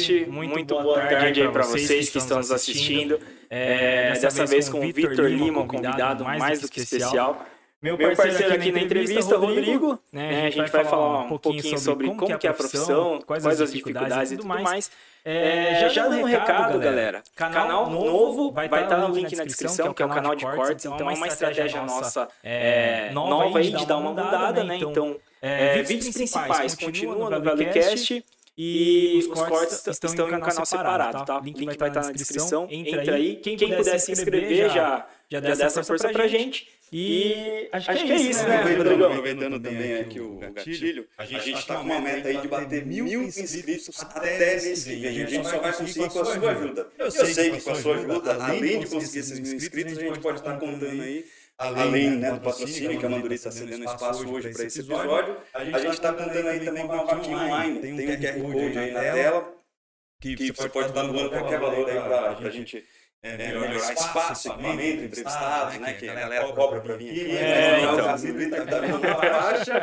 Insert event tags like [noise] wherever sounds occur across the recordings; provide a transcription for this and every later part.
WeBcast. Muito, boa tarde aí para vocês que estão nos assistindo. É, dessa, vez com o Vitor Lima, um convidado mais do que especial. Meu parceiro, parceiro aqui, na entrevista, Rodrigo, né, né, a gente vai falar um pouquinho sobre como, como que é a profissão, quais, as dificuldades e tudo mais. É, já, já dando um recado, galera. Canal, novo vai estar no link na descrição, que é o canal de cortes. Então, é uma estratégia nossa é, nova aí de dar uma mudada, né? Então, é, vídeos principais continuam no Valleycast. E os cortes estão, estão em um canal separado, tá? O link vai estar na descrição. Entra aí. Quem, puder se inscrever já, já dá essa força pra gente. E acho, acho que, é isso, né, né Rodrigo? Aproveitando também aqui o gatilho, a gente está com uma meta aí de bater mil inscritos até que vem. A gente só vai conseguir com a sua ajuda. Eu sei que com a sua ajuda, além de conseguir esses mil inscritos, a gente pode estar contando aí além né, do patrocínio, que a Manduri está cedendo espaço hoje para esse episódio, a gente está contando aí também com uma vaquinha online. Tem um QR Code aí na tela, que você pode estar doando qualquer valor aí para a gente é, melhorar, melhorar espaço, equipamento, entrevistados, né? Que a galera cobra para vir aqui. É, então.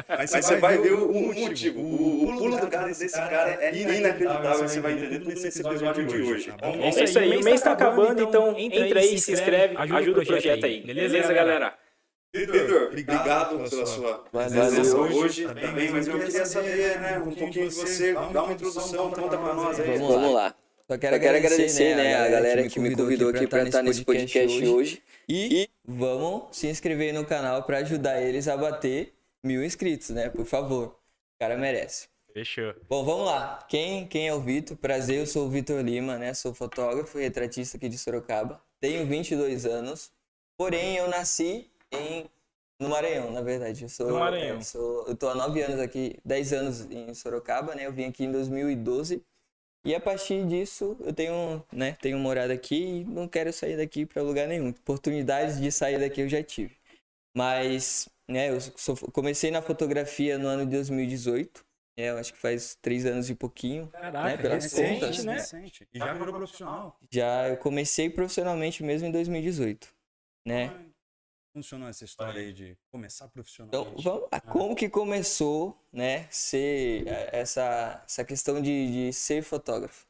[laughs] Mas você vai ver o motivo. O pulo do cara desse cara é inacreditável. Você vai entender tudo nesse episódio de hoje. É isso aí. O mês está acabando, então entra aí, se inscreve, ajuda o projeto aí. Beleza, galera? Vitor, obrigado pela sua presença hoje também, mas eu queria saber né, um pouquinho de você, dá uma introdução, conta para nós aí. Vamos lá. Só quero, Só quero agradecer, né, a galera que me convidou aqui para estar nesse podcast, podcast hoje. E, e vamos se inscrever no canal para ajudar eles a bater mil inscritos, né? Por favor. O cara merece. Fechou. Bom, vamos lá. Quem, quem é o Vitor? Prazer, eu sou o Vitor Lima, né? Sou fotógrafo e retratista aqui de Sorocaba. Tenho 22 anos. Porém, eu nasci em no Maranhão, na verdade. Eu sou, no Maranhão. Eu, sou, eu tô há 9 anos aqui, 10 anos em Sorocaba, né? Eu vim aqui em 2012 e a partir disso, eu tenho, né, tenho morado aqui e não quero sair daqui para lugar nenhum. Oportunidades de sair daqui eu já tive. Mas, né, eu sou, comecei na fotografia no ano de 2018. É, eu acho que faz três anos e pouquinho. Caraca, né, pelas recente, contas, né? Recente. E já virou profissional? Já, eu comecei profissionalmente mesmo em 2018, né? Funcionou essa história aí de começar profissionalmente? Então, vamos lá. Como que começou, né, ser é, essa, essa questão de, de ser fotógrafo?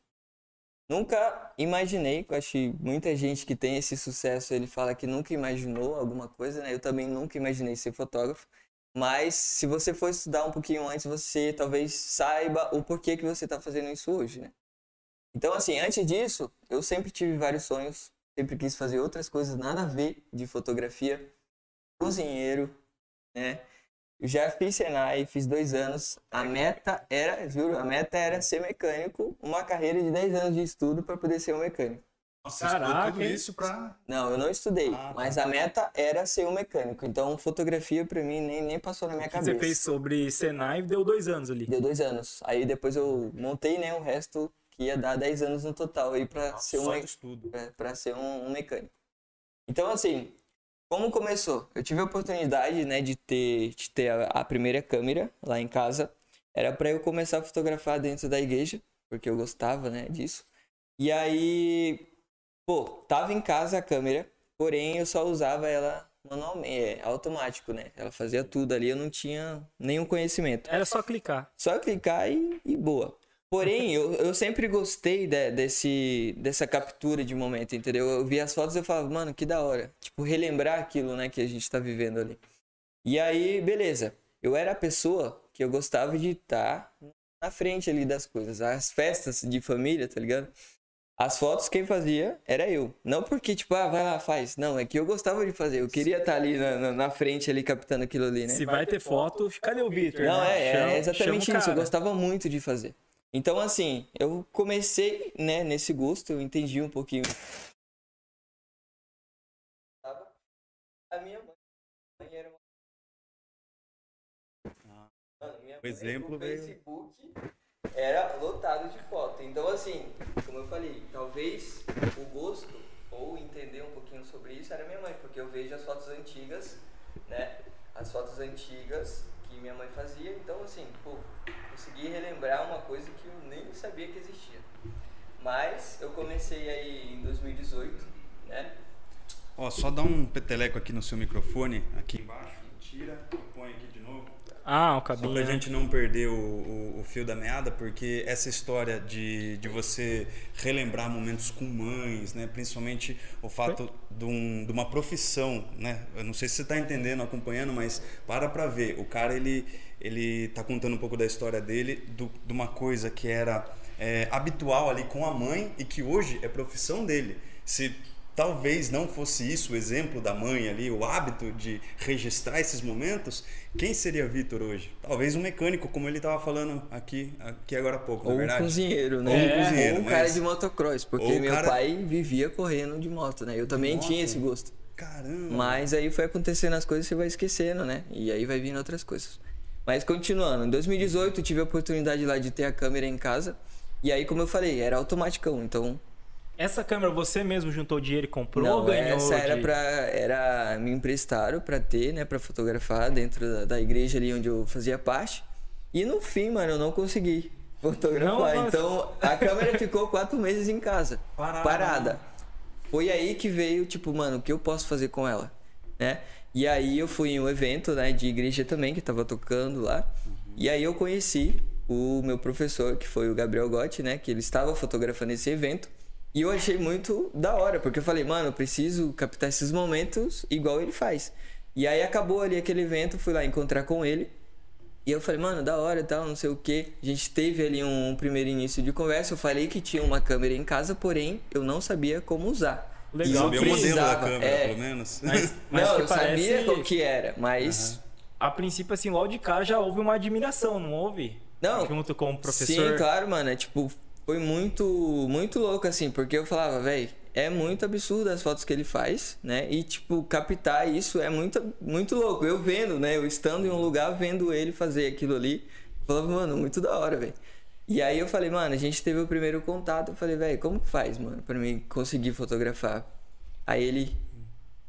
Nunca imaginei, eu acho que muita gente que tem esse sucesso, ele fala que nunca imaginou alguma coisa, né? Eu também nunca imaginei ser fotógrafo. Mas se você for estudar um pouquinho antes, você talvez saiba o porquê que você está fazendo isso hoje, né? Então, assim, antes disso, eu sempre tive vários sonhos, sempre quis fazer outras coisas, nada a ver de fotografia cozinheiro, né? Eu já fiz Senai, fiz dois anos. A meta era, juro, a meta era ser mecânico, uma carreira de 10 anos de estudo para poder ser um mecânico. Nossa, Caraca, tudo isso pra... Não, eu não estudei, ah, tá. mas a meta era ser um mecânico. Então, fotografia para mim nem, nem passou na minha cabeça. Você fez sobre Senai e deu dois anos ali. Deu dois anos. Aí depois eu montei, né, o resto que ia dar 10 anos no total aí para ser um para ser um, um mecânico. Então, assim, como começou? Eu tive a oportunidade, né, de ter, de ter a, a primeira câmera lá em casa. Era para eu começar a fotografar dentro da igreja, porque eu gostava, né, disso. E aí, pô, tava em casa a câmera, porém eu só usava ela manualmente, é, automático, né? Ela fazia tudo ali, eu não tinha nenhum conhecimento. Era só clicar. Só clicar e, e boa. Porém, eu, eu sempre gostei de, desse, dessa captura de momento, entendeu? Eu vi as fotos e eu falava, mano, que da hora. Tipo, relembrar aquilo, né, que a gente tá vivendo ali. E aí, beleza. Eu era a pessoa que eu gostava de estar na frente ali das coisas. As festas de família, tá ligado? As fotos quem fazia era eu. Não porque, tipo, ah, vai lá, faz. Não, é que eu gostava de fazer. Eu queria estar ali na, na, na frente, ali, captando aquilo ali, né? Se vai ter foto, cadê o Vitor? Não, né? é, é exatamente isso. Eu gostava muito de fazer. Então, assim, eu comecei, né, nesse gosto, eu entendi um pouquinho. A minha mãe era uma... Ah, Mano, minha o exemplo veio... Facebook era lotado de foto. Então, assim, como eu falei, talvez o gosto ou entender um pouquinho sobre isso era minha mãe, porque eu vejo as fotos antigas, né? As fotos antigas minha mãe fazia. Então, assim, pô, consegui relembrar uma coisa que eu nem sabia que existia. Mas eu comecei aí em 2018, né? Ó, só dá um peteleco aqui no seu microfone, aqui embaixo, tira, põe aqui de novo. Ah, o cabinho. Só pra gente não perder o, o, o, fio da meada, porque essa história de, de você relembrar momentos com mães, né? Principalmente o fato de, um, de uma profissão, né? Eu não sei se você está entendendo, acompanhando, mas para pra ver. O cara, ele, ele tá contando um pouco da história dele, do, de uma coisa que era é, habitual ali com a mãe e que hoje é profissão dele. Se talvez não fosse isso o exemplo da mãe ali, o hábito de registrar esses momentos, quem seria Vitor hoje? Talvez um mecânico, como ele estava falando aqui, aqui agora há pouco, Ou na verdade. Um cozinheiro, né? Ou um cozinheiro. Ou um cara de motocross, porque meu cara... pai vivia correndo de moto, né? Eu também tinha esse gosto. Caramba! Mas aí foi acontecendo as coisas e você vai esquecendo, né? E aí vai vindo outras coisas. Mas continuando, em 2018 tive a oportunidade lá de ter a câmera em casa. E aí, como eu falei, era automaticão, então essa câmera você mesmo juntou dinheiro e comprou Não, ou ganhou? Essa era de... para era me emprestaram para ter, né, para fotografar dentro da, da, igreja ali onde eu fazia parte. E no fim, mano, eu não consegui [laughs] fotografar. Não, então a câmera ficou quatro meses em casa, parada. parada. Foi aí que veio, tipo, mano, o que eu posso fazer com ela, né? E aí eu fui em um evento, né, de igreja também que tava tocando lá. Uhum. E aí eu conheci o meu professor, que foi o Gabriel Gotti, né, que ele estava fotografando esse evento. E eu achei muito da hora, porque eu falei, mano, eu preciso captar esses momentos igual ele faz. E aí acabou ali aquele evento, fui lá encontrar com ele. E eu falei, mano, da hora e tal, não sei o que. A gente teve ali um primeiro início de conversa. Eu falei que tinha uma câmera em casa, porém eu não sabia como usar. Legal. Sabia o modelo da câmera, é, pelo menos. Mas, mas não, eu parece... sabia qual que era, mas... Uhum. A princípio, assim, logo de cara já houve uma admiração, não houve? Não. Junto com o professor. Sim, claro, mano. É tipo, foi muito, muito louco, assim, porque eu falava, velho, é muito absurdo as fotos que ele faz, né? E, tipo, captar isso é muito, muito louco. Eu vendo, né? Eu estando em um lugar vendo ele fazer aquilo ali, falava, mano, muito da hora, velho. E aí eu falei, mano, a gente teve o primeiro contato. Eu falei, velho, como que faz, mano, pra mim conseguir fotografar? Aí ele,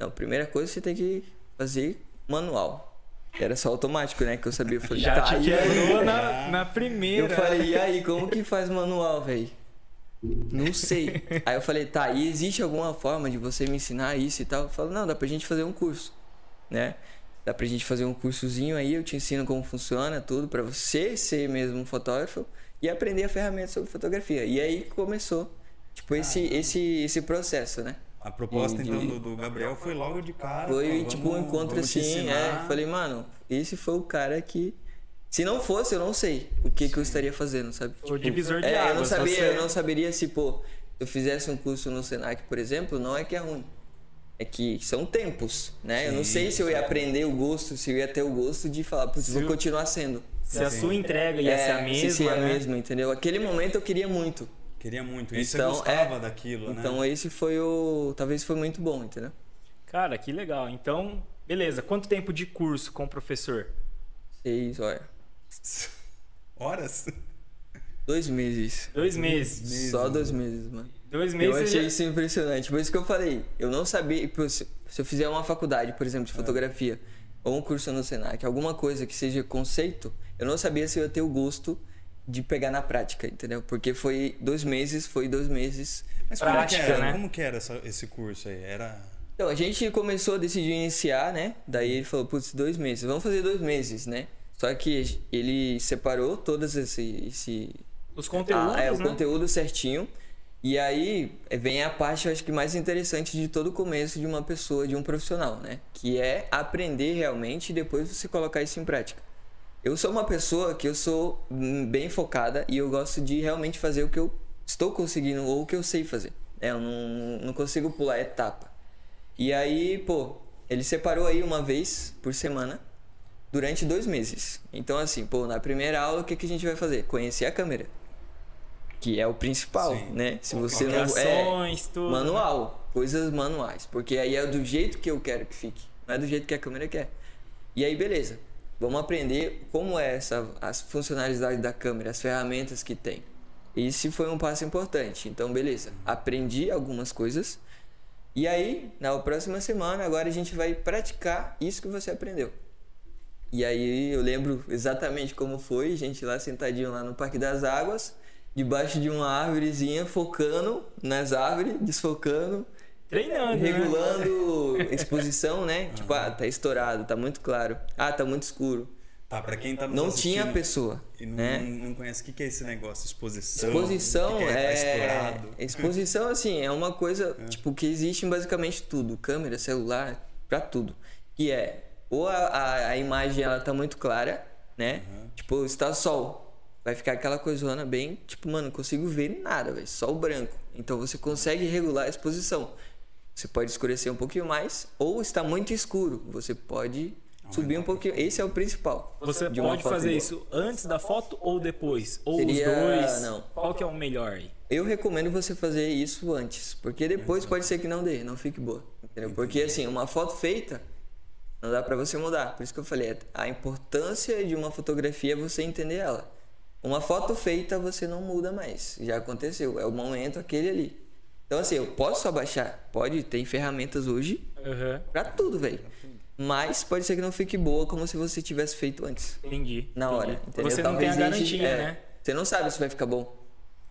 não, primeira coisa você tem que fazer manual. Era só automático, né? Que eu sabia. Eu falei, Já tá, te quebrou na, na primeira. Eu falei, e aí, como que faz manual, velho? Não sei. Aí eu falei, tá, e existe alguma forma de você me ensinar isso e tal? Eu falo, não, dá pra gente fazer um curso, né? Dá pra gente fazer um cursozinho aí, eu te ensino como funciona tudo, para você ser mesmo um fotógrafo e aprender a ferramenta sobre fotografia. E aí começou, tipo, esse, esse, esse processo, né? A proposta, então, do, do, Gabriel foi logo de cara. Foi, pô, tipo, um encontro assim, é. Falei, mano, esse foi o cara que. Se não fosse, eu não sei o que, que eu estaria fazendo, sabe? O tipo, divisor de é, águas. Eu não sabia, você... eu não saberia se, pô, eu fizesse um curso no Senac, por exemplo, não é que é ruim. É que são tempos, né? Sim, eu não sei se eu ia aprender o gosto, se eu ia ter o gosto de falar, putz, vou continuar sendo. Se a sua entrega ia é, ser a mesma, se ser a né? mesma, entendeu? Aquele momento eu queria muito. Queria muito. E então, você gostava é, daquilo, né? Então esse foi o. Talvez foi muito bom, entendeu? Cara, que legal. Então, beleza. Quanto tempo de curso com o professor? Seis [laughs] horas. Horas? Dois meses. Dois meses. Só dois meses, mano. Dois meses. Eu achei já... isso impressionante. Por isso que eu falei. Eu não sabia. Se eu fizer uma faculdade, por exemplo, de é. fotografia, é. ou um curso no Senac, alguma coisa que seja conceito, eu não sabia se eu ia ter o gosto de pegar na prática, entendeu? Porque foi dois meses, foi dois meses. Mas prática, como, que era, né? como que era essa, esse curso aí? Era. Então, a gente começou, decidiu iniciar, né? Daí ele falou, putz, dois meses, vamos fazer dois meses, né? Só que ele separou todos esse. esse Os conteúdos. Ah, é, o né? conteúdo certinho. E aí vem a parte, eu acho que mais interessante de todo o começo de uma pessoa, de um profissional, né? Que é aprender realmente e depois você colocar isso em prática. Eu sou uma pessoa que eu sou bem focada e eu gosto de realmente fazer o que eu estou conseguindo ou o que eu sei fazer. É, eu não, não consigo pular etapa. E aí, pô, ele separou aí uma vez por semana durante dois meses. Então, assim, pô, na primeira aula, o que, que a gente vai fazer? Conhecer a câmera. Que é o principal, Sim. né? Se você não. É, tudo, manual. Né? Coisas manuais. Porque aí é do jeito que eu quero que fique. Não é do jeito que a câmera quer. E aí, beleza. Vamos aprender como é essa as funcionalidades da câmera, as ferramentas que tem. Esse foi um passo importante. Então, beleza. Aprendi algumas coisas. E aí, na próxima semana, agora a gente vai praticar isso que você aprendeu. E aí eu lembro exatamente como foi, a gente lá sentadinho lá no Parque das Águas, debaixo de uma árvorezinha, focando nas árvores, desfocando, Treinando. Né? Regulando né? exposição, né? tipo, ah, tá estourado, tá muito claro. Ah, tá muito escuro. Tá, pra quem tá nos Não tinha pessoa. E não, né? não, não conhece o que, que é esse negócio? Exposição. Exposição que que é, é. tá exposição, assim, é uma coisa, é. tipo, que existe em basicamente tudo. Câmera, celular, pra tudo. Que é, ou a, a, a imagem ela tá muito clara, né? Uhum. Tipo, está sol. Vai ficar aquela coisona bem, tipo, mano, não consigo ver nada, velho. Só o branco. Então você consegue regular a exposição. Você pode escurecer um pouquinho mais, ou está muito escuro. Você pode subir um pouquinho. Esse é o principal. Você pode fazer isso antes da foto ou depois? Ou Seria... os dois? Não. Qual que é o melhor aí? Eu recomendo você fazer isso antes, porque depois pode ser que não dê, não fique boa. Entendeu? Porque assim, uma foto feita não dá para você mudar. Por isso que eu falei, a importância de uma fotografia é você entender ela. Uma foto feita você não muda mais. Já aconteceu, é o momento aquele ali. Então assim, eu posso abaixar, pode, tem ferramentas hoje uhum. para tudo, velho. Mas pode ser que não fique boa como se você tivesse feito antes. Entendi. Na hora. Entendeu? Você não Talvez tem a garantia, é, né? Você não sabe se vai ficar bom.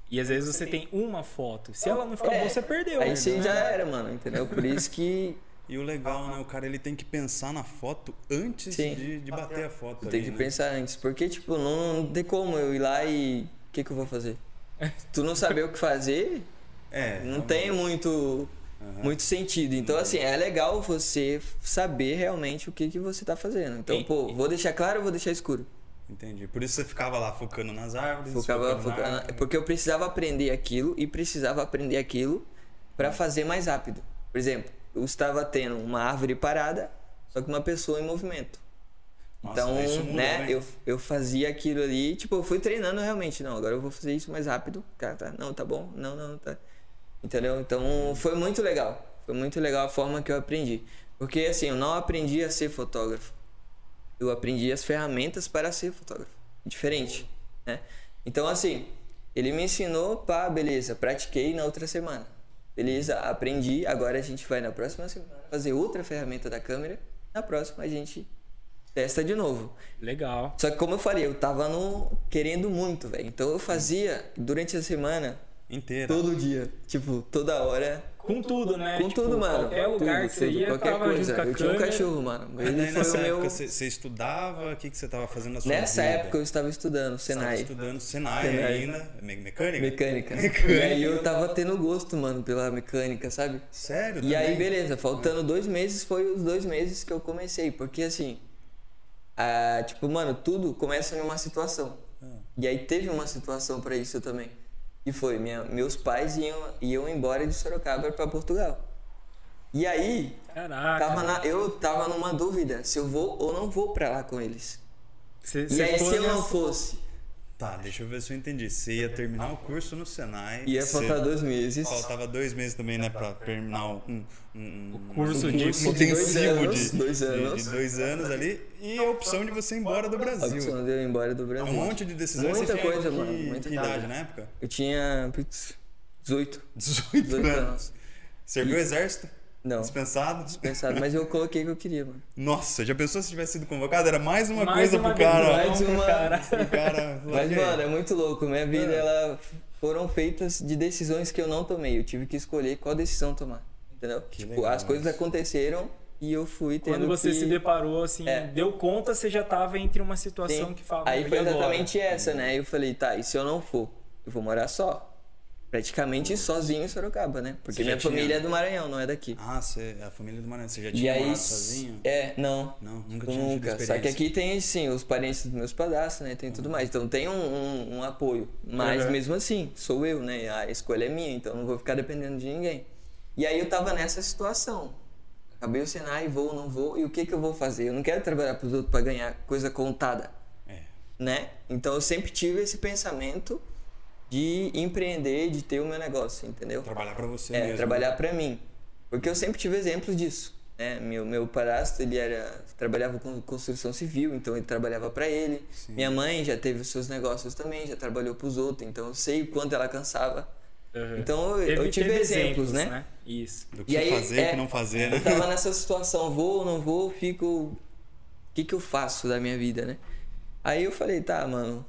E às vezes você tem uma foto. Se ela não ficar é, boa, você perdeu. Aí você né? já era, mano, entendeu? Por isso que. E o legal, né? O cara ele tem que pensar na foto antes de, de, bater a foto. Tem ali, que né? pensar antes. Porque, tipo, não, não tem como eu ir lá e. O que, que eu vou fazer? [laughs] tu não saber o que fazer, é, não tem muito Uhum. muito sentido. Então, assim, é legal você saber realmente o que, que você está fazendo. Então, pô, vou deixar claro ou vou deixar escuro? Entendi. Por isso você ficava lá focando nas árvores. Focava, focando, focando porque eu precisava aprender aquilo e precisava aprender aquilo para fazer mais rápido. Por exemplo, eu estava tendo uma árvore parada, só que uma pessoa em movimento. Nossa, então, né, eu, eu fazia aquilo ali, tipo, eu fui treinando realmente. Não, agora eu vou fazer isso mais rápido. Cara, tá, não, tá bom. Não, não, tá. Entendeu? Então foi muito legal. Foi muito legal a forma que eu aprendi. Porque assim, eu não aprendi a ser fotógrafo. Eu aprendi as ferramentas para ser fotógrafo. Diferente, né? Então assim, ele me ensinou, pá, beleza, pratiquei na outra semana. Beleza, aprendi, agora a gente vai na próxima semana fazer outra ferramenta da câmera. Na próxima a gente testa de novo. Legal. Só que como eu falei, eu tava no querendo muito, velho. Então eu fazia durante a semana Inteira. Todo dia. Tipo, toda hora. Com tudo, né? Com tipo, tudo, mano. Qualquer lugar tudo, que você ia, qualquer coisa. Eu tinha um cachorro, mano. Mas nessa época meu... você, você estudava? O que, que você estava fazendo na sua Nessa vida? época eu estava estudando Senai. Estava estudando Senai, Senai. ainda. Mecânica? Mecânica. mecânica. E aí eu tava tendo gosto, mano, pela mecânica, sabe? Sério? E também? aí, beleza. Faltando dois meses, foi os dois meses que eu comecei. Porque assim, a, tipo, mano, tudo começa em uma situação. Ah. E aí teve uma situação para isso também. E foi, minha, meus pais iam, iam embora de Sorocaba para Portugal. E aí, Caraca, tava na, eu tava numa dúvida se eu vou ou não vou para lá com eles. Cê, e cê aí, se eu não fosse, Tá, deixa eu ver se eu entendi. Você ia terminar o curso no Senai. Ia faltar dois meses. Faltava dois meses também, né? Pra terminar um, um, o curso, um de, curso de intensivo anos, de, dois anos. De, dois anos ali. E a opção de você ir embora do Brasil. A opção de eu ir embora do Brasil. Um monte de decisões. Muita coisa, que, mano. Muita que idade na época? Eu tinha 18. 18, 18 anos. Serviu o exército? Não. Dispensado? Dispensado, mas eu coloquei o que eu queria, mano. Nossa, já pensou se tivesse sido convocado? Era mais uma mais coisa uma pro cara. Mais uma. Cara. [laughs] cara mas, mano, é muito louco. Minha vida, é. ela foram feitas de decisões que eu não tomei. Eu tive que escolher qual decisão tomar. Entendeu? Que tipo, legal, as coisas aconteceram e eu fui tendo Quando você que... se deparou, assim, é. deu conta, você já tava entre uma situação Sim. que falava. Aí foi exatamente agora? essa, né? Eu falei, tá, e se eu não for? Eu vou morar só praticamente sozinho em Sorocaba, né? Porque minha tinha... família é do Maranhão, não é daqui. Ah, você, a família é do Maranhão. Você já tinha e morado sozinho? É, não. Não, nunca tinha Nunca. Só que aqui tem, sim, os parentes dos meus padastros, né? Tem tudo mais. Então tem um, um, um apoio. Mas uhum. mesmo assim, sou eu, né? A escolha é minha, então não vou ficar dependendo de ninguém. E aí eu tava nessa situação. Acabei o Senai, vou, não vou. E o que que eu vou fazer? Eu não quero trabalhar pros outros para ganhar coisa contada. É. Né? Então eu sempre tive esse pensamento de empreender, de ter o meu negócio, entendeu? Trabalhar para você é, mesmo. trabalhar para mim. Porque eu sempre tive exemplos disso. Né? Meu, meu parastro, ele era, trabalhava com construção civil, então ele trabalhava para ele. Sim. Minha mãe já teve os seus negócios também, já trabalhou para os outros, então eu sei o quanto ela cansava. Uhum. Então eu, eu tive exemplos, exemplos, né? né? Isso. Do que e aí, fazer, é, que não fazer, né? Eu tava nessa situação, vou ou não vou, fico... O que que eu faço da minha vida, né? Aí eu falei, tá, mano,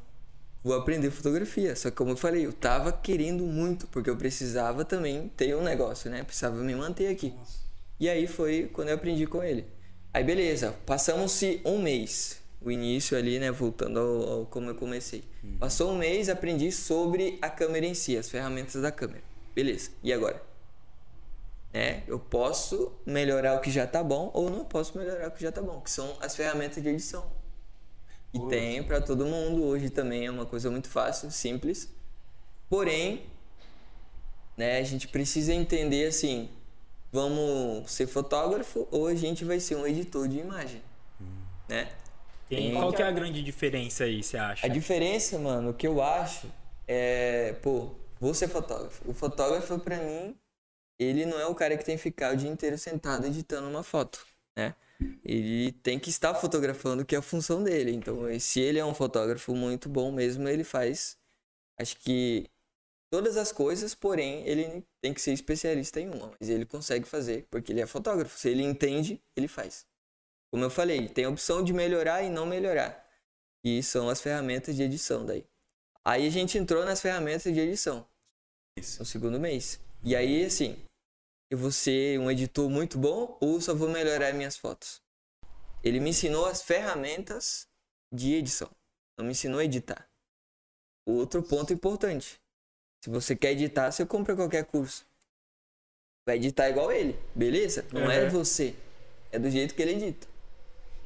vou aprender fotografia. Só que como eu falei, eu tava querendo muito, porque eu precisava também ter um negócio, né? Precisava me manter aqui. Nossa. E aí foi quando eu aprendi com ele. Aí beleza, passamos-se um mês. o início ali, né? Voltando ao, ao como eu comecei. Uhum. Passou um mês, aprendi sobre a câmera em si, as ferramentas da câmera. Beleza. E agora? É, eu posso melhorar o que já tá bom ou não posso melhorar o que já tá bom, que são as ferramentas de edição. E Poxa. tem para todo mundo, hoje também é uma coisa muito fácil, simples. Porém, né, a gente precisa entender assim, vamos ser fotógrafo ou a gente vai ser um editor de imagem, hum. né? Tem, qual que é a grande diferença aí, você acha? A diferença, mano, o que eu acho é, pô, vou ser fotógrafo. O fotógrafo para mim, ele não é o cara que tem que ficar o dia inteiro sentado editando uma foto, né? Ele tem que estar fotografando, que é a função dele. Então, se ele é um fotógrafo muito bom mesmo, ele faz, acho que todas as coisas, porém, ele tem que ser especialista em uma. Mas ele consegue fazer, porque ele é fotógrafo. Se ele entende, ele faz. Como eu falei, tem a opção de melhorar e não melhorar. E são as ferramentas de edição daí. Aí a gente entrou nas ferramentas de edição. Isso. No segundo mês. E aí, assim, eu vou ser um editor muito bom ou só vou melhorar minhas fotos? Ele me ensinou as ferramentas de edição. Não me ensinou a editar. Outro ponto importante. Se você quer editar, você compra qualquer curso. Vai editar igual ele, beleza? Não uhum. é você. É do jeito que ele edita.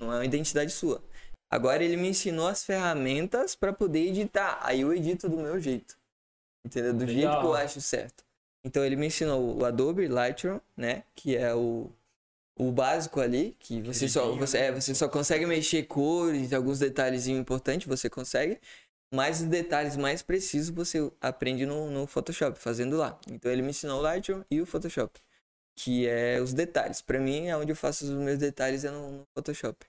Não é uma identidade sua. Agora ele me ensinou as ferramentas para poder editar. Aí eu edito do meu jeito. Entendeu? Do Legal. jeito que eu acho certo. Então ele me ensinou o Adobe Lightroom, né? Que é o, o básico ali, que você só, você, é, você só consegue mexer cores, alguns detalhes importantes, você consegue. Mas os detalhes mais precisos você aprende no, no Photoshop, fazendo lá. Então ele me ensinou o Lightroom e o Photoshop, que é os detalhes. Para mim, é onde eu faço os meus detalhes é no, no Photoshop.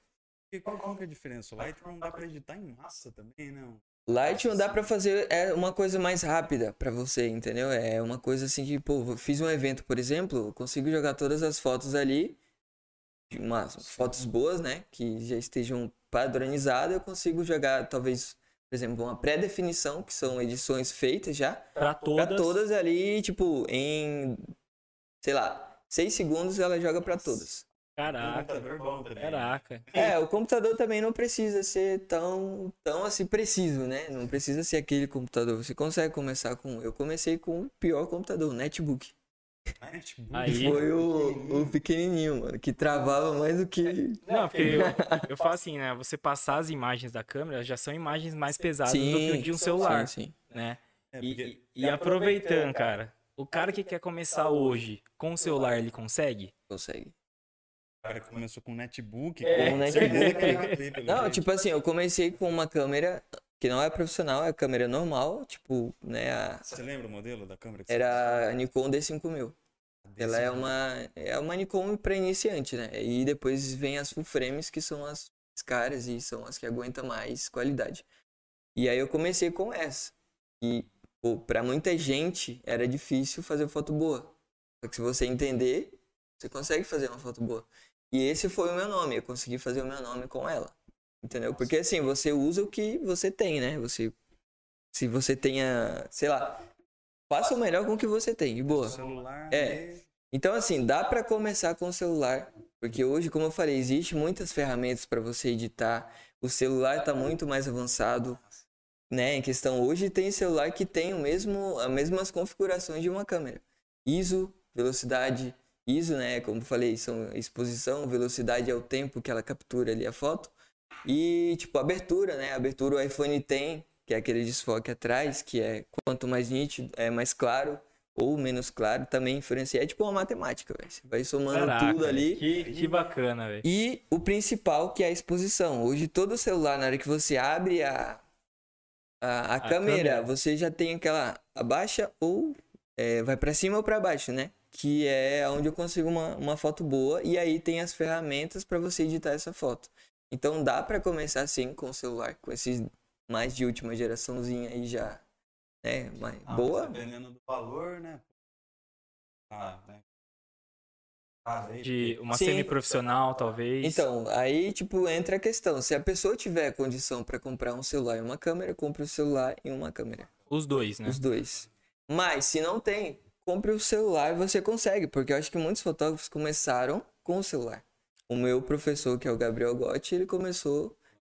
E qual, qual que é a diferença? O Lightroom dá para editar em massa também, não? Lightroom dá para fazer é uma coisa mais rápida para você, entendeu? É uma coisa assim que, pô, fiz um evento, por exemplo, consigo jogar todas as fotos ali, umas fotos boas, né, que já estejam padronizadas, eu consigo jogar talvez por exemplo, uma pré-definição, que são edições feitas já. Para todas. Pra todas ali, tipo, em, sei lá, seis segundos ela joga para todas. Caraca. Bom Caraca. É, o computador também não precisa ser tão, tão assim preciso, né? Não precisa ser aquele computador. Você consegue começar com. Eu comecei com o pior computador, o netbook. Aí... Foi o, o pequenininho, mano, que travava mais do que. Não, porque eu, eu falo assim, né? Você passar as imagens da câmera já são imagens mais pesadas sim, do que o de um celular. Sim, sim. Né? É, e, e, aproveitando, cara, o cara que quer começar hoje com o celular, ele consegue? Consegue. O cara que começou com netbook, é, com netbook. Não, tipo assim, eu comecei com uma câmera que não é profissional, é câmera normal, tipo, né? A... Você lembra o modelo da câmera? Era a Nikon D5000. Ela é uma, é uma Nikon para iniciante, né? E depois vem as full frames, que são as caras e são as que aguentam mais qualidade. E aí eu comecei com essa. E, pô, pra muita gente era difícil fazer foto boa. Só que se você entender, você consegue fazer uma foto boa. E esse foi o meu nome, eu consegui fazer o meu nome com ela. Entendeu? Porque assim, você usa o que você tem, né? Você. Se você tenha, sei lá, faça o melhor com o que você tem, de boa. Celular. É. Então, assim, dá para começar com o celular, porque hoje, como eu falei, existe muitas ferramentas para você editar. O celular tá muito mais avançado, né? Em questão hoje tem celular que tem o mesmo as mesmas configurações de uma câmera. ISO, velocidade, ISO, né? Como falei, são exposição, velocidade é o tempo que ela captura ali a foto. E, tipo, abertura, né? Abertura o iPhone tem, que é aquele desfoque atrás, que é quanto mais nítido, é mais claro ou menos claro, também influencia. É tipo uma matemática, velho. Você vai somando Caraca, tudo ali. Que, que bacana, velho. E o principal, que é a exposição. Hoje, todo celular, na hora que você abre a, a, a, a câmera, câmera, você já tem aquela abaixa ou é, vai para cima ou para baixo, né? Que é onde eu consigo uma, uma foto boa. E aí tem as ferramentas para você editar essa foto. Então dá para começar assim com o celular, com esses mais de última geraçãozinha aí já, né? Mais ah, boa. Dependendo do valor, né? Ah, né? Ah, de uma semi-profissional, talvez. Então, aí, tipo, entra a questão. Se a pessoa tiver condição para comprar um celular e uma câmera, compre o celular e uma câmera. Os dois, né? Os dois. Mas, se não tem, compre o celular e você consegue. Porque eu acho que muitos fotógrafos começaram com o celular. O meu professor, que é o Gabriel Gotti, ele começou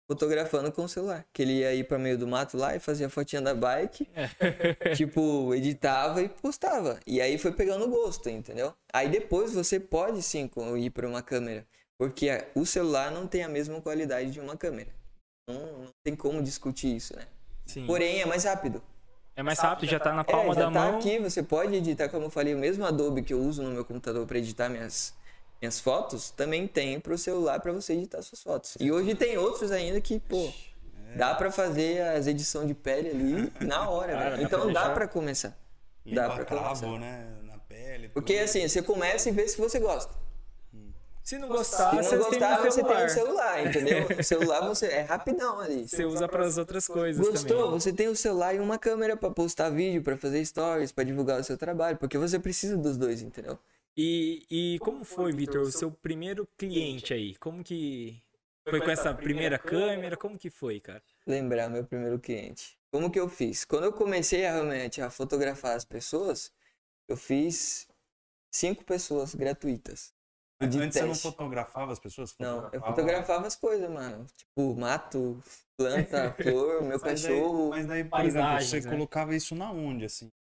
fotografando com o celular. Que ele ia ir para meio do mato lá e fazia fotinha da bike, [laughs] tipo, editava e postava. E aí foi pegando gosto, entendeu? Aí depois você pode sim ir para uma câmera, porque o celular não tem a mesma qualidade de uma câmera. Não, não tem como discutir isso, né? Sim. Porém, é mais rápido. É mais rápido, já tá na palma é, já da tá mão. aqui, você pode editar, como eu falei, o mesmo Adobe que eu uso no meu computador para editar minhas, minhas fotos, também tem pro celular para você editar suas fotos. E hoje tem outros ainda que, pô, é. dá para fazer as edições de pele ali [laughs] na hora, Cara, Então dá para começar. Dá para começar. né, na pele. Porque assim, você começa e vê se você gosta. Se não gostar, Se não gostar você tem um celular, entendeu? [laughs] O celular você é rapidão ali. Você usa para as outras coisas Gostou? Também. Você tem o celular e uma câmera para postar vídeo, para fazer stories, para divulgar o seu trabalho, porque você precisa dos dois, entendeu? E, e como foi, Vitor, o seu primeiro cliente aí? Como que foi com essa primeira câmera? Como que foi, cara? Lembrar meu primeiro cliente. Como que eu fiz? Quando eu comecei a, realmente a fotografar as pessoas, eu fiz cinco pessoas gratuitas. De Antes teste. você não fotografava as pessoas? Não, eu fotografava as coisas, mano. Tipo, mato, planta, [laughs] flor, meu mas cachorro. Daí, mas daí, por exemplo, você né? colocava isso na onde, assim?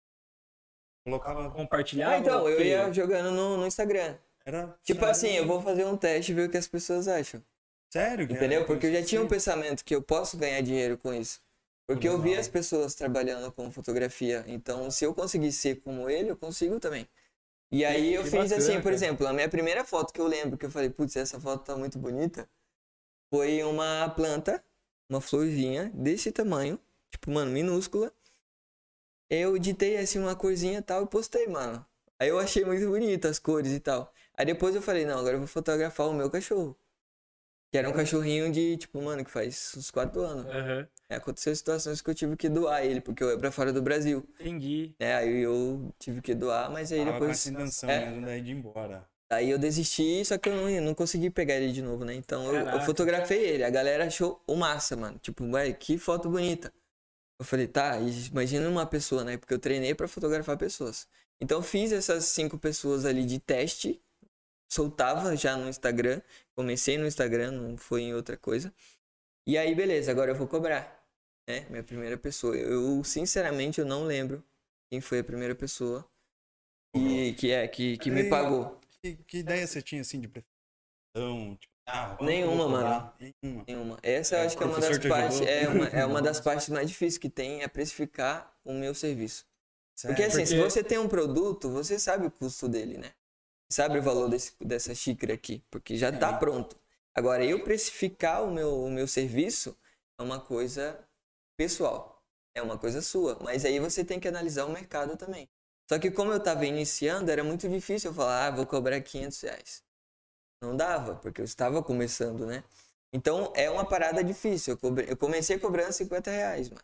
Colocava. Compartilhar? Ah, então, eu ia jogando no, no Instagram. Era. Tipo assim, eu vou fazer um teste e ver o que as pessoas acham. Sério? Entendeu? Porque eu já tinha um pensamento que eu posso ganhar dinheiro com isso. Porque eu vi as pessoas trabalhando com fotografia. Então, se eu conseguir ser como ele, eu consigo também. E aí que eu fiz bacana, assim, por cara. exemplo, a minha primeira foto que eu lembro, que eu falei, putz, essa foto tá muito bonita, foi uma planta, uma florzinha desse tamanho, tipo, mano, minúscula. Eu editei assim uma corzinha e tal e postei, mano. Aí eu achei muito bonito as cores e tal. Aí depois eu falei, não, agora eu vou fotografar o meu cachorro. Que era um cachorrinho de, tipo, mano, que faz uns 4 anos. Uhum. É, aconteceu situações que eu tive que doar ele, porque eu ia pra fora do Brasil. Entendi. É, aí eu tive que doar, mas aí Tava depois. Intenção é, mesmo daí de ir embora. Aí eu desisti, só que eu não, não consegui pegar ele de novo, né? Então eu, eu, fotografei ele. A galera achou o massa, mano. Tipo, ué, que foto bonita. Eu falei, tá, imagina uma pessoa, né? Porque eu treinei para fotografar pessoas. Então fiz essas cinco pessoas ali de teste soltava já no Instagram. Comecei no Instagram, não foi em outra coisa. E aí, beleza, agora eu vou cobrar. Né? Minha primeira pessoa. Eu, sinceramente, eu não lembro quem foi a primeira pessoa que, que é, que, que me pagou. Que, que ideia você tinha, assim, de prefeição? Tipo, ah, Nenhuma, mano. Nenhuma. Nenhuma. Essa eu acho que é uma das partes. É uma, é uma das [laughs] partes mais difíceis que tem é precificar o meu serviço. Porque assim, Porque... se você tem um produto, você sabe o custo dele, né? Sabe o valor desse, dessa xícara aqui, porque já está pronto. Agora, eu precificar o meu, o meu serviço é uma coisa pessoal, é uma coisa sua, mas aí você tem que analisar o mercado também. Só que como eu estava iniciando, era muito difícil eu falar, ah, vou cobrar 500 reais. Não dava, porque eu estava começando, né? Então, é uma parada difícil. Eu, cobre... eu comecei cobrando 50 reais, mano.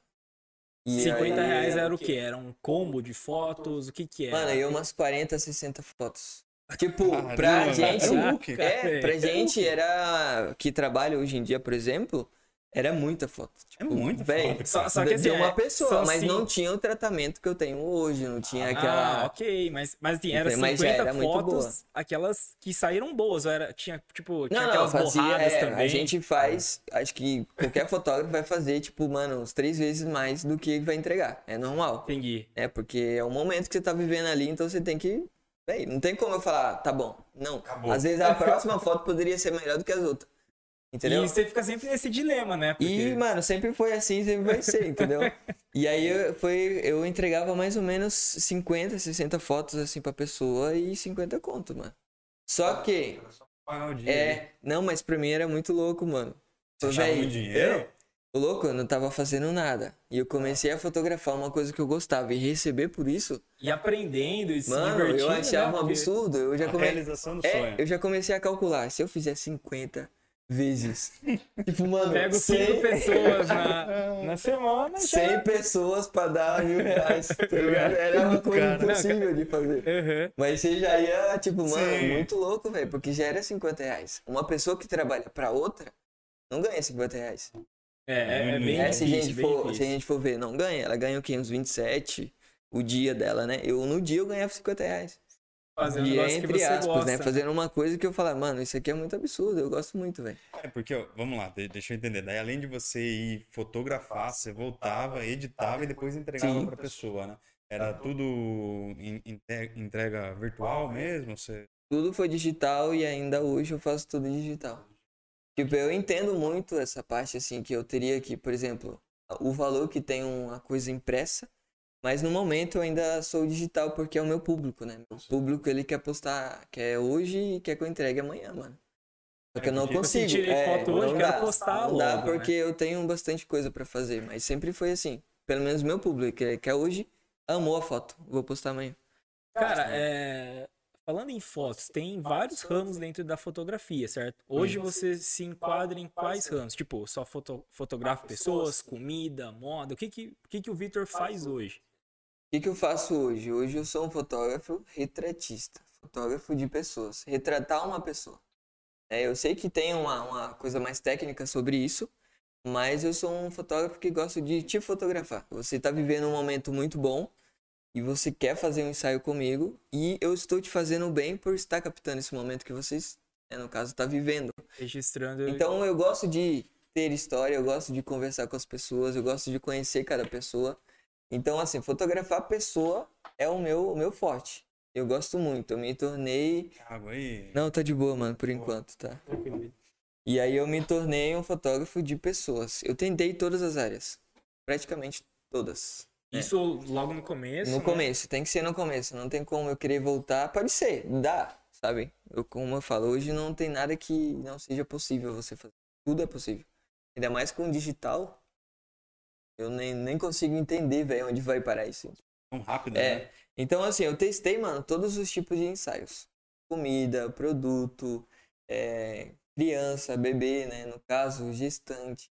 E 50 aí... reais era o quê? Era um combo de fotos? O que que era? Mano, eu umas 40, 60 fotos. Tipo, Caramba, pra gente. É, é, pra gente era. Que trabalha hoje em dia, por exemplo, era muita foto. É tipo, é muita véio, foto. Só, só que assim, de uma é, pessoa, mas não tinha o tratamento que eu tenho hoje, não tinha ah, aquela. ok, mas, mas assim, era 50 mas era fotos, aquelas que saíram boas, era, tinha, tipo, tinha não, aquelas não, fazia, borradas é, também. A gente faz, acho que qualquer fotógrafo vai fazer, tipo, mano, uns três vezes mais do que vai entregar. É normal. Entendi. É, porque é o momento que você tá vivendo ali, então você tem que Véi, não tem como eu falar, tá bom. Não. Acabou. Às vezes a próxima foto poderia ser melhor do que as outras. Entendeu? E você fica sempre nesse dilema, né? Porque... E, mano, sempre foi assim, sempre vai ser, entendeu? [laughs] e aí eu, foi, eu entregava mais ou menos 50, 60 fotos assim pra pessoa e 50 conto, mano. Só que. É, não, mas pra mim era muito louco, mano. Você achava muito dinheiro? O louco, eu não tava fazendo nada. E eu comecei a fotografar uma coisa que eu gostava e receber por isso. E aprendendo e se Mano, divertindo. eu achava né? um absurdo. Eu já come... realização do é, sonho. Eu já comecei a calcular. Se eu fizer 50 vezes. [laughs] tipo, mano. Pego 100 100... pessoas na, [laughs] na semana. 100 já... pessoas pra dar mil reais. [laughs] Tá Era uma coisa Cara, impossível de fazer. Uhum. Mas você já ia, tipo, mano, Sim. muito louco, velho. Porque já era 50 reais. Uma pessoa que trabalha pra outra não ganha 50 reais. É, é, é bem é, se, a gente for, se a gente for ver, não ganha. Ela ganha o quê? Uns 27 o dia dela, né? Eu, no dia, eu ganhava 50 reais. Fazendo e é entre aspas, né? gosta. né? Fazendo uma coisa que eu falo, mano, isso aqui é muito absurdo, eu gosto muito, velho. É porque, ó, vamos lá, deixa eu entender. Daí, além de você ir fotografar, você voltava, editava e depois entregava para a pessoa, né? Era tudo entrega virtual mesmo? Você... Tudo foi digital e ainda hoje eu faço tudo digital. Tipo, eu entendo muito essa parte, assim, que eu teria que, por exemplo, o valor que tem uma coisa impressa mas no momento eu ainda sou digital porque é o meu público, né? O público ele quer postar, quer hoje e quer que eu entregue amanhã, mano. Só que é, eu não consigo. Eu tirei é, foto hoje, quero postar Não dá né? porque né? eu tenho bastante coisa para fazer, mas sempre foi assim. Pelo menos meu público, que, que é hoje, amou a foto. Vou postar amanhã. Cara, é... falando em fotos, tem vários ramos dentro da fotografia, certo? Hoje você se enquadra em quais ramos? Tipo, só foto... fotografa pessoas, comida, moda. O que que, o, que, que o Victor faz hoje? O que, que eu faço hoje? Hoje eu sou um fotógrafo retratista, fotógrafo de pessoas, retratar uma pessoa. É, eu sei que tem uma, uma coisa mais técnica sobre isso, mas eu sou um fotógrafo que gosta de te fotografar. Você está vivendo um momento muito bom e você quer fazer um ensaio comigo e eu estou te fazendo bem por estar captando esse momento que vocês, né, no caso, está vivendo. Registrando. Então eu gosto de ter história, eu gosto de conversar com as pessoas, eu gosto de conhecer cada pessoa. Então, assim, fotografar a pessoa é o meu, o meu forte. Eu gosto muito. Eu me tornei. Água aí. Não, tá de boa, mano, por enquanto, tá? E aí eu me tornei um fotógrafo de pessoas. Eu tentei todas as áreas. Praticamente todas. É. Isso é. logo no começo? No né? começo, tem que ser no começo. Não tem como eu querer voltar. Pode ser, dá, sabe? Eu, como eu falo, hoje não tem nada que não seja possível você fazer. Tudo é possível. Ainda mais com o digital, eu nem, nem consigo entender, velho, onde vai parar isso. Tão rápido, é. né? Então, assim, eu testei, mano, todos os tipos de ensaios. Comida, produto, é, criança, bebê, né? No caso, gestante.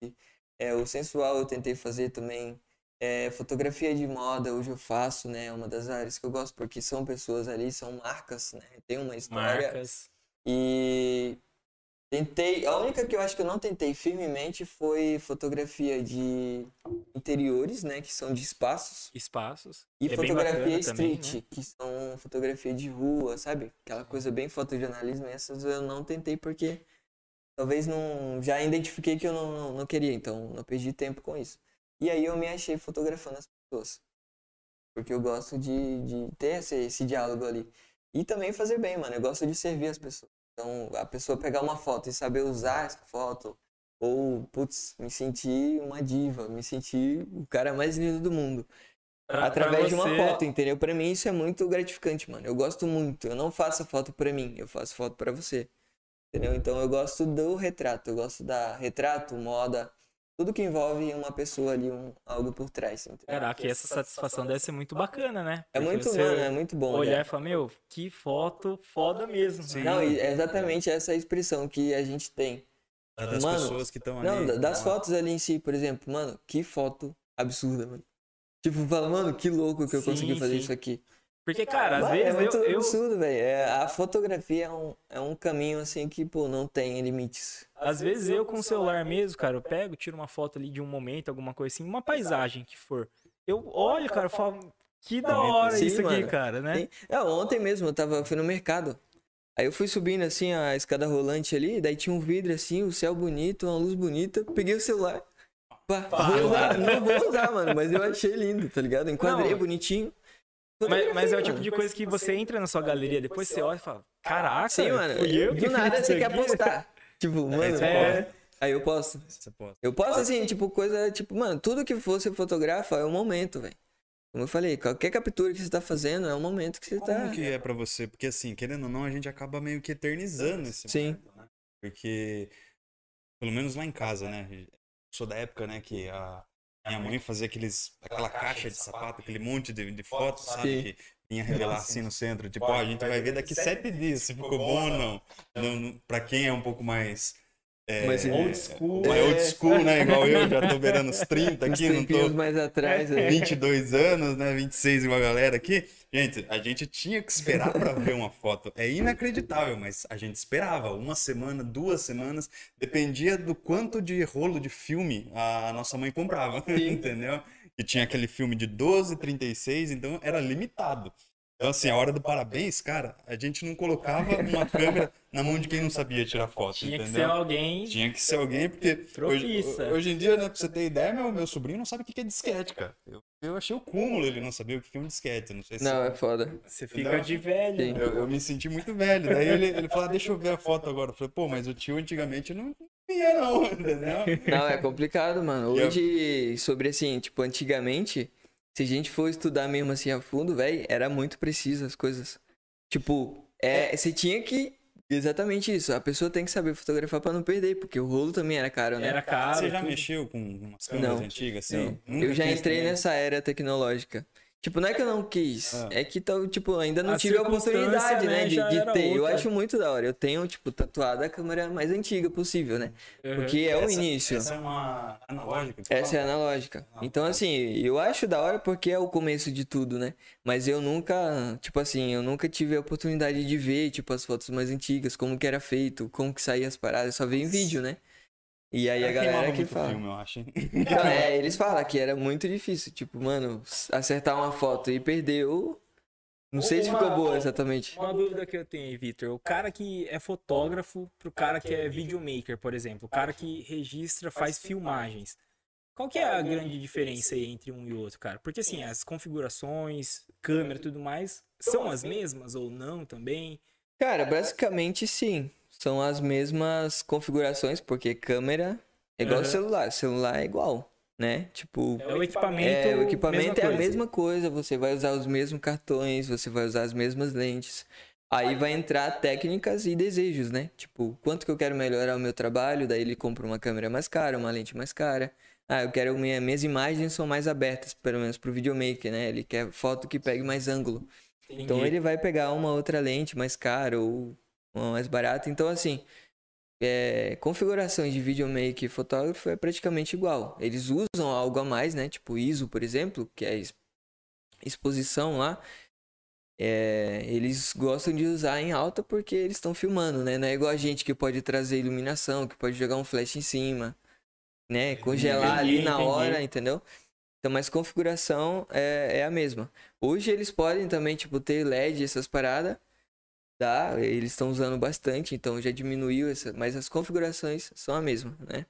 É, o sensual eu tentei fazer também. É, fotografia de moda, hoje eu faço, né? É uma das áreas que eu gosto, porque são pessoas ali, são marcas, né? Tem uma história. Marcas. E Tentei, a única que eu acho que eu não tentei firmemente foi fotografia de interiores, né, que são de espaços. Espaços. E é fotografia street, também, né? que são fotografia de rua, sabe? Aquela coisa bem fotojornalismo, essas eu não tentei porque talvez não já identifiquei que eu não, não, não queria, então não perdi tempo com isso. E aí eu me achei fotografando as pessoas. Porque eu gosto de, de ter esse, esse diálogo ali. E também fazer bem, mano. Eu gosto de servir as pessoas. Então, a pessoa pegar uma foto e saber usar essa foto, ou, putz, me sentir uma diva, me sentir o cara mais lindo do mundo. Pra, através pra de uma foto, entendeu? Para mim isso é muito gratificante, mano. Eu gosto muito. Eu não faço foto para mim, eu faço foto para você. Entendeu? Então eu gosto do retrato, eu gosto da retrato, moda, tudo que envolve uma pessoa ali, um, algo por trás. Entendeu? Caraca, e essa satisfação deve ser muito bacana, né? É Porque muito, mano, é muito bom. Olhar né? e falar, meu, que foto foda mesmo. Sim. Não, é exatamente essa expressão que a gente tem. Das mano, pessoas que estão ali. Não, das fotos ali em si, por exemplo, mano, que foto absurda, mano. Tipo, fala, mano, que louco que eu sim, consegui fazer sim. isso aqui. Porque, cara, às vezes. É muito eu, absurdo, velho. É, a fotografia é um, é um caminho assim que, pô, não tem limites. Às vezes eu com o celular mesmo, cara, eu pego, tiro uma foto ali de um momento, alguma coisa assim, uma paisagem que for. Eu olho, cara, eu falo, que da hora Sim, isso aqui, mano. cara, né? É, ontem mesmo eu tava, fui no mercado. Aí eu fui subindo assim a escada rolante ali, daí tinha um vidro assim, o céu bonito, uma luz bonita, peguei o celular. Pá, vou usar, não vou usar, mano, mas eu achei lindo, tá ligado? Enquadrei não, bonitinho. Mas, mas, é o tipo de coisa que você entra na sua galeria, depois você olha e fala, caraca, Sim, mano, eu do nada você quer postar. [laughs] Tipo, é, mano, é... aí eu posso. Eu posso assim, tipo, coisa, tipo, mano, tudo que você fotografa é o momento, velho. Como eu falei, qualquer captura que você tá fazendo é o momento que você Como tá. Como que é para você? Porque assim, querendo ou não, a gente acaba meio que eternizando esse Sim. momento, né? Porque, pelo menos lá em casa, né? sou da época, né, que a minha mãe fazia aqueles, aquela caixa de sapato, aquele monte de, de fotos, sabe? Que vinha revelar assim no centro. Tipo, ó, a gente vai ver daqui sete dias se ficou bom ou não. não pra quem é um pouco mais é, mas old school. É, old school, né? Igual eu, já tô [laughs] beirando os 30 aqui, não tô. mais atrás. É. 22 anos, né? 26 igual a galera aqui. Gente, a gente tinha que esperar para ver uma foto. É inacreditável, mas a gente esperava uma semana, duas semanas, dependia do quanto de rolo de filme a nossa mãe comprava, [laughs] entendeu? E tinha aquele filme de 12, 36, então era limitado. Então, assim, a hora do parabéns, cara, a gente não colocava uma câmera na mão de quem não sabia tirar foto. Tinha entendeu? que ser alguém. Tinha que ser alguém, porque hoje, hoje, em dia, né, pra você ter ideia, meu, meu sobrinho não sabe o que é disquete, cara. Eu, eu achei o cúmulo ele não saber o que é um disquete. Não, sei se não é foda. Você fica de velho. Eu, eu, me senti muito velho. Daí ele, ele falou, ah, deixa eu ver a foto agora. Eu falei, pô, mas o tio antigamente não via, não, [laughs] entendeu? Não, é complicado, mano. Hoje, sobre assim, tipo, antigamente se a gente for estudar mesmo assim a fundo, velho, era muito preciso as coisas. Tipo, é, você tinha que. Exatamente isso. A pessoa tem que saber fotografar para não perder, porque o rolo também era caro, né? Era caro. Você já mexeu com umas câmeras não, antigas, assim? Não. Eu já entrei nessa era tecnológica. Tipo, não é que eu não quis, ah. é que tipo, ainda não a tive a oportunidade, né, né de, de ter. Outra. Eu acho muito da hora. Eu tenho, tipo, tatuado a câmera mais antiga possível, né? Uhum. Porque é essa, o início. Essa é uma analógica. Essa é analógica. Ah, então, tá. assim, eu acho da hora porque é o começo de tudo, né? Mas eu nunca, tipo assim, eu nunca tive a oportunidade de ver, tipo, as fotos mais antigas, como que era feito, como que saía as paradas. Eu só vi em vídeo, né? E aí a galera que fala. Filme, eu acho. [laughs] É, eles falam que era muito difícil. Tipo, mano, acertar uma foto e perdeu. Não sei uma, se ficou boa exatamente. Uma dúvida que eu tenho aí, Victor. O cara que é fotógrafo pro cara que é videomaker, por exemplo. O cara que registra, faz filmagens. Qual que é a grande diferença aí entre um e outro, cara? Porque assim, as configurações, câmera e tudo mais, são as mesmas ou não também? Cara, basicamente sim são as mesmas configurações, porque câmera é igual uhum. celular, celular é igual, né? Tipo, é o equipamento, é, o equipamento é a mesma coisa, você vai usar os mesmos cartões, você vai usar as mesmas lentes. Aí vai entrar técnicas e desejos, né? Tipo, quanto que eu quero melhorar o meu trabalho, daí ele compra uma câmera mais cara, uma lente mais cara. Ah, eu quero minha, minhas imagens são mais abertas, pelo menos pro videomaker, né? Ele quer foto que pegue mais ângulo. Entendi. Então ele vai pegar uma outra lente mais cara ou uma mais barata. Então, assim, é, configurações de videomaker e fotógrafo é praticamente igual. Eles usam algo a mais, né? Tipo ISO, por exemplo, que é exposição lá. É, eles gostam de usar em alta porque eles estão filmando, né? Não é igual a gente que pode trazer iluminação, que pode jogar um flash em cima, né? Congelar entendi, ali na entendi. hora, entendeu? Então, mas configuração é, é a mesma. Hoje eles podem também, tipo, ter LED, essas paradas, Dá, eles estão usando bastante, então já diminuiu essa, mas as configurações são a mesma, né?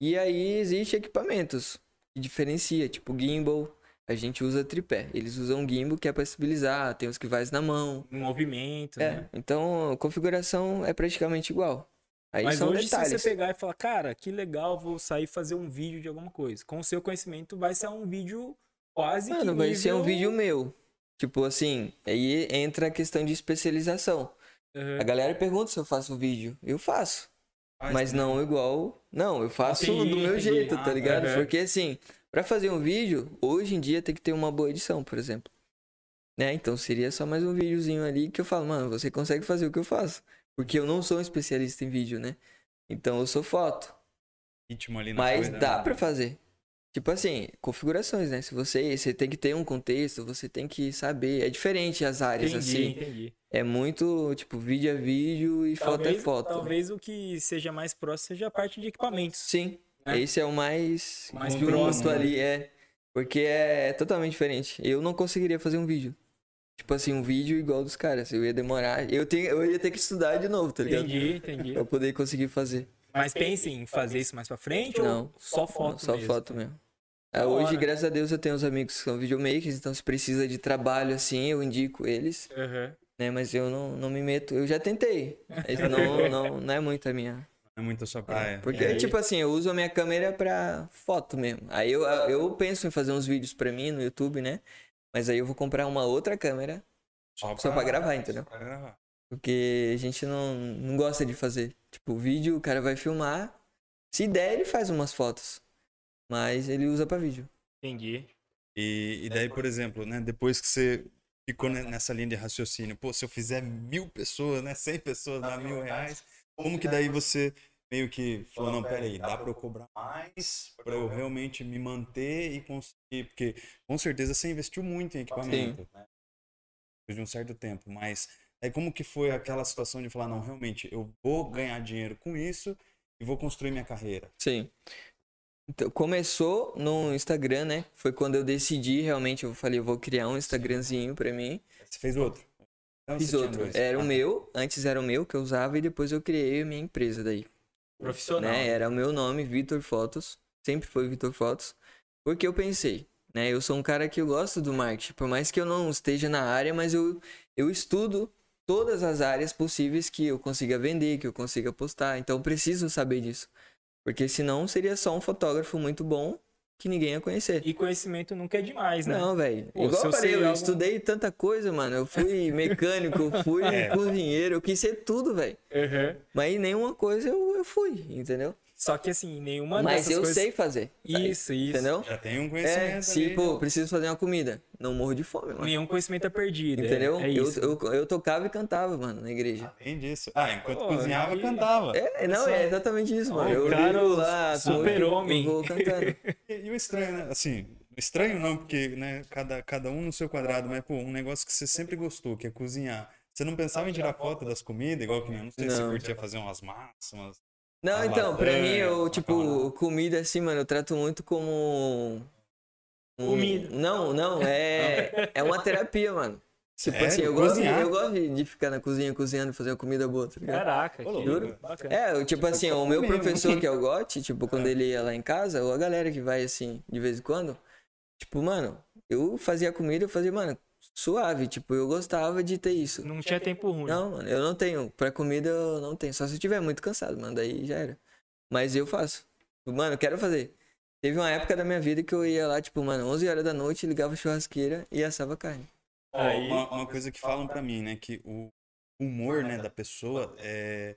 E aí existe equipamentos que diferencia, tipo gimbal, a gente usa tripé. Eles usam gimbal que é para estabilizar, tem os que vai na mão. Movimento, é, né? Então a configuração é praticamente igual. Aí Mas hoje detalhes. se você pegar e falar, cara, que legal, vou sair fazer um vídeo de alguma coisa. Com o seu conhecimento vai ser um vídeo quase Mano, que vai nível... ser um vídeo meu. Tipo assim, aí entra a questão de especialização. Uhum. A galera pergunta se eu faço vídeo. Eu faço. Faz mas não igual. Não, eu faço entendi, do meu entendi. jeito, tá ah, ligado? Uhum. Porque assim, para fazer um vídeo, hoje em dia tem que ter uma boa edição, por exemplo. Né? Então seria só mais um videozinho ali que eu falo, mano, você consegue fazer o que eu faço. Porque eu não sou um especialista em vídeo, né? Então eu sou foto. Ritmo ali na Mas coisa, dá né? pra fazer. Tipo assim, configurações, né? Se você, você tem que ter um contexto, você tem que saber. É diferente as áreas, entendi, assim. Entendi. É muito, tipo, vídeo é vídeo e talvez, foto é foto. Talvez o que seja mais próximo seja a parte de equipamentos. Sim. Né? Esse é o mais, mais próximo ali, é. Porque é totalmente diferente. Eu não conseguiria fazer um vídeo. Tipo assim, um vídeo igual dos caras. Eu ia demorar. Eu, tenho, eu ia ter que estudar de novo, tá ligado? Entendi, entendi. Pra poder conseguir fazer. Mas pense em fazer isso mais pra frente não, ou só foto Só mesmo? foto mesmo. É, hoje, graças a Deus, eu tenho uns amigos que são videomakers, então se precisa de trabalho assim, eu indico eles. Uhum. Né, mas eu não, não me meto. Eu já tentei. Mas não, [laughs] não, não é muito a minha. Não é muito a sua praia. É, porque, aí... tipo assim, eu uso a minha câmera pra foto mesmo. Aí eu, eu penso em fazer uns vídeos pra mim no YouTube, né? Mas aí eu vou comprar uma outra câmera só pra, só pra gravar, entendeu? Só pra gravar. Porque a gente não, não gosta de fazer. Tipo, vídeo, o cara vai filmar. Se der, ele faz umas fotos. Mas ele usa para vídeo. Entendi. E, e daí, por exemplo, né, depois que você ficou nessa linha de raciocínio, pô, se eu fizer mil pessoas, né, cem pessoas, dá mil reais, como que daí você meio que falou, não, peraí, dá para eu cobrar mais para eu realmente me manter e conseguir, porque com certeza você investiu muito em equipamento, né? Depois de um certo tempo, mas aí como que foi aquela situação de falar, não, realmente, eu vou ganhar dinheiro com isso e vou construir minha carreira? Sim. Então, começou no Instagram, né? Foi quando eu decidi realmente, eu falei, eu vou criar um Instagramzinho pra mim. Você fez outro? Então, Fiz outro. Era o meu, antes era o meu que eu usava e depois eu criei a minha empresa daí. Profissional. Né? Era o meu nome, Vitor Fotos. Sempre foi Vitor Fotos. Porque eu pensei, né? Eu sou um cara que eu gosto do marketing. Por mais que eu não esteja na área, mas eu, eu estudo todas as áreas possíveis que eu consiga vender, que eu consiga postar. Então eu preciso saber disso. Porque senão seria só um fotógrafo muito bom que ninguém ia conhecer. E conhecimento nunca é demais, né? Não, velho. Igual eu falei, eu algum... estudei tanta coisa, mano. Eu fui [laughs] mecânico, eu fui é. cozinheiro, eu quis ser tudo, velho. Uhum. Mas nenhuma coisa eu, eu fui, entendeu? Só que assim, nenhuma Mas eu coisas... sei fazer. Isso, isso. Entendeu? Já tem um conhecimento. É, se, pô, preciso fazer uma comida. Não morro de fome, mano. Nenhum conhecimento é perdido. Entendeu? É, é eu, eu, eu, tocava e cantava, mano, na igreja. Além disso. Ah, enquanto pô, cozinhava, e... cantava. É, não, é exatamente isso, mano. eu cara lá, super-homem. Vou cantando. e, e o estranho, né? Assim, estranho não, porque, né, cada, cada um no seu quadrado, mas, pô, um negócio que você sempre gostou, que é cozinhar. Você não pensava em tirar foto das comidas, igual que eu não sei não. se você curtia fazer umas massas, umas não, então, pra mim, eu, tipo, comida assim, mano, eu trato muito como. Um... Comida. Não, não, é. [laughs] é uma terapia, mano. Tipo é, assim, eu gosto, eu gosto de ficar na cozinha cozinhando, fazer uma comida boa, tá ligado? Caraca, que juro. É, eu, tipo assim, o meu professor que é o Gotti, tipo, quando é. ele ia lá em casa, ou a galera que vai assim, de vez em quando, tipo, mano, eu fazia comida, eu fazia, mano, suave, tipo, eu gostava de ter isso. Não tinha tempo ruim. Não, mano, eu não tenho. Pra comida eu não tenho. Só se eu estiver muito cansado, mano, daí já era. Mas eu faço. Mano, eu quero fazer. Teve uma época da minha vida que eu ia lá, tipo, mano, 11 horas da noite, ligava a churrasqueira e assava carne. Aí... Uma, uma coisa que falam para mim, né, que o humor, né, da pessoa é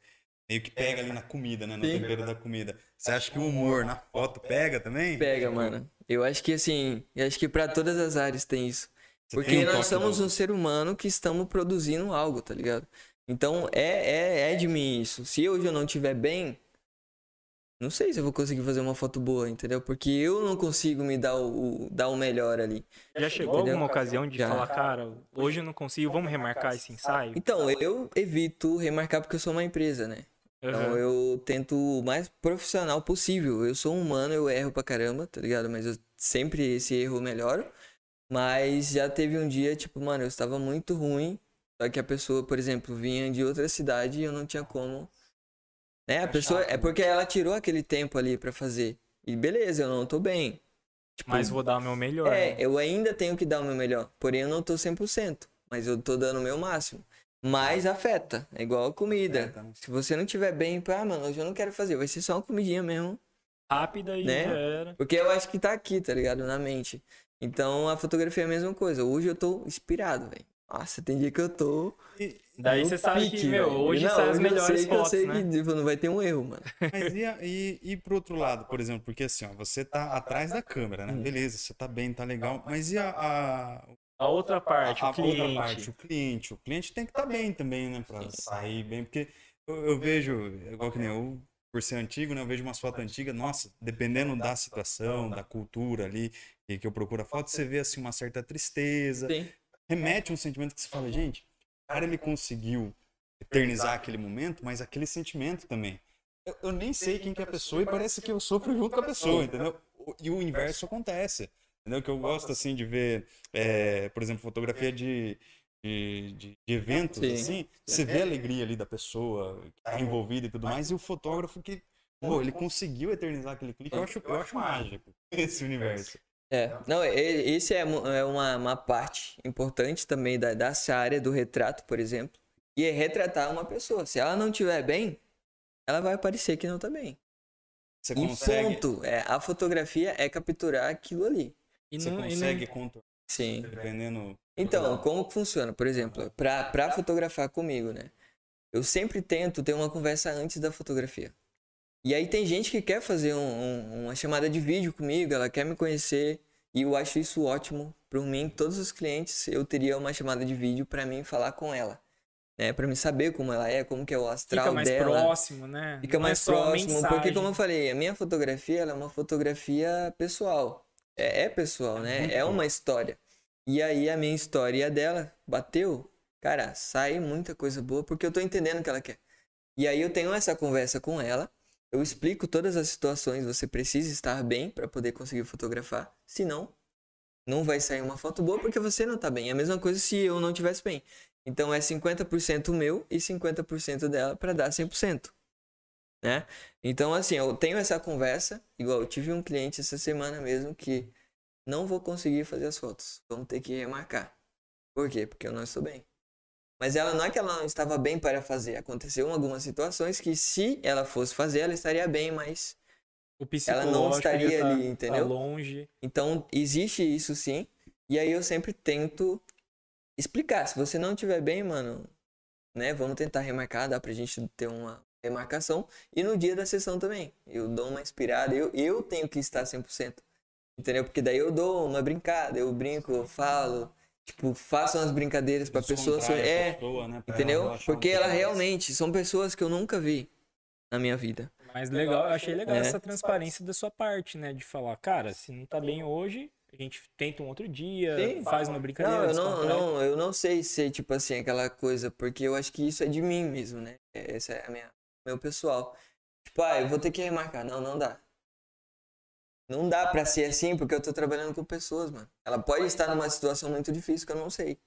meio que pega ali na comida, né, no Sim. tempero da comida. Você acha que o humor na foto pega também? Pega, mano. Eu acho que assim, eu acho que para todas as áreas tem isso. Porque nós somos um ser humano que estamos produzindo algo, tá ligado? Então é, é, é de mim isso. Se hoje eu não estiver bem, não sei se eu vou conseguir fazer uma foto boa, entendeu? Porque eu não consigo me dar o, o dar o melhor ali. Já chegou entendeu? alguma ocasião de Já. falar, cara, hoje eu não consigo, vamos remarcar esse ensaio? Então, eu evito remarcar porque eu sou uma empresa, né? Então uhum. eu tento o mais profissional possível. Eu sou humano, eu erro pra caramba, tá ligado? Mas eu sempre esse erro melhoro. Mas já teve um dia, tipo, mano, eu estava muito ruim. Só que a pessoa, por exemplo, vinha de outra cidade e eu não tinha como. Né? A é pessoa. Chato, é porque ela tirou aquele tempo ali para fazer. E beleza, eu não tô bem. Tipo, mas vou dar o meu melhor. É, né? eu ainda tenho que dar o meu melhor. Porém, eu não tô 100%. Mas eu tô dando o meu máximo. Mas afeta. É igual a comida. Né? Se você não tiver bem, ah, mano, hoje eu não quero fazer. Vai ser só uma comidinha mesmo. Rápida e né? já era. Porque eu acho que tá aqui, tá ligado? Na mente. Então a fotografia é a mesma coisa. Hoje eu tô inspirado, velho. Nossa, tem dia que eu tô. E daí você sabe pique, que, meu, hoje não, sai as melhores sei fotos, eu sei né? que tipo, não vai ter um erro, mano. Mas e, e, e pro outro lado, por exemplo, porque assim, ó, você tá atrás da câmera, né? Hum. Beleza, você tá bem, tá legal. Mas e a. A, a outra parte, a, o cliente. outra parte, o cliente. O cliente tem que estar tá bem também, né? Pra sair bem. Porque eu, eu vejo, igual que nem eu, por ser antigo, né? Eu vejo umas fotos antigas, nossa, dependendo da situação, da cultura ali, e que eu procuro a foto, você vê assim uma certa tristeza. Sim. Remete um sentimento que você fala, gente, o cara ele conseguiu eternizar aquele momento, mas aquele sentimento também. Eu, eu nem sei quem que é a pessoa e parece que eu sofro junto com a pessoa, entendeu? E o inverso acontece. Entendeu? Que eu gosto assim de ver, é, por exemplo, fotografia de, de, de, de eventos, Sim. assim, você vê a alegria ali da pessoa que tá envolvida e tudo mais, e o fotógrafo que, pô, ele conseguiu eternizar aquele clipe, eu acho, eu acho mágico esse universo. É, não, esse é, é uma, uma parte importante também da, dessa área do retrato, por exemplo, e é retratar uma pessoa. Se ela não estiver bem, ela vai parecer que não tá bem. Você e consegue... ponto, é, a fotografia é capturar aquilo ali. E você não, consegue não... controlar Sim. Dependendo. Então, como que funciona? Por exemplo, pra, pra fotografar comigo, né? Eu sempre tento ter uma conversa antes da fotografia. E aí tem gente que quer fazer um, um, uma chamada de vídeo comigo, ela quer me conhecer. E eu acho isso ótimo. Para mim, todos os clientes, eu teria uma chamada de vídeo para mim falar com ela. Né, para mim saber como ela é, como que é o astral dela. Fica mais dela. próximo, né? Fica Não é mais é próximo, porque como eu falei, a minha fotografia é uma fotografia pessoal. É, é pessoal, né? É uma história. E aí a minha história dela bateu, cara, sai muita coisa boa porque eu tô entendendo o que ela quer. E aí eu tenho essa conversa com ela, eu explico todas as situações, você precisa estar bem para poder conseguir fotografar, senão não vai sair uma foto boa porque você não tá bem. É a mesma coisa se eu não tivesse bem. Então é 50% meu e 50% dela para dar 100%. Né? Então assim, eu tenho essa conversa, igual eu tive um cliente essa semana mesmo que não vou conseguir fazer as fotos. Vamos ter que remarcar. Por quê? Porque eu não estou bem. Mas ela não é que ela não estava bem para fazer. Aconteceu algumas situações que se ela fosse fazer, ela estaria bem, mas ela não estaria tá, ali, entendeu? Tá longe. Então existe isso sim. E aí eu sempre tento explicar. Se você não estiver bem, mano, né? Vamos tentar remarcar, dá pra gente ter uma remarcação. E no dia da sessão também. Eu dou uma inspirada. Eu, eu tenho que estar 100%. Entendeu? Porque daí eu dou uma brincada, eu brinco, eu falo. Tipo, façam as brincadeiras pra pessoa. É, pessoa, né? entendeu? Porque ela realmente são pessoas que eu nunca vi na minha vida. Mas legal, eu achei legal é. essa transparência da sua parte, né? De falar, cara, se não tá bem hoje, a gente tenta um outro dia, Sim. faz uma brincadeira. Não, eu não, não, eu não sei ser, tipo assim, aquela coisa, porque eu acho que isso é de mim mesmo, né? Esse é a minha, meu pessoal. Tipo, ah, eu vou ter que remarcar. Não, não dá. Não dá pra ser assim porque eu tô trabalhando com pessoas, mano. Ela pode estar numa situação muito difícil que eu não sei.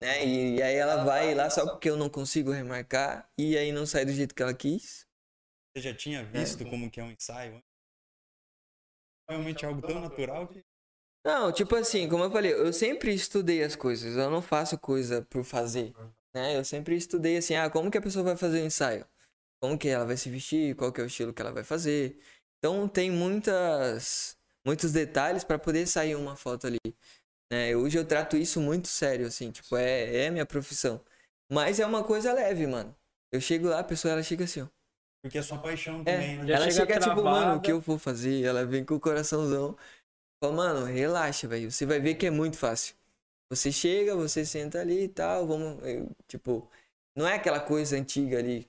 Né? E, e aí ela vai lá só porque eu não consigo remarcar e aí não sai do jeito que ela quis. Você já tinha visto é. como que é um ensaio? Realmente é algo tão natural que... Não, tipo assim, como eu falei, eu sempre estudei as coisas. Eu não faço coisa por fazer. Né? Eu sempre estudei assim, ah, como que a pessoa vai fazer o ensaio? Como que ela vai se vestir? Qual que é o estilo que ela vai fazer? Então tem muitas, muitos detalhes para poder sair uma foto ali. Né? Hoje eu trato isso muito sério, assim, tipo, é, é minha profissão. Mas é uma coisa leve, mano. Eu chego lá, a pessoa ela chega assim, ó. Porque é sua paixão é, também, né? Ela chega, chega tipo, mano, o que eu vou fazer? Ela vem com o coraçãozão. Fala, mano, relaxa, velho. Você vai ver que é muito fácil. Você chega, você senta ali e tal, vamos. Eu, tipo, não é aquela coisa antiga ali.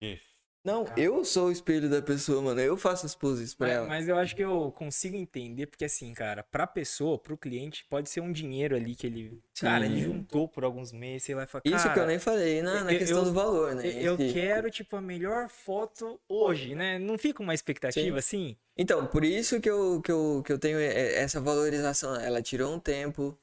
Isso. Não, Cara. eu sou o espelho da pessoa, mano. Eu faço as poses pra mas, ela. Mas eu acho que eu consigo entender, porque assim, cara, pra pessoa, pro cliente, pode ser um dinheiro ali que ele. Sim. Cara, ele juntou por alguns meses e vai falar. Isso que eu nem falei na, na questão eu, do valor, né? Eu quero, tipo, a melhor foto hoje, né? Não fica uma expectativa Sim. assim? Então, por isso que eu, que, eu, que eu tenho essa valorização. Ela tirou um tempo,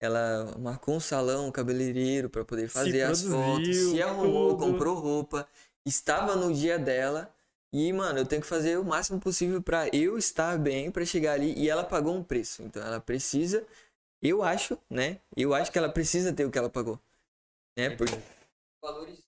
ela marcou um salão, um cabeleireiro para poder fazer as fotos, se arrumou, tudo. comprou roupa estava no dia dela. E, mano, eu tenho que fazer o máximo possível para eu estar bem, para chegar ali. E ela pagou um preço. Então ela precisa, eu acho, né? Eu acho que ela precisa ter o que ela pagou. Né? Porque. Valores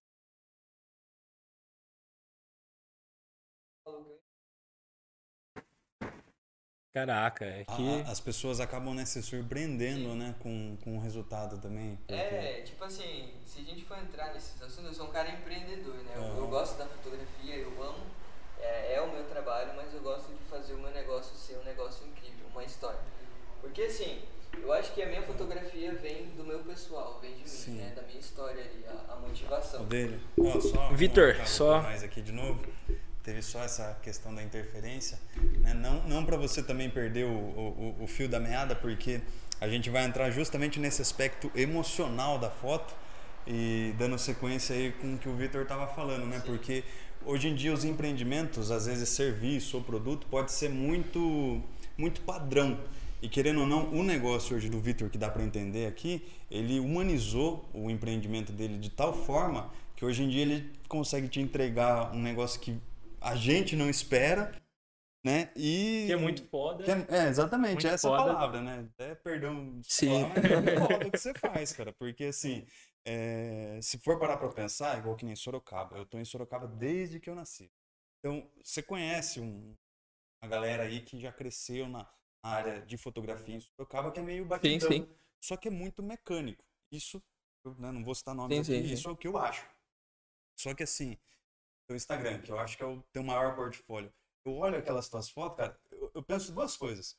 Caraca, é que. as pessoas acabam né, se surpreendendo né, com, com o resultado também. Porque... É, tipo assim, se a gente for entrar nesses assuntos, eu sou um cara empreendedor, né? Eu, uhum. eu gosto da fotografia, eu amo, é, é, o meu trabalho, mas eu gosto de fazer o meu negócio ser um negócio incrível, uma história. Porque assim, eu acho que a minha fotografia vem do meu pessoal, vem de mim, Sim. né? Da minha história ali, a, a motivação. O dele. Oh, só Vitor, só. Mais aqui de novo teve só essa questão da interferência, né? não, não para você também perder o, o, o, fio da meada, porque a gente vai entrar justamente nesse aspecto emocional da foto e dando sequência aí com o que o Vitor estava falando, né? Sim. Porque hoje em dia os empreendimentos, às vezes serviço ou produto, pode ser muito, muito padrão. E querendo ou não, o negócio hoje do Vitor, que dá para entender aqui, ele humanizou o empreendimento dele de tal forma que hoje em dia ele consegue te entregar um negócio que a gente não espera, né? E que é muito foda. É, é, exatamente, muito é essa foda. palavra, né? Até perdão, Sim. Falar, é foda o que você faz, cara, porque assim, é, se for parar para pensar, igual que nem Sorocaba, eu tô em Sorocaba desde que eu nasci. Então, você conhece um, uma galera aí que já cresceu na área de fotografia em Sorocaba, que é meio batidão, sim, sim. só que é muito mecânico. Isso, né, não vou citar nomes sim, aqui, isso é o que eu acho. Só que assim, teu Instagram, que eu acho que é o teu maior portfólio. Eu olho aquelas tuas fotos, cara, eu, eu penso duas coisas.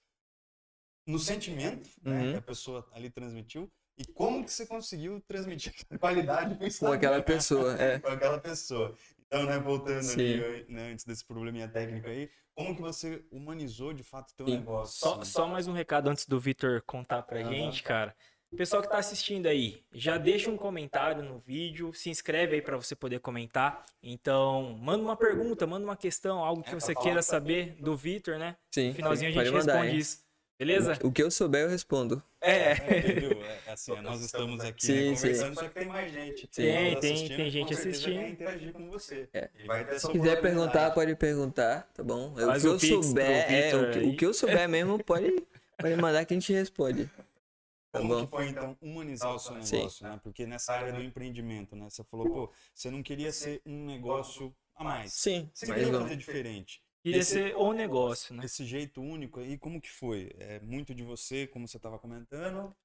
No sentimento né, uhum. que a pessoa ali transmitiu e como que você conseguiu transmitir qualidade com, com aquela pessoa. É. [laughs] com aquela pessoa. Então, né, voltando Sim. ali, né, antes desse probleminha técnico aí, como que você humanizou de fato o teu Sim. negócio? Só, só mais um recado antes do Vitor contar pra uhum. gente, cara. Pessoal que está assistindo aí, já deixa um comentário no vídeo, se inscreve aí para você poder comentar. Então, manda uma pergunta, manda uma questão, algo que é, você queira saber do Vitor, né? Sim. No finalzinho a gente responde isso. Beleza? O que eu souber, eu respondo. É. é, [laughs] é assim, nós estamos aqui sim, né, conversando, sim. só que tem mais gente. Tem, tem, tem gente assistindo. Vai interagir com você. É. Se quiser perguntar, pode perguntar, tá bom? Faz o que eu souber, é, o que, o que, eu souber mesmo, pode, pode mandar que a gente responde. [laughs] Tá Como que foi, então, humanizar o seu negócio, Sim. né? Porque nessa área do empreendimento, né? Você falou, pô, você não queria ser um negócio a mais. Sim. Você queria fazer diferente. Queria ser o negócio, né? Esse jeito único aí, como que foi? É muito de você, como você estava comentando?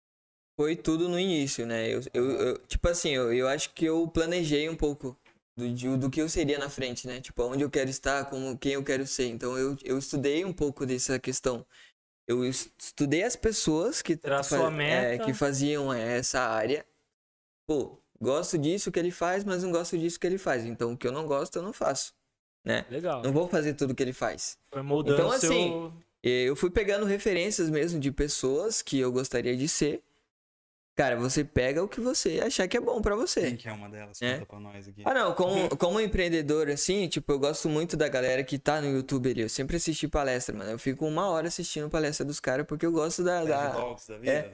Foi tudo no início, né? Eu, eu, eu tipo assim, eu, eu acho que eu planejei um pouco do, do que eu seria na frente, né? Tipo, onde eu quero estar, como quem eu quero ser. Então eu, eu estudei um pouco dessa questão eu estudei as pessoas que, é, que faziam essa área. Pô, gosto disso que ele faz, mas não gosto disso que ele faz. Então, o que eu não gosto, eu não faço. Né? Legal. Não vou fazer tudo que ele faz. Foi moldando então, assim, seu... eu fui pegando referências mesmo de pessoas que eu gostaria de ser. Cara, você pega o que você achar que é bom para você. Quem que é uma delas? É? Conta pra nós aqui. Ah, não, como, como empreendedor, assim, tipo, eu gosto muito da galera que tá no YouTube ali. Eu sempre assisti palestra, mano. Eu fico uma hora assistindo palestra dos caras porque eu gosto da. da... da vida, é.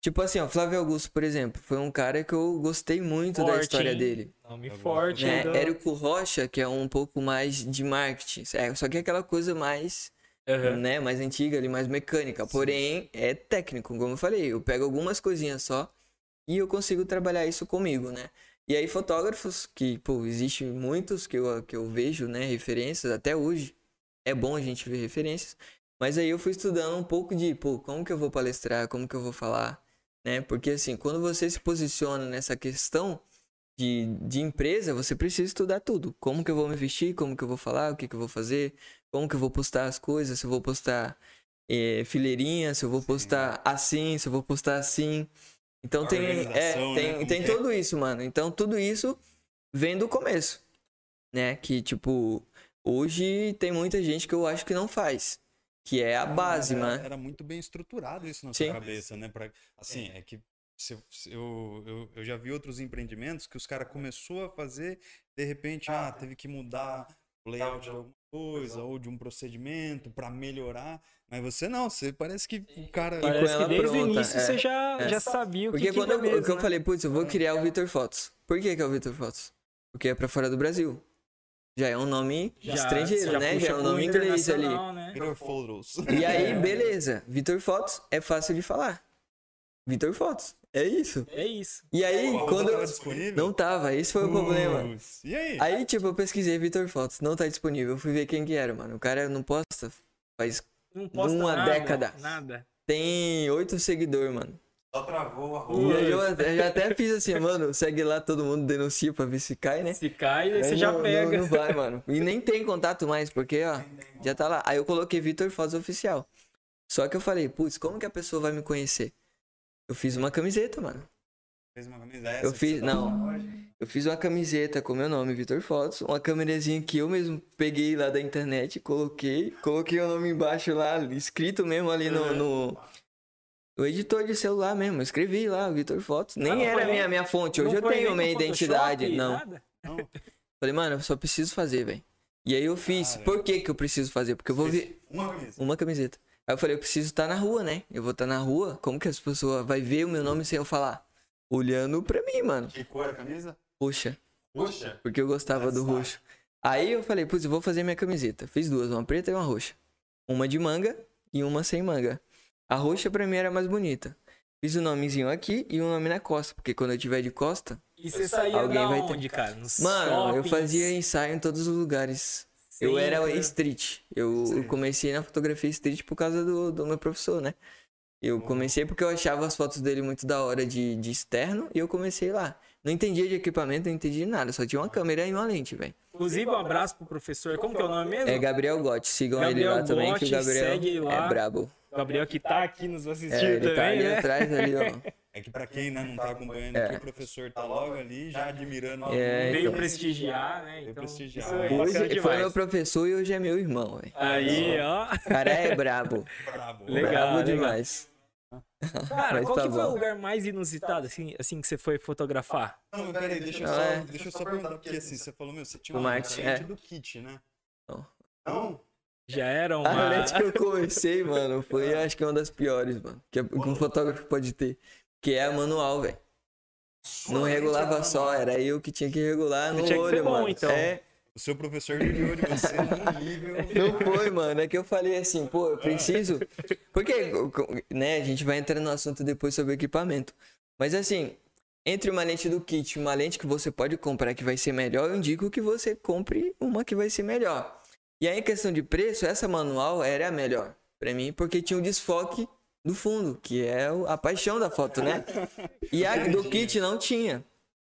Tipo assim, ó, Flávio Augusto, por exemplo, foi um cara que eu gostei muito forte, da história hein? dele. Nome forte, né? Érico Rocha, que é um pouco mais de marketing. É, só que é aquela coisa mais uhum. né, mais antiga ali, mais mecânica. Sim. Porém, é técnico, como eu falei. Eu pego algumas coisinhas só e eu consigo trabalhar isso comigo, né? E aí, fotógrafos, que, pô, existe muitos que eu, que eu vejo, né, referências até hoje. É bom a gente ver referências. Mas aí eu fui estudando um pouco de, pô, como que eu vou palestrar, como que eu vou falar, né? Porque assim, quando você se posiciona nessa questão de, de empresa, você precisa estudar tudo. Como que eu vou me vestir, como que eu vou falar, o que que eu vou fazer, como que eu vou postar as coisas, se eu vou postar é, fileirinha, se eu vou postar Sim. assim, se eu vou postar assim. Então tem, é, tem, né? tem tudo isso, mano. Então tudo isso vem do começo, né? Que tipo, hoje tem muita gente que eu acho que não faz. Que é a base, era, mano. Era muito bem estruturado isso na Sim. sua cabeça, né? Pra, assim, é que eu, eu, eu já vi outros empreendimentos que os caras começou a fazer, de repente, ah, teve que mudar o layout de alguma coisa ou de um procedimento para melhorar. Mas você não, você parece que o cara. Parece que desde pronta. o início é, você já, é. já sabia o Porque que quando que eu, mesmo, eu falei, putz, eu vou criar o Vitor Fotos. Por que, que é o Vitor Fotos? Porque é pra fora do Brasil. Já é um nome já, estrangeiro, já né? Já é um nome inglês ali. Né? Vitor Fotos. E aí, [laughs] beleza. Vitor Fotos é fácil de falar. Vitor Fotos. É isso. É isso. E aí, Pô, quando. Tava disponível? Não tava, esse foi o problema. E aí? Aí, tipo, eu pesquisei Vitor Fotos, não tá disponível. Eu fui ver quem que era, mano. O cara não posta faz não posta uma nada, década. Nada. Tem oito seguidores, mano. Só travou a rua. E aí eu, eu, já até fiz assim, mano, segue lá, todo mundo denuncia pra ver se cai, né? Se cai, aí você já pega. Não, não vai, [laughs] mano. E nem tem contato mais, porque, ó, já tá lá. Aí eu coloquei Vitor Fotos Oficial. Só que eu falei, putz, como que a pessoa vai me conhecer? Eu fiz uma camiseta, mano. Fez uma camiseta? Eu fiz, não. Eu fiz uma camiseta com meu nome, Vitor Fotos, uma câmerazinha que eu mesmo peguei lá da internet, coloquei, coloquei o nome embaixo lá, escrito mesmo ali no, no, no editor de celular mesmo. escrevi lá, Vitor Fotos. Nem era minha, minha fonte. Hoje eu tenho minha identidade. Não. não. Falei, mano, eu só preciso fazer, velho. E aí eu fiz. Cara, Por que que eu preciso fazer? Porque eu vou ver. Uma camiseta. Uma camiseta. Aí eu falei, eu preciso estar na rua, né? Eu vou estar na rua. Como que as pessoas vai ver o meu nome sem eu falar? Olhando pra mim, mano. Que cor é a camisa? Roxa. Roxa? Porque eu gostava do roxo. Aí eu falei, putz, eu vou fazer minha camiseta. Fiz duas, uma preta e uma roxa. Uma de manga e uma sem manga. A roxa pra mim era mais bonita. Fiz o um nomezinho aqui e um nome na costa, porque quando eu tiver de costa. E você saía alguém vai ter... onde, cara? Nos Mano, shoppings. eu fazia ensaio em todos os lugares. Sim, eu era cara. street. Eu, eu, comecei na fotografia street por causa do, do meu professor, né? Eu comecei porque eu achava as fotos dele muito da hora de, de externo e eu comecei lá. Não entendia de equipamento, não entendia nada, só tinha uma câmera e uma lente, velho. Inclusive, um abraço pro professor. Como que é o nome mesmo? É Gabriel Gotti. Sigam Gabriel ele lá Gotti, também, que o Gabriel é brabo. Gabriel que tá aqui nos assistindo é, ele também, tá ali né? atrás, ali, ó. [laughs] É que pra quem né, não tá acompanhando é. aqui, o professor tá logo ali, já admirando. É, Veio então... prestigiar, né? Veio então, prestigiar. É hoje foi meu professor e hoje é meu irmão, velho. Aí, ó. O cara é brabo. Brabo. Legal, brabo legal. demais. Cara, [laughs] qual tá que foi o lugar mais inusitado, assim, assim, que você foi fotografar? Não, peraí, deixa eu, só, é. deixa eu só perguntar, porque assim, você falou, meu, você tinha uma lente é. do kit, né? Não. Não? Já era uma... A lente que eu comecei, mano, foi [laughs] acho que uma das piores, mano, que, um fotógrafo pode ter, que é a manual, velho. Não regulava só, era eu que tinha que regular no tinha olho, bom, mano. Então. É, o seu professor ligou de você num nível. [laughs] Não foi, mano. É que eu falei assim, pô, eu preciso. Porque, né, a gente vai entrar no assunto depois sobre equipamento. Mas assim, entre uma lente do kit e uma lente que você pode comprar que vai ser melhor, eu indico que você compre uma que vai ser melhor. E aí, em questão de preço, essa manual era a melhor para mim, porque tinha um desfoque do fundo, que é a paixão da foto, né? E a do kit não tinha.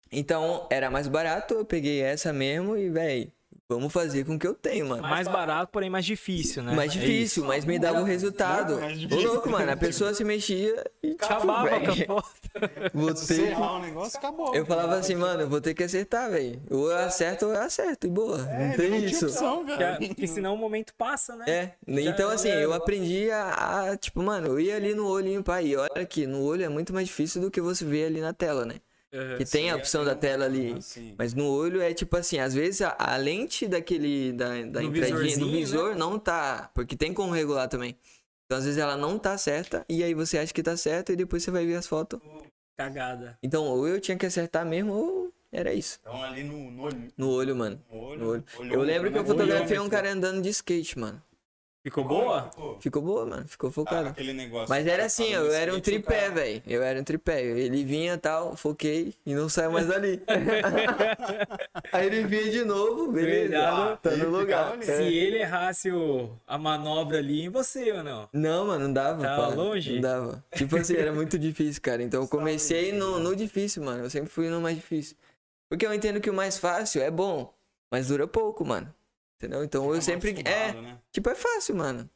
Então, era mais barato, eu peguei essa mesmo e, velho, Vamos fazer com o que eu tenho, mano. Mais barato, porém mais difícil, né? Mais é difícil, é mas me dava o um resultado. Ô, louco, mano. A pessoa se mexia e acabava com a foto. [laughs] Vou ter que... negócio, acabou. Eu falava assim, mano, eu vou ter que acertar, velho. Ou eu acerto ou eu acerto. E boa. É, não tem isso. Opção, Porque senão o momento passa, né? É. Então, assim, eu aprendi a, a, Tipo, mano, eu ia ali no olhinho pra ir. Olha aqui, no olho é muito mais difícil do que você vê ali na tela, né? Uhum, que tem a opção da tela ali. Mas no olho é tipo assim, às vezes a, a lente daquele. Da, da entradinha do visor né? não tá. Porque tem como regular também. Então às vezes ela não tá certa. E aí você acha que tá certa e depois você vai ver as fotos. Cagada. Então, ou eu tinha que acertar mesmo, ou era isso. Então ali no, no olho. No olho, mano. No olho. No olho. eu lembro que eu fotografei um cara andando de skate, mano. Ficou boa? Ficou boa, mano. Ficou focado. Ah, aquele negócio. Mas era assim, eu era um tripé, velho. Eu era um tripé. Ele vinha tal, foquei e não saiu mais dali. [laughs] Aí ele vinha de novo, beleza. Ah, tá no lugar. Se ele errasse o, a manobra ali em você ou não? Não, mano, não dava. Tava pô. longe? Não dava. Tipo assim, era muito difícil, cara. Então eu comecei no, no difícil, mano. Eu sempre fui no mais difícil. Porque eu entendo que o mais fácil é bom, mas dura pouco, mano. Entendeu? Então eu sempre. é. Né? Tipo, é fácil, mano.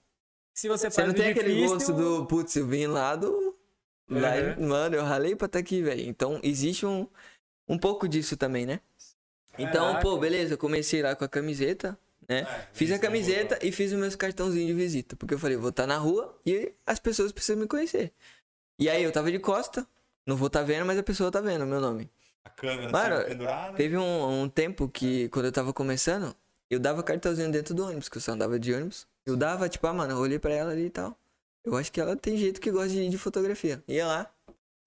Se você, você não tem difícil, aquele gosto do, putz, eu vim lá do. Uhum. Lá, mano, eu ralei pra estar tá aqui, velho. Então existe um, um pouco disso também, né? Então, Caraca. pô, beleza, eu comecei lá com a camiseta, né? É, fiz a camiseta e fiz os meus cartãozinhos de visita. Porque eu falei, vou estar tá na rua e as pessoas precisam me conhecer. E aí eu tava de costa, não vou estar tá vendo, mas a pessoa tá vendo o meu nome. A câmera Mano, teve um, um tempo que, quando eu tava começando, eu dava cartãozinho dentro do ônibus, que eu só andava de ônibus. Eu dava, tipo, ah, mano, eu olhei pra ela ali e tal. Eu acho que ela tem jeito que gosta de, de fotografia. Ia lá,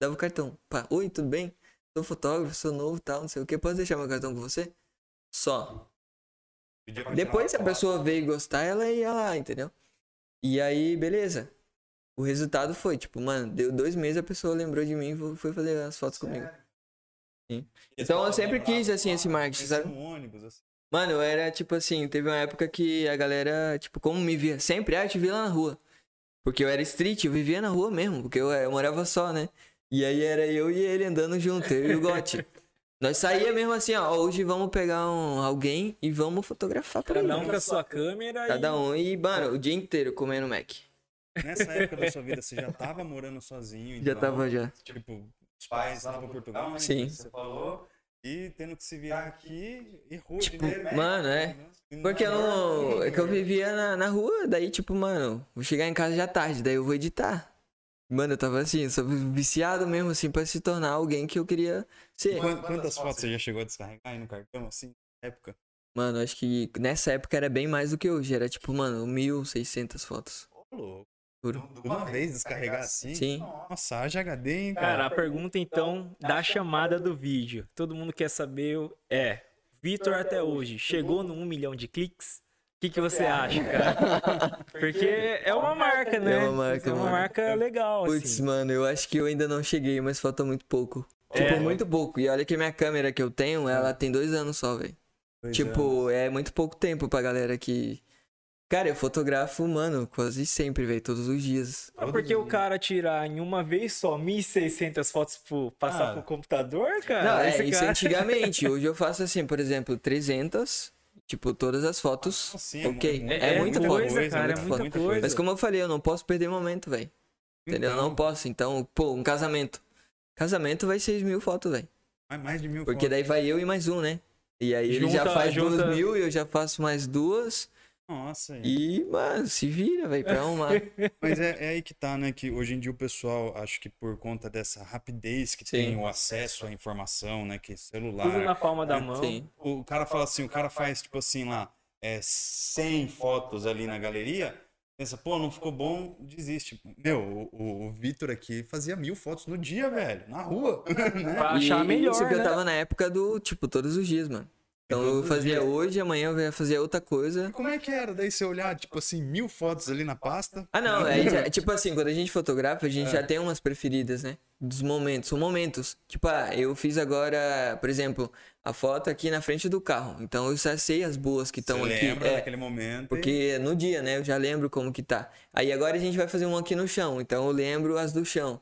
dava o cartão. Pá, oi, tudo bem? Sou fotógrafo, sou novo e tal, não sei o que. Posso deixar meu cartão com você? Só. Depois, se a pessoa veio gostar, ela ia lá, entendeu? E aí, beleza. O resultado foi, tipo, mano, deu dois meses, a pessoa lembrou de mim e foi fazer as fotos comigo. Sim. Então eu sempre quis, assim, esse marketing, sabe? Um ônibus, assim. Mano, eu era tipo assim, teve uma época que a galera, tipo, como me via sempre, ah, eu te via lá na rua. Porque eu era street, eu vivia na rua mesmo, porque eu, eu morava só, né? E aí era eu e ele andando junto, eu e o Gotti. [laughs] Nós saía mesmo assim, ó, hoje vamos pegar um, alguém e vamos fotografar pra Cada um com a sua câmera Cada e... um, e, mano, o dia inteiro comendo Mac. Nessa época da sua vida, você já tava morando sozinho? Então, já tava, já. Tipo, os pais lá pra Portugal, né? Sim. Você falou e tendo que se virar aqui e rua tipo, de Mano, é. Porque eu não. É que eu vivia na, na rua, daí, tipo, mano, vou chegar em casa já tarde, daí eu vou editar. Mano, eu tava assim, só viciado mesmo, assim, pra se tornar alguém que eu queria ser. Quantas fotos você já chegou a descarregar aí no cartão, assim, na época? Mano, acho que nessa época era bem mais do que hoje. Era tipo, mano, 1.600 fotos. Ô, louco. Por uma vez descarregar assim? Sim. Nossa, haja HD, hein, cara? Cara, a pergunta então da chamada do vídeo. Todo mundo quer saber é, Vitor até hoje, chegou no 1 milhão de cliques? O que, que você acha, cara? [laughs] Porque é uma marca, né? É uma marca, é uma marca legal, Putz, assim. mano, eu acho que eu ainda não cheguei, mas falta muito pouco. Tipo, é. muito pouco. E olha que minha câmera que eu tenho, ela tem dois anos só, velho. Tipo, anos. é muito pouco tempo pra galera que Cara, eu fotografo, mano, quase sempre, velho, todos os dias. Mas porque o cara tirar em uma vez só 1.600 fotos pro, passar ah. pro computador, cara? Não, é, cara... isso antigamente. Hoje eu faço assim, por exemplo, 300, tipo, todas as fotos, ah, sim, ok. É, é, é muita coisa, coisa, cara, é muita, muita coisa. Mas como eu falei, eu não posso perder momento, velho. Entendeu? Então... Não posso. Então, pô, um casamento. Casamento vai 6 mil fotos, velho. Mais de mil Porque fotos. daí vai eu e mais um, né? E aí junta, ele já faz junta... duas mil e eu já faço mais duas. Nossa. E, mano, se vira, velho, pra arrumar. [laughs] Mas é, é, aí que tá, né? Que hoje em dia o pessoal, acho que por conta dessa rapidez que Sim. tem o acesso à informação, né? Que celular. Tudo na palma da mão. Sim. O cara fala assim, o cara faz, tipo assim, lá, é, 100 fotos ali na galeria. Pensa, pô, não ficou bom, desiste. Meu, o, o Vitor aqui fazia mil fotos no dia, velho, na rua. [laughs] né? Pra achar melhor. Isso que né? eu tava na época do, tipo, todos os dias, mano. Então eu fazia hoje, amanhã eu ia fazer outra coisa. E como é que era? Daí você olhar, tipo assim, mil fotos ali na pasta? Ah, não. É, já, tipo assim, quando a gente fotografa, a gente é. já tem umas preferidas, né? Dos momentos. São momentos. Tipo, ah, eu fiz agora, por exemplo, a foto aqui na frente do carro. Então eu já sei as boas que estão aqui. lembra é, daquele momento. Porque no dia, né? Eu já lembro como que tá. Aí agora a gente vai fazer um aqui no chão. Então eu lembro as do chão.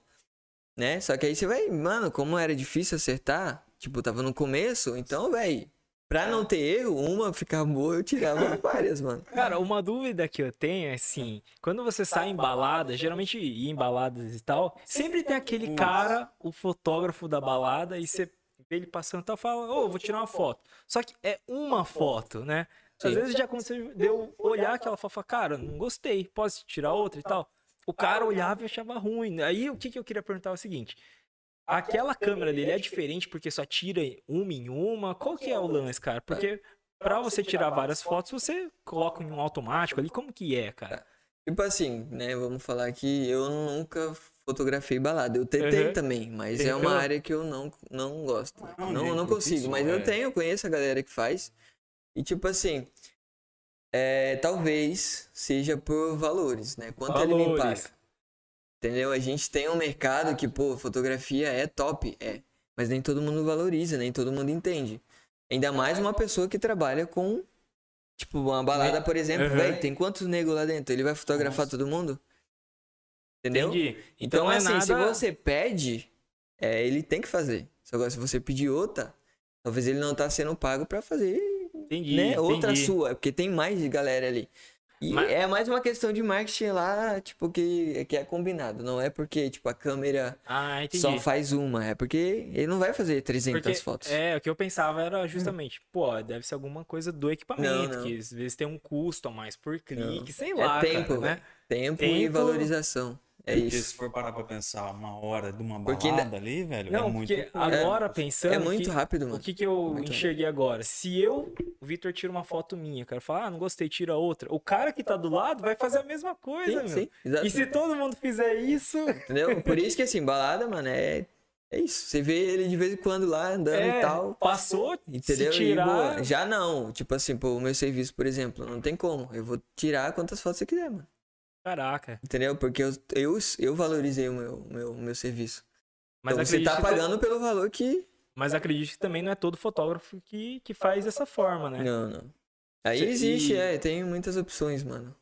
Né? Só que aí você vai, mano, como era difícil acertar, tipo, tava no começo, então, velho Pra não ter erro, uma ficar boa, eu tirava [laughs] várias, mano. Cara, uma dúvida que eu tenho é assim: quando você sai em balada, geralmente em baladas e tal, sempre tem aquele cara, o fotógrafo da balada, e você vê ele passando e tal, fala, ô, oh, vou tirar uma foto. Só que é uma foto, né? Às Sim. vezes já aconteceu de eu olhar aquela foto e falar, cara, não gostei, posso tirar outra e tal? O cara olhava e achava ruim. Aí o que, que eu queria perguntar é o seguinte: aquela câmera dele é diferente porque só tira uma em uma? Qual que é o lance, cara? Porque para você tirar várias fotos, você coloca em um automático ali, como que é, cara? Tipo assim, né, vamos falar que eu nunca fotografei balada. Eu tentei uhum. também, mas é uma área que eu não, não gosto. Não, não, não consigo, mas eu é. tenho, eu conheço a galera que faz. E tipo assim, é, talvez seja por valores, né? Quanto valores. ele me paga. Entendeu? A gente tem um mercado que, pô, fotografia é top, é. Mas nem todo mundo valoriza, nem todo mundo entende. Ainda mais uma pessoa que trabalha com, tipo, uma balada, por exemplo, uhum. velho, tem quantos negros lá dentro? Ele vai fotografar Nossa. todo mundo? Entendeu? Entendi. Então, então é assim, nada... se você pede, é, ele tem que fazer. Só se você pedir outra, talvez ele não tá sendo pago para fazer entendi, né, outra entendi. sua, porque tem mais galera ali. E Mas... é mais uma questão de marketing lá, tipo, que, que é combinado. Não é porque, tipo, a câmera ah, só faz uma. É porque ele não vai fazer 300 porque, fotos. É, o que eu pensava era justamente, pô, deve ser alguma coisa do equipamento, não, não. que às vezes tem um custo a mais por clique, não. sei é lá. É tempo, cara, né? Tempo, tempo e valorização. É porque isso. se for parar pra pensar uma hora de uma balada porque ainda... ali, velho, é não, é muito... agora pensando... É muito que, rápido, mano. O que que eu muito enxerguei rápido. agora? Se eu, o Victor, tira uma foto minha, cara, falar, ah, não gostei, tira outra. O cara que tá do lado vai fazer a mesma coisa, sim, meu. Sim, e se todo mundo fizer isso... Entendeu? Por isso que, assim, balada, mano, é... É isso, você vê ele de vez em quando lá andando é, e tal. Passou, entendeu? Tirar... já não, tipo assim, pô, o meu serviço, por exemplo, não tem como. Eu vou tirar quantas fotos você quiser, mano. Caraca. Entendeu? Porque eu, eu, eu valorizei o meu, meu, meu serviço. Mas então, você tá pagando que... pelo valor que. Mas acredito que também não é todo fotógrafo que, que faz dessa forma, né? Não, não. Aí você... existe, é, tem muitas opções, mano.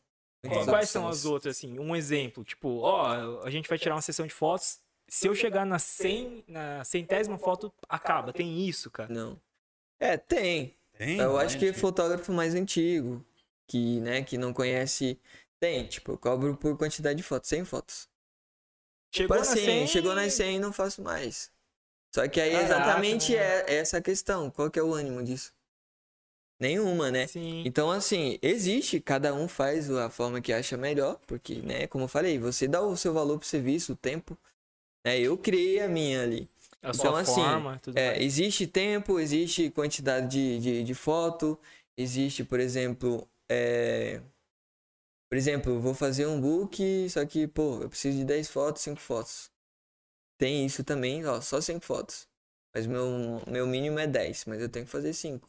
Muitas Quais opções. são as outras, assim? Um exemplo, tipo, ó, a gente vai tirar uma sessão de fotos. Se eu chegar na, 100, na centésima foto, acaba. Tem isso, cara? Não. É, tem. tem eu acho que é fotógrafo mais antigo, que, né, que não conhece tem, tipo, eu cobro por quantidade de fotos, 100 fotos. Chegou tipo assim, 100... chegou nas 100 não faço mais. Só que aí Caraca, exatamente é essa a questão. Qual que é o ânimo disso? Nenhuma, né? Sim. Então, assim, existe, cada um faz a forma que acha melhor, porque, né, como eu falei, você dá o seu valor pro serviço, o tempo. Né, eu criei a minha ali. A então, assim, forma, é, existe tempo, existe quantidade de, de, de foto, existe, por exemplo, é, por exemplo, eu vou fazer um book, só que, pô, eu preciso de 10 fotos, 5 fotos. Tem isso também, ó, só 5 fotos. Mas meu, meu mínimo é 10, mas eu tenho que fazer 5.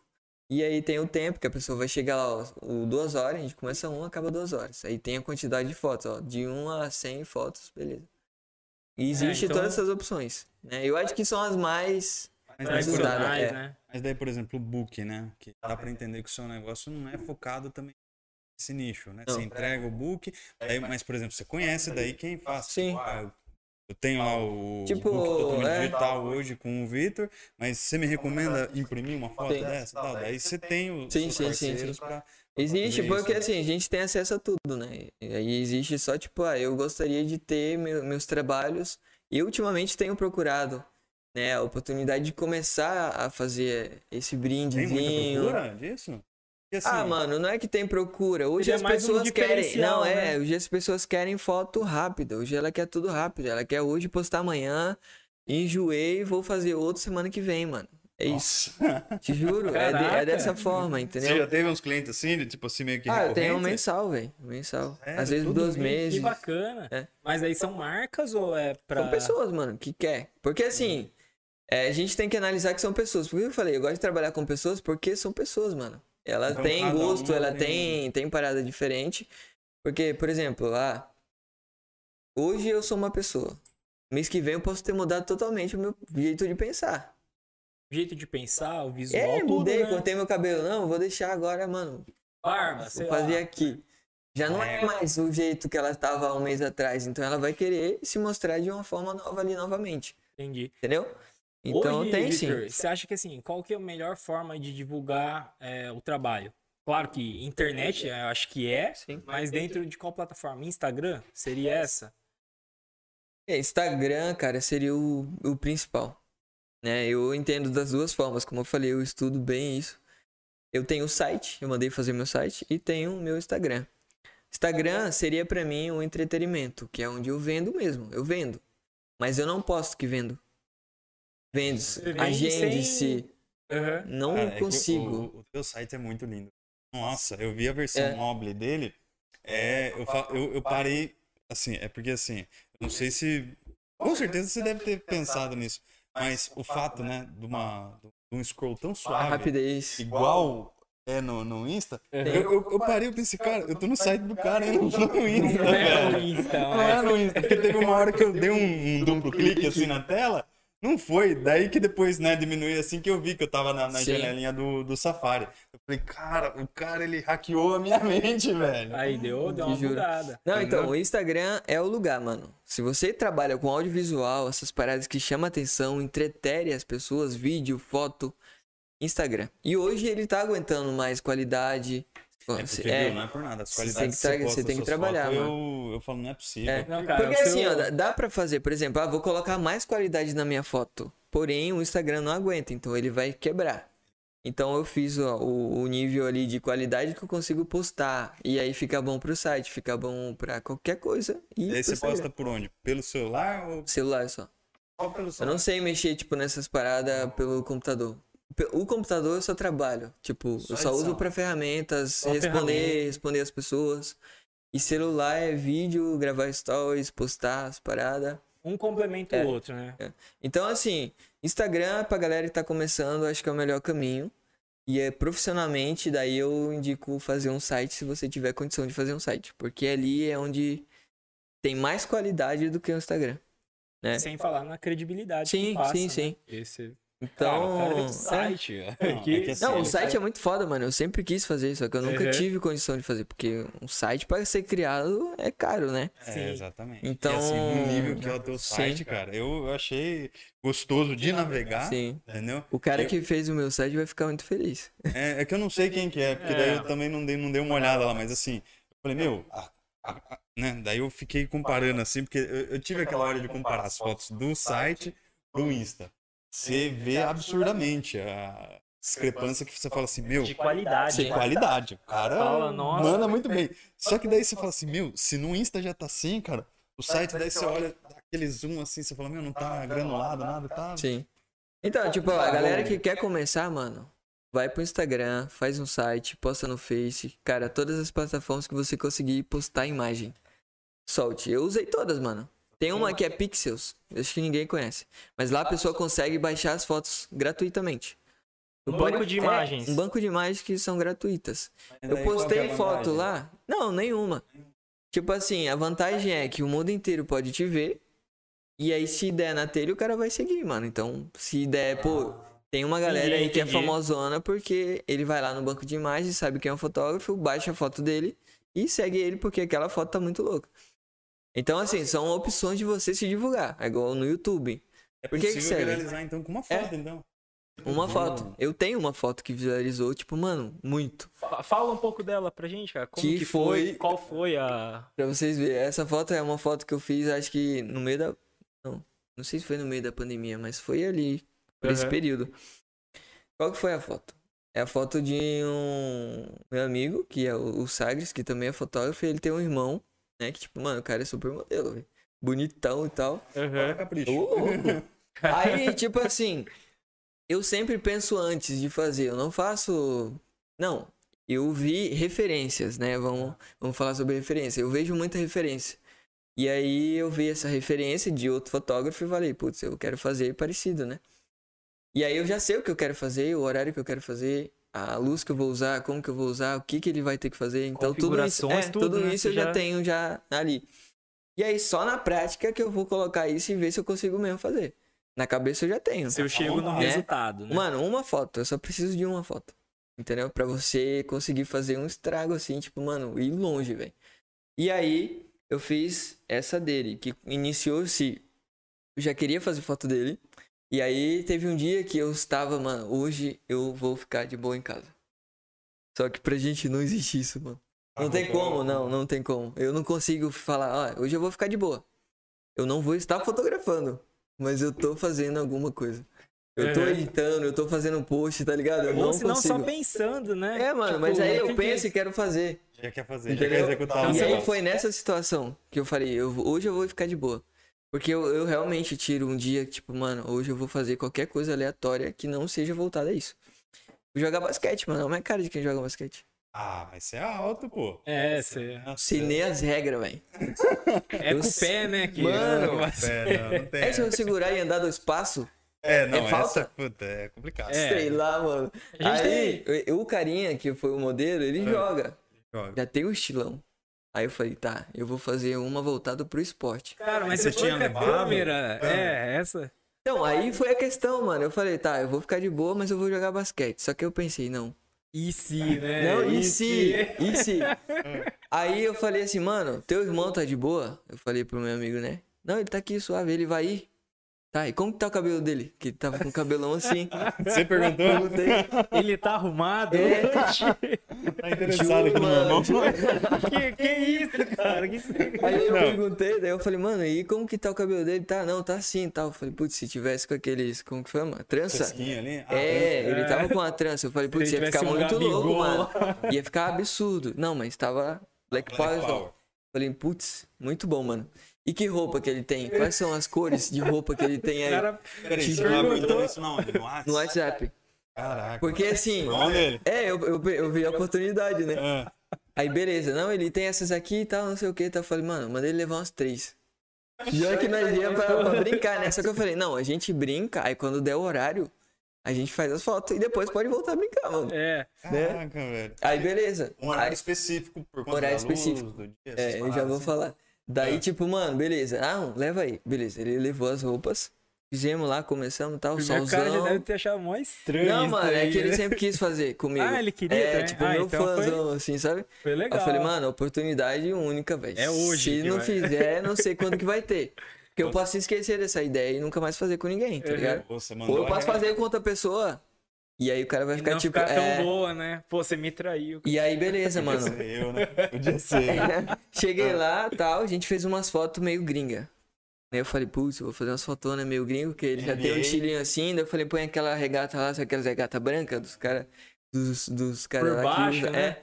E aí tem o tempo que a pessoa vai chegar lá, ó, duas horas, a gente começa um, acaba duas horas. Aí tem a quantidade de fotos, ó, de 1 a 100 fotos, beleza. E é, existe é, então... todas essas opções, né? Eu acho que são as mais mais usadas, é. né? Mas daí, por exemplo, o book, né? Que dá para entender que o seu negócio não é focado também esse nicho, né? Não. Você entrega o book, daí, mas, por exemplo, você conhece daí quem faz. Sim. Tipo, ah, eu tenho lá o tipo, book totalmente é... digital hoje com o Vitor, mas você me recomenda imprimir uma foto sim. dessa tal? Daí você tem os sim, sim, sim, sim. Pra, Existe, porque isso, assim, a gente tem acesso a tudo, né? E aí existe só, tipo, ah, eu gostaria de ter meu, meus trabalhos e ultimamente tenho procurado né, a oportunidade de começar a fazer esse brindezinho. Tem muita procura disso? Assim, ah, mano, não é que tem procura. Hoje as pessoas um querem. Não, é, né? é. Hoje as pessoas querem foto rápida. Hoje ela quer tudo rápido. Ela quer hoje postar amanhã. Enjoei, vou fazer outro semana que vem, mano. É isso. Te juro, é, de, é, dessa forma, entendeu? Você já teve uns clientes assim, tipo assim, meio que. Ah, eu tenho um mensal, velho. Mensal. É, Às vezes dois meses. Que bacana. É. Mas aí são marcas ou é pra. São pessoas, mano, que quer. Porque assim, é, a gente tem que analisar que são pessoas. Por que eu falei? Eu gosto de trabalhar com pessoas porque são pessoas, mano. Ela então, tem gosto, ela tem, tem parada diferente. Porque, por exemplo, ah, hoje eu sou uma pessoa. Mês que vem eu posso ter mudado totalmente o meu jeito de pensar jeito de pensar, o visual. É, tudo, mudei, né? cortei meu cabelo. Não, vou deixar agora, mano. Barba, Vou fazer lá. aqui. Já não é. é mais o jeito que ela estava um mês atrás. Então ela vai querer se mostrar de uma forma nova ali novamente. Entendi. Entendeu? Então Hoje, tem Victor, sim. Você acha que assim, qual que é a melhor forma de divulgar é, o trabalho? Claro que internet, eu acho que é, sim. mas dentro de qual plataforma? Instagram? Seria essa? É, Instagram, cara, seria o, o principal. Né? Eu entendo das duas formas, como eu falei, eu estudo bem isso. Eu tenho o site, eu mandei fazer meu site e tenho o meu Instagram. Instagram seria para mim um entretenimento, que é onde eu vendo mesmo, eu vendo. Mas eu não posto que vendo. Vendo, agende-se. Uhum. Não Cara, consigo. É o, o, teu site é muito lindo. Nossa, eu vi a versão é. mobile dele. É, eu, eu, eu parei. Assim, é porque assim, não sei se. Com certeza você deve ter pensado nisso. Mas o fato, né, de, uma, de um scroll tão suave, a rapidez. igual é no, no Insta, uhum. eu, eu, eu, parei e pensei, cara, eu tô no site do cara e não no Insta, não É no Insta, não é no Insta, porque teve uma hora que eu dei um, um duplo clique assim na tela, não foi. Daí que depois, né, diminuiu assim que eu vi que eu tava na, na janelinha do, do Safari. Eu falei, cara, o cara ele hackeou a minha [laughs] mente, velho. Aí deu, deu uma mudada. Não, então, o Instagram é o lugar, mano. Se você trabalha com audiovisual, essas paradas que chamam atenção, entretere as pessoas, vídeo, foto, Instagram. E hoje ele tá aguentando mais qualidade, é, porque, é, viu, não é por nada. As qualidades você tem que, você tem que trabalhar, fotos, eu, eu falo, não é possível. É. Não, cara, porque assim, ó, dá pra fazer, por exemplo, ah, vou colocar mais qualidade na minha foto. Porém, o Instagram não aguenta, então ele vai quebrar. Então eu fiz ó, o, o, nível ali de qualidade que eu consigo postar. E aí fica bom pro site, fica bom pra qualquer coisa. E, e aí você posta por onde? Pelo celular ou. Celular só. Só pelo celular? Eu não sei mexer, tipo, nessas paradas pelo computador. O computador eu só trabalho. Tipo, só eu só edição. uso para ferramentas, só responder, ferramenta. responder as pessoas. E celular é vídeo, gravar stories, postar as paradas. Um complementa é, o outro, né? É. Então, assim, Instagram pra galera que tá começando, acho que é o melhor caminho. E é profissionalmente, daí eu indico fazer um site se você tiver condição de fazer um site. Porque ali é onde tem mais qualidade do que o Instagram. Né? Sem falar na credibilidade. Sim, passa, sim, né? sim. Esse então. Cara, o site. É. Não, que, é assim, não, o site é muito foda, mano. Eu sempre quis fazer, só que eu nunca uhum. tive condição de fazer. Porque um site para ser criado é caro, né? É, exatamente. Então. E assim, no nível que é o teu site, sim. cara, eu achei gostoso de navegar. Sim. Entendeu? O cara eu... que fez o meu site vai ficar muito feliz. É, é que eu não sei quem que é, porque daí eu é. também não dei, não dei uma olhada lá, mas assim, eu falei, meu. A, a, a, né? Daí eu fiquei comparando assim, porque eu, eu tive aquela hora de comparar as fotos do site pro Insta você vê absurdamente a discrepância que você fala assim, meu. De qualidade. De qualidade. O cara fala, manda muito bem. Só que daí você fala assim, meu, se no Insta já tá assim, cara, o site daí você olha aquele zoom assim, você fala, meu, não tá granulado, nada, tá. Sim. Então, tipo, a galera que quer começar, mano, vai pro Instagram, faz um site, posta no Face, cara, todas as plataformas que você conseguir postar imagem. Solte. Eu usei todas, mano. Tem uma que é Pixels, acho que ninguém conhece. Mas lá a pessoa consegue baixar as fotos gratuitamente. Um banco de imagens. É, um banco de imagens que são gratuitas. Eu postei foto lá. Não, nenhuma. Tipo assim, a vantagem é que o mundo inteiro pode te ver. E aí, se der na telha, o cara vai seguir, mano. Então, se der, pô, tem uma galera aí que é famosona porque ele vai lá no banco de imagens, sabe quem é o fotógrafo, baixa a foto dele e segue ele porque aquela foto tá muito louca. Então, assim, são opções de você se divulgar. É igual no YouTube. É Por que que viralizar, então, com uma foto, é. então. Uma foto. Eu tenho uma foto que visualizou, tipo, mano, muito. Fala um pouco dela pra gente, cara. Como que, que foi... foi... Qual foi a. Pra vocês verem, essa foto é uma foto que eu fiz, acho que no meio da. Não, não sei se foi no meio da pandemia, mas foi ali, por uhum. esse período. Qual que foi a foto? É a foto de um meu amigo, que é o Sagres, que também é fotógrafo, e ele tem um irmão, né? Que, tipo, mano, o cara é super modelo, velho. Bonitão e tal. Uhum. Capricho. [laughs] Aí, tipo assim, eu sempre penso antes de fazer. Eu não faço. Não. Eu vi referências, né? Vamos, vamos falar sobre referência. Eu vejo muita referência. E aí eu vi essa referência de outro fotógrafo e falei, putz, eu quero fazer parecido, né? E aí eu já sei o que eu quero fazer, o horário que eu quero fazer, a luz que eu vou usar, como que eu vou usar, o que que ele vai ter que fazer. Então tudo isso, é, tudo, tudo né? isso eu já... já tenho já ali. E aí só na prática que eu vou colocar isso e ver se eu consigo mesmo fazer. Na cabeça eu já tenho. Se eu chego no é. resultado, né? Mano, uma foto, eu só preciso de uma foto. Entendeu? Para você conseguir fazer um estrago assim, tipo, mano, ir longe, velho. E aí eu fiz essa dele, que iniciou-se. Eu já queria fazer foto dele. E aí teve um dia que eu estava, mano, hoje eu vou ficar de boa em casa. Só que pra gente não existe isso, mano. Não ah, tem como, não, não tem como. Eu não consigo falar, ó, hoje eu vou ficar de boa. Eu não vou estar fotografando, mas eu tô fazendo alguma coisa. Eu tô editando, eu tô fazendo um post, tá ligado? Eu Ou não senão consigo. só pensando, né? É, mano, tipo, mas aí eu penso e quero fazer. Já quer fazer, Entendeu? já quer executar. E aí foi nessa situação que eu falei, eu, hoje eu vou ficar de boa. Porque eu, eu realmente tiro um dia, tipo, mano, hoje eu vou fazer qualquer coisa aleatória que não seja voltada a isso. Vou jogar basquete, mano. Não é cara de quem joga basquete. Ah, mas você é alto, pô. É, você. Sei nem as regras, velho. [laughs] É com o pé, né? Que mano, pé, não, não tem. [laughs] É se eu segurar e andar do espaço. É, não, é falta? Essa, puta, é complicado. É. Sei lá, mano. Aí, tem... o carinha que foi o modelo, ele é. joga. joga. Já tem o estilão. Aí eu falei, tá, eu vou fazer uma voltada pro esporte. Cara, mas você, tinha levado? câmera, é, essa. Então, aí foi a questão, mano. Eu falei, tá, eu vou ficar de boa, mas eu vou jogar basquete. Só que eu pensei, não. E se, né? Não, e, e se? E se? [laughs] aí eu falei assim, mano, teu irmão tá de boa? Eu falei pro meu amigo, né? Não, ele tá aqui suave, ele vai ir. Tá, e como que tá o cabelo dele? Que ele tava com o cabelão assim. [laughs] Você perguntou? Perguntei. Ele tá arrumado? É. tá interessado aqui no meu irmão? que, que isso, cara? Que... Aí eu não. perguntei, daí eu falei, mano, e como que tá o cabelo dele? Tá, não, tá assim e tal. Eu falei, putz, se tivesse com aqueles, como que chama? Trança? Ali? Ah, é, ele tava com a trança. Eu falei, putz, ia ficar um muito louco, mano. Ia ficar absurdo. Não, mas tava Black, Black Power. Falei, putz, muito bom, mano. E que roupa que ele tem? Quais são as cores de roupa que ele tem aí? Cara, peraí, você perguntou isso não, no WhatsApp? No WhatsApp. Caraca. Porque assim. É, eu, eu, eu vi a oportunidade, né? É. Aí beleza, não, ele tem essas aqui e tal, não sei o que. Então eu falei, mano, mandei ele levar umas três. Já que nós ia pra, pra, brincar, né? Só que eu falei, não, a gente brinca, aí quando der o horário, a gente faz as fotos e depois pode voltar a brincar, mano. É. Né? Caraca, velho. Aí beleza. Um horário aí, específico por conta horário específico. do dia. É, eu já vou assim. falar. Daí, é. tipo, mano, beleza. Ah, leva aí. Beleza, ele levou as roupas. Fizemos lá, começamos tal, solzão. cara já deve ter achado mó estranho Não, mano, aí, é que ele né? sempre quis fazer [laughs] comigo. Ah, ele queria É, também? tipo, ah, meu então fãzão, foi... assim, sabe? Foi legal. eu falei, mano, oportunidade única, velho. É hoje. Se não vai... fizer, não sei quando que vai ter. Porque eu posso esquecer dessa ideia e nunca mais fazer com ninguém, tá ligado? Ou eu posso fazer com outra pessoa e aí o cara vai ficar não tipo. Ficar tão é... boa, né? Pô, você me traiu. E aí, beleza, mano. Podia ser eu, né? Podia ser. [laughs] Cheguei lá tal, a gente fez umas fotos meio gringa. Aí eu falei, putz, vou fazer umas fotonas meio gringo, que ele já tem um estilinho assim. Daí eu falei, põe aquela regata lá, sabe aquelas regata branca dos caras. Dos, dos caras lá baixo, que, né? É.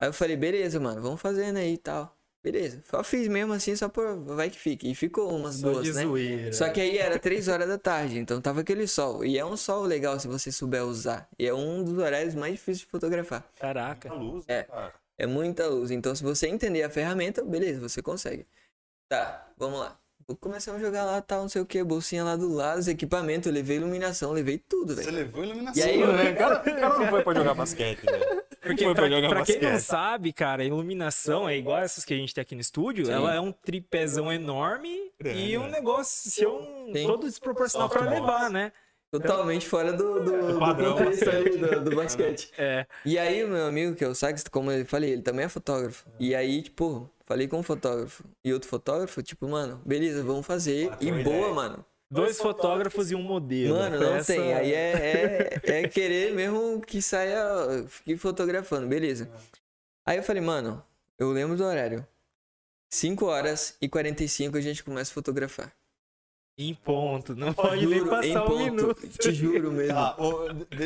Aí eu falei, beleza, mano, vamos fazendo aí e tal. Beleza. Só fiz mesmo assim, só por. Vai que fique. E ficou umas só duas, né? Zoeira. Só que aí era três horas da tarde, então tava aquele sol. E é um sol legal se você souber usar. E é um dos horários mais difíceis de fotografar. Caraca. Muita luz, é. Cara. É muita luz. Então, se você entender a ferramenta, beleza, você consegue. Tá, vamos lá. Começamos a jogar lá, tal, não sei o que, bolsinha lá do lado, os equipamentos, eu levei iluminação, levei tudo, velho. Você levou iluminação, e aí, eu... né? O cara, cara não foi pra jogar basquete, velho. [laughs] Porque pra, pra, pra quem não sabe, cara, a iluminação é igual essas que a gente tem aqui no estúdio. Sim. Ela é um tripézão enorme Grande, e um negócio se um, todo desproporcional para levar, né? Totalmente fora do, do, padrão, do contexto ali do, do, basquete. É. E aí, o meu amigo, que é o Sax, como eu falei, ele também é fotógrafo. E aí, tipo, falei com um fotógrafo e outro fotógrafo, tipo, mano, beleza, vamos fazer. Ah, e boa, ideia. mano. Dois fotógrafos e um modelo. Mano, não Essa... tem. Aí é, é, é, querer mesmo que saia, fique fotografando, beleza. Aí eu falei, mano, eu lembro do horário. 5 horas e 45 a gente começa a fotografar. Em ponto, não pode juro, nem passar um minuto. Te juro mesmo. Ah,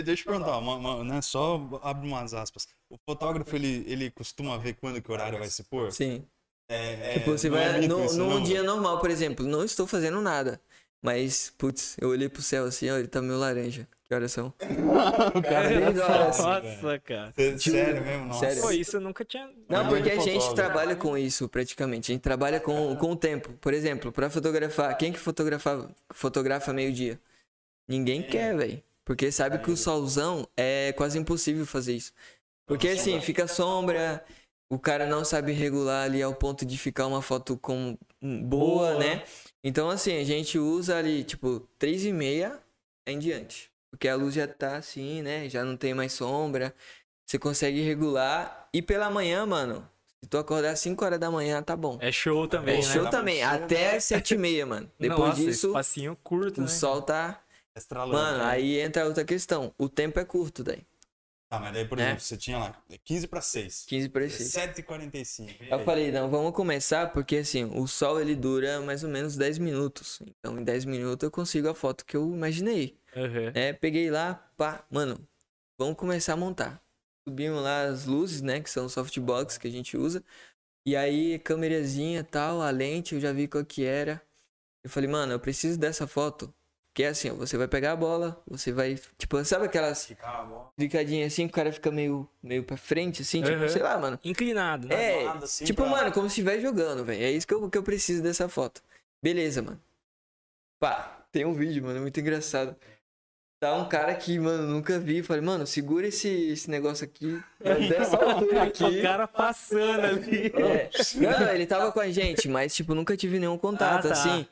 deixa eu perguntar, uma, uma, né, só abre umas aspas. O fotógrafo, ele, ele costuma ver quando que o horário vai se pôr? Sim. É, tipo, você é vai. No, num dia normal, por exemplo, não estou fazendo nada. Mas, putz, eu olhei pro céu assim, ó, ele tá meio laranja. Que horas são? [laughs] o cara é, Nossa, cara. Sério mesmo? Nossa. Sério. Pô, isso eu nunca tinha. Não, porque a gente trabalha com isso praticamente. A gente trabalha com, com o tempo. Por exemplo, pra fotografar, quem que fotografa, fotografa meio-dia? Ninguém quer, velho. Porque sabe que o solzão é quase impossível fazer isso. Porque assim, fica sombra, o cara não sabe regular ali ao ponto de ficar uma foto com boa, boa. né? Então assim, a gente usa ali tipo três e meia em diante. Porque a luz já tá assim, né? Já não tem mais sombra. Você consegue regular. E pela manhã, mano, se tu acordar às 5 horas da manhã, tá bom. É show também, é né? show também. Até às 7 e meia, mano. [laughs] Depois Nossa, disso, espacinho curto, o né? sol tá... Estralando, mano, né? aí entra outra questão. O tempo é curto daí. Ah, mas daí, por exemplo, é. você tinha lá 15 para 6. 15 para 6. 7h45. Eu falei, não, vamos começar porque assim, o sol ele dura mais ou menos 10 minutos. Então, em 10 minutos eu consigo a foto que eu imaginei. Uhum. É, peguei lá, pá, mano, vamos começar a montar. Subimos lá as luzes, né, que são softbox que a gente usa. E aí, câmerazinha tal, a lente, eu já vi qual que era. Eu falei, mano, eu preciso dessa foto. Que é assim, ó, você vai pegar a bola, você vai, tipo, sabe aquelas clicadinhas assim, que o cara fica meio, meio pra frente, assim, tipo, uhum. sei lá, mano. Inclinado, né? É, assim, tipo, pra... mano, como se estivesse jogando, velho. É isso que eu, que eu preciso dessa foto. Beleza, mano. Pá, tem um vídeo, mano, muito engraçado. Tá um cara que, mano, nunca vi. Falei, mano, segura esse, esse negócio aqui. Dessa altura [laughs] aqui. o cara passando ali. É. Não, ele tava com a gente, mas, tipo, nunca tive nenhum contato, ah, tá. assim.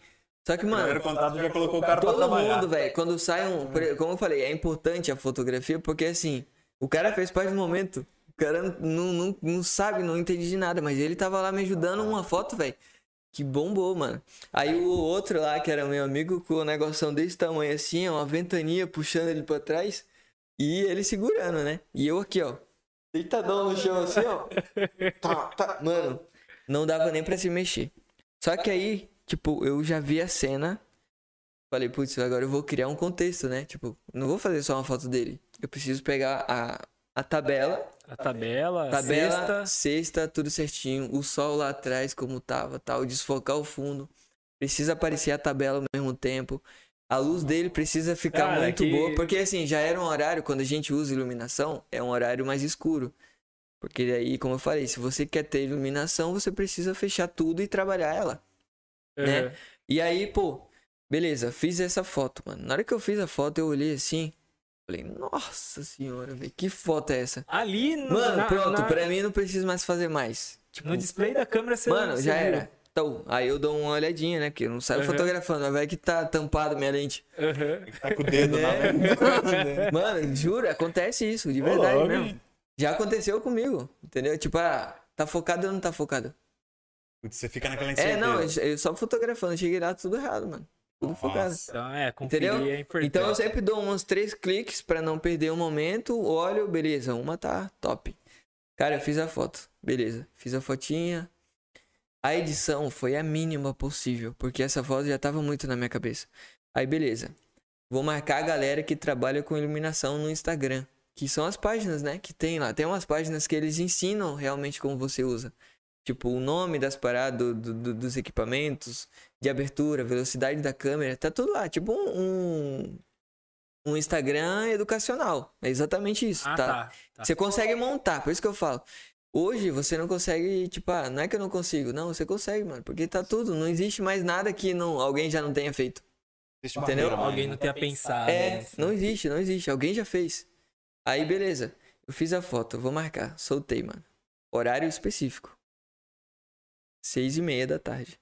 Só que, mano. Primeiro contato já colocou o cara Todo mundo, velho, quando sai um. Como eu falei, é importante a fotografia, porque assim, o cara fez parte do momento. O cara não, não, não sabe, não entende de nada, mas ele tava lá me ajudando uma foto, velho que bombou, mano. Aí o outro lá, que era meu amigo, com o negócio desse tamanho assim, uma ventania puxando ele pra trás. E ele segurando, né? E eu aqui, ó. Deitadão no chão assim, ó. [laughs] Tá, tá. Mano, não dava nem pra se mexer. Só que aí, tipo, eu já vi a cena. Falei, putz, agora eu vou criar um contexto, né? Tipo, não vou fazer só uma foto dele. Eu preciso pegar a, a tabela a tabela, tabela sexta. sexta, tudo certinho. O sol lá atrás, como tava, tal. Desfocar o fundo. Precisa aparecer a tabela ao mesmo tempo. A luz dele precisa ficar Cara, muito que... boa. Porque assim, já era um horário, quando a gente usa iluminação, é um horário mais escuro. Porque daí, como eu falei, se você quer ter iluminação, você precisa fechar tudo e trabalhar ela. Uhum. Né? E aí, pô, beleza, fiz essa foto, mano. Na hora que eu fiz a foto, eu olhei assim. Falei, nossa senhora, velho, que foto é essa? Ali no. Mano, na, pronto, na... pra mim não preciso mais fazer mais. Tipo, no display da câmera você Mano, já era. Então, aí eu dou uma olhadinha, né? Que eu não saio uhum. fotografando, vai que tá tampado minha lente. Uhum. Tá com o dedo na [laughs] né? lente. Mano, juro, acontece isso, de verdade Olá, mesmo. Já aconteceu comigo, entendeu? Tipo, ah, tá focado ou não tá focado? Você fica naquela É, não, eu só fotografando, cheguei lá tudo errado, mano. Tudo Nossa. focado. Então, é, Entendeu? É então eu sempre dou uns três cliques para não perder um momento. Olho, beleza, uma tá top. Cara, eu fiz a foto. Beleza, fiz a fotinha. A edição foi a mínima possível, porque essa foto já tava muito na minha cabeça. Aí, beleza. Vou marcar a galera que trabalha com iluminação no Instagram. Que são as páginas, né? Que tem lá. Tem umas páginas que eles ensinam realmente como você usa. Tipo, o nome das paradas, do, do, dos equipamentos, de abertura, velocidade da câmera, tá tudo lá. Tipo um, um Instagram educacional. É exatamente isso, ah, tá? Tá, tá? Você consegue montar, por isso que eu falo. Hoje você não consegue, tipo, ah, não é que eu não consigo. Não, você consegue, mano. Porque tá tudo. Não existe mais nada que não, alguém já não tenha feito. Existe Entendeu? Alguém não tenha pensado. É, né? não existe, não existe. Alguém já fez. Aí, beleza. Eu fiz a foto, vou marcar. Soltei, mano. Horário específico. Seis e meia da tarde.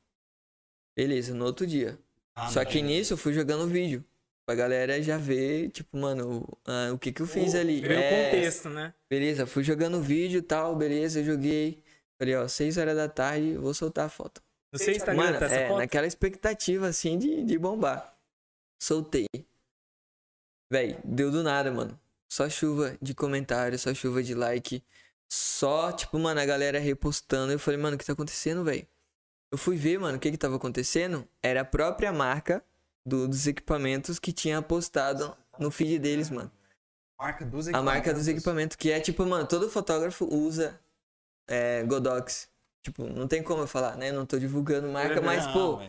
Beleza, no outro dia. Ah, Só que nisso eu fui jogando vídeo. Pra galera já ver, tipo, mano, uh, o que que eu fiz ali. Ver é, o contexto, né? Beleza, fui jogando vídeo e tal, beleza, joguei. Falei, ó, 6 horas da tarde, vou soltar a foto. No seu Instagram mano, tá essa é, foto? naquela expectativa, assim, de, de bombar. Soltei. Véi, deu do nada, mano. Só chuva de comentário, só chuva de like. Só, tipo, mano, a galera repostando. Eu falei, mano, o que tá acontecendo, velho? Eu fui ver, mano, o que que tava acontecendo. Era a própria marca do, dos equipamentos que tinha postado no feed deles, mano. Marca dos A marca dos equipamentos, que é tipo, mano, todo fotógrafo usa é, Godox. Tipo, não tem como eu falar, né? Não tô divulgando marca, mas, pô,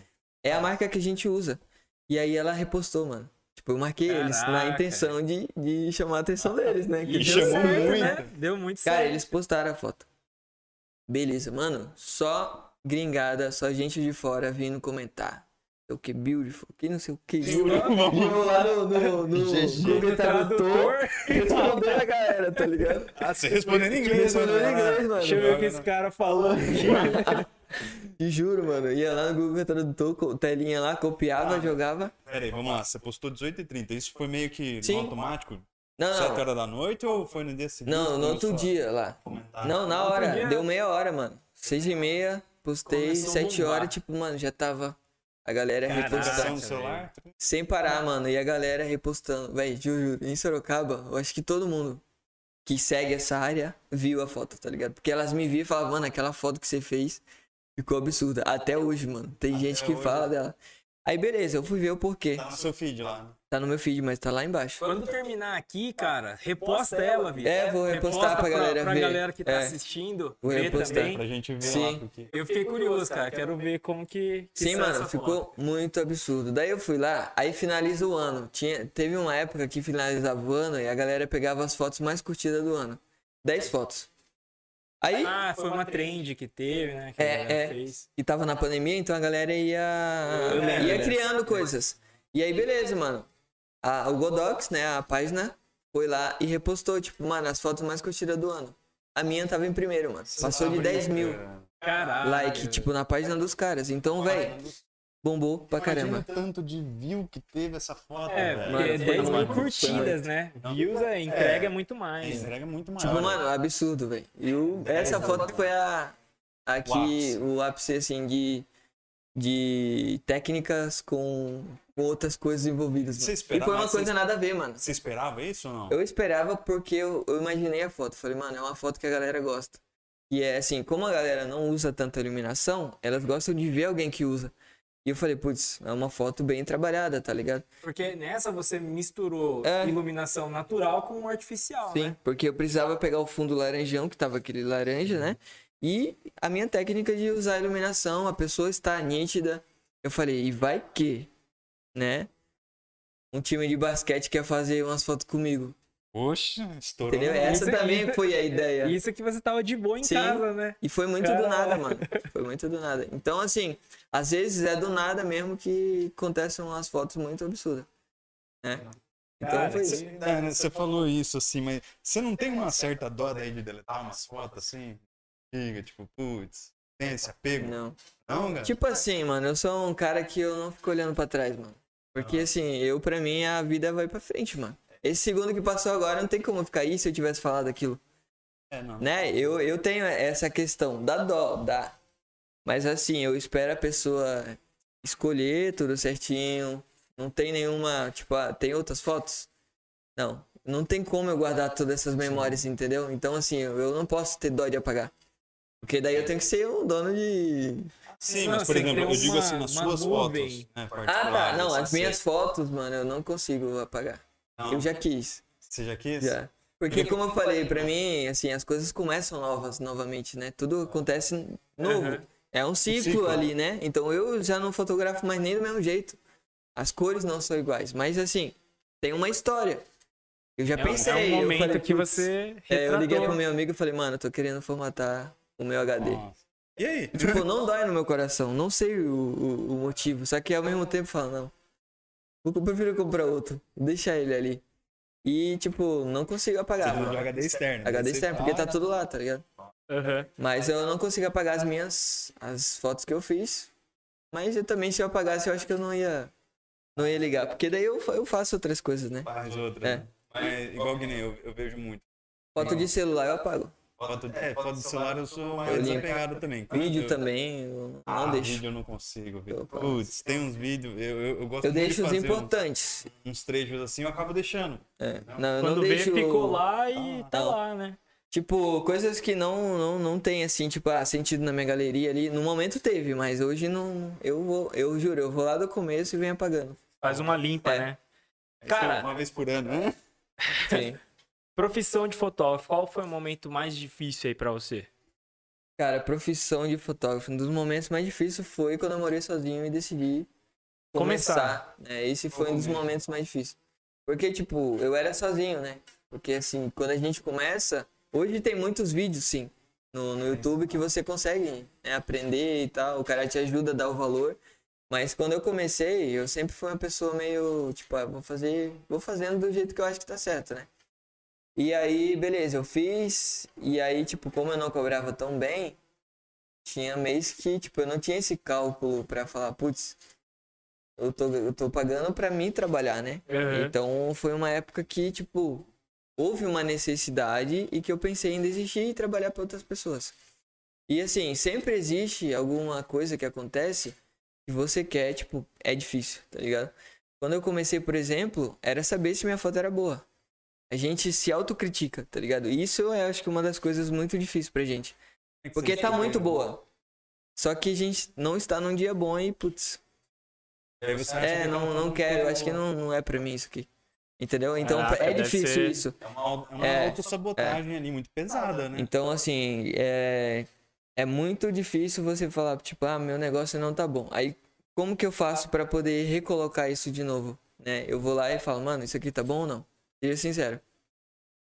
é a marca que a gente usa. E aí ela repostou, mano. Tipo, eu marquei Caraca. eles na intenção de, de chamar a atenção deles, né? Que e chamou certo, muito. Né? Deu muito certo. Cara, eles postaram a foto. Beleza, mano. Só gringada, só gente de fora vindo comentar. O que? Beautiful? Que não sei o que. Viu lá no, no, no Google Tradutor respondendo a galera, tá ligado? Ah, você respondendo em inglês, Respondendo em inglês, mano. Deixa eu ver o que esse cara falou aqui. [laughs] Te juro, mano. Ia lá no Google Tradutor, telinha lá, copiava, ah, jogava. Pera aí, vamos lá. Você postou 18h30. Isso foi meio que Sim. no automático? Não, não. 7 horas da noite ou foi no dia seguinte? Não, no outro dia lá. Comentar. Não, na hora. Deu meia hora, mano. 6 e meia, postei. 7 horas, tipo, mano, já tava a galera Caraca, repostando. Celular? Sem parar, mano. E a galera repostando. Véi, juro, em Sorocaba, eu acho que todo mundo que segue essa área viu a foto, tá ligado? Porque elas me viam e falavam, mano, aquela foto que você fez ficou absurda. Até hoje, mano. Tem Até gente que hoje. fala dela. Aí beleza, eu fui ver o porquê. Tá no seu feed lá, né? Tá no meu feed, mas tá lá embaixo. Quando terminar aqui, cara, reposta ela, Vitor. É, vou repostar pra, galera pra, ver. Pra galera que tá é. assistindo vou ver repostar. também. Pra gente ver Sim. lá. Porque... Eu fiquei curioso, cara. Quero ver como que, que Sim, mano, ficou foto. muito absurdo. Daí eu fui lá, aí finaliza o ano. Tinha, teve uma época que finalizava o ano e a galera pegava as fotos mais curtidas do ano. 10 fotos. Aí, ah, foi uma trend que teve, né? Que é, é. Fez. E tava na pandemia, então a galera ia, ia criando coisas. E aí, beleza, mano. A, o Godox, né, a página, foi lá e repostou, tipo, mano, as fotos mais curtidas do ano. A minha tava em primeiro, mano. Passou de 10 mil. Caralho. Like, tipo, na página dos caras. Então, velho, bombou pra caramba. tanto de view que teve essa foto, É, velho. porque 10 mil curtidas, né? Views é, entrega é, muito mais. É, entrega muito mais. Tipo, mano, absurdo, velho. E o, essa foto foi a, a que o ápice, assim, de, de técnicas com, outras coisas envolvidas. Você Mano. E foi uma coisa nada a ver, mano. Você esperava isso ou não? Eu esperava porque eu, eu imaginei a foto. Falei, mano, é uma foto que a galera gosta. E é assim, como a galera não usa tanta iluminação, elas gostam de ver alguém que usa. E eu falei, putz, é uma foto bem trabalhada, tá ligado? Porque nessa você misturou é. iluminação natural com artificial, Sim, né? porque eu precisava pegar o fundo laranjão, que tava aquele laranja, né? E a minha técnica de usar a iluminação, a pessoa está nítida. Eu falei, e vai que, né? Um time de basquete quer fazer umas fotos comigo. Poxa, estourou. Entendeu? Essa também foi a ideia. Isso que você tava de boa em Sim, casa, né? E foi muito Caramba. do nada, mano. Foi muito do nada. Então, assim, às vezes é do nada mesmo que acontecem umas fotos muito absurdas. Né? Então Cara, foi isso. É, né, você falou isso, assim, mas você não tem uma certa dó daí de deletar umas fotos assim? Fica, tipo, putz, tem esse apego? Não. Não, cara? Tipo assim, mano, eu sou um cara que eu não fico olhando pra trás, mano. Porque assim, eu, pra mim, a vida vai pra frente, mano. Esse segundo que passou agora não tem como ficar aí se eu tivesse falado aquilo. É, não. Né? Eu, eu tenho essa questão da dó, dá. Mas assim, eu espero a pessoa escolher tudo certinho. Não tem nenhuma. Tipo, ah, tem outras fotos? Não. Não tem como eu guardar todas essas memórias, Sim. entendeu? Então, assim, eu não posso ter dó de apagar. Porque daí eu tenho que ser um dono de. Sim, mas por exemplo, eu digo assim, nas suas fotos. Né, ah, tá. Não, as minhas fotos, mano, eu não consigo apagar. Não. Eu já quis. Você já quis? Já. Porque, como eu falei, pra mim, assim, as coisas começam novas novamente, né? Tudo acontece novo. Uhum. É um ciclo, ciclo, ali, né? Então eu já não fotografo mais nem do mesmo jeito. As cores não são iguais. Mas, assim, tem uma história. Eu já é pensei. É um momento falei, que você. É, eu liguei pro meu amigo e falei, mano, eu tô querendo formatar o meu HD. Nossa. E aí? Tipo, não dói no meu coração. Não sei o, o, o motivo. Só que ao mesmo tempo falo, não. Eu prefiro comprar outro. Deixar ele ali. E, tipo, não consigo apagar. Você HD externo. HD externo, porque tá tudo lá, tá ligado? Uhum. Mas eu não consigo apagar as minhas as fotos que eu fiz. Mas eu também, se eu apagasse, eu acho que eu não ia. Não ia ligar. Porque daí eu, eu faço outras coisas, né? Faz outras. É. Né? Mas, igual que nem eu, eu vejo muito. Foto de celular eu apago. Foto, é, foto de celular eu sou mais desapegado também. Vídeo eu, também, eu não ah, deixo. vídeo eu não consigo. Putz, tem uns vídeos, eu, eu, eu gosto Eu deixo de os importantes. Uns, uns, trechos assim, eu acabo deixando. É. Não, eu Quando não vê, deixo... ficou lá e ah, tá não. lá, né? Tipo, coisas que não, não, não tem, assim, tipo, ah, sentido na minha galeria ali. No momento teve, mas hoje não. Eu vou, eu juro, eu vou lá do começo e venho apagando. Faz uma limpa, é. né? Cara, uma vez por ano, né? Sim. [laughs] Profissão de fotógrafo, qual foi o momento mais difícil aí para você? Cara, profissão de fotógrafo, um dos momentos mais difíceis foi quando eu morei sozinho e decidi começar. começar. Né? Esse foi um dos momentos mais difíceis. Porque, tipo, eu era sozinho, né? Porque, assim, quando a gente começa. Hoje tem muitos vídeos, sim, no, no YouTube que você consegue né, aprender e tal. O cara te ajuda a dar o valor. Mas quando eu comecei, eu sempre fui uma pessoa meio, tipo, ah, vou fazer, vou fazendo do jeito que eu acho que tá certo, né? E aí, beleza, eu fiz, e aí, tipo, como eu não cobrava tão bem, tinha mês que, tipo, eu não tinha esse cálculo para falar, putz, eu tô, eu tô pagando para mim trabalhar, né? Uhum. Então, foi uma época que, tipo, houve uma necessidade e que eu pensei em desistir e trabalhar para outras pessoas. E assim, sempre existe alguma coisa que acontece que você quer, tipo, é difícil, tá ligado? Quando eu comecei, por exemplo, era saber se minha foto era boa. A gente se autocritica, tá ligado? Isso eu acho que é uma das coisas muito difíceis pra gente. Porque tá muito boa. Só que a gente não está num dia bom e, putz. É, não, não quero, acho que não, não é pra mim isso aqui. Entendeu? Então é difícil ser... isso. É uma, é uma é, autossabotagem é. ali muito pesada, né? Então, assim, é, é muito difícil você falar, tipo, ah, meu negócio não tá bom. Aí, como que eu faço para poder recolocar isso de novo? Né? Eu vou lá e falo, mano, isso aqui tá bom ou não? Seja sincero.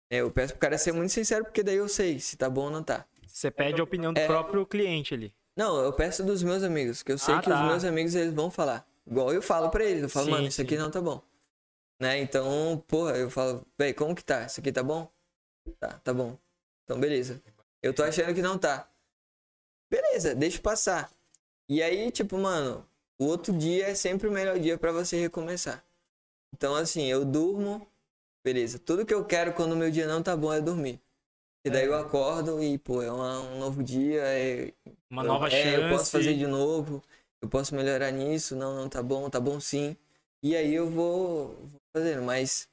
É, eu peço pro cara ser muito sincero, porque daí eu sei se tá bom ou não tá. Você pede a opinião do é... próprio cliente ali. Não, eu peço dos meus amigos, que eu sei ah, que tá. os meus amigos eles vão falar. Igual eu falo pra eles, eu falo, sim, mano, isso sim. aqui não tá bom. Né? Então, porra, eu falo, véi, como que tá? Isso aqui tá bom? Tá, tá bom. Então, beleza. Eu tô achando que não tá. Beleza, deixa passar. E aí, tipo, mano, o outro dia é sempre o melhor dia para você recomeçar. Então, assim, eu durmo Beleza. Tudo que eu quero quando o meu dia não tá bom é dormir. E daí eu acordo e, pô, é uma, um novo dia. É, uma nova é, chance. Eu posso fazer de novo. Eu posso melhorar nisso. Não, não tá bom, tá bom sim. E aí eu vou, vou fazendo. Mas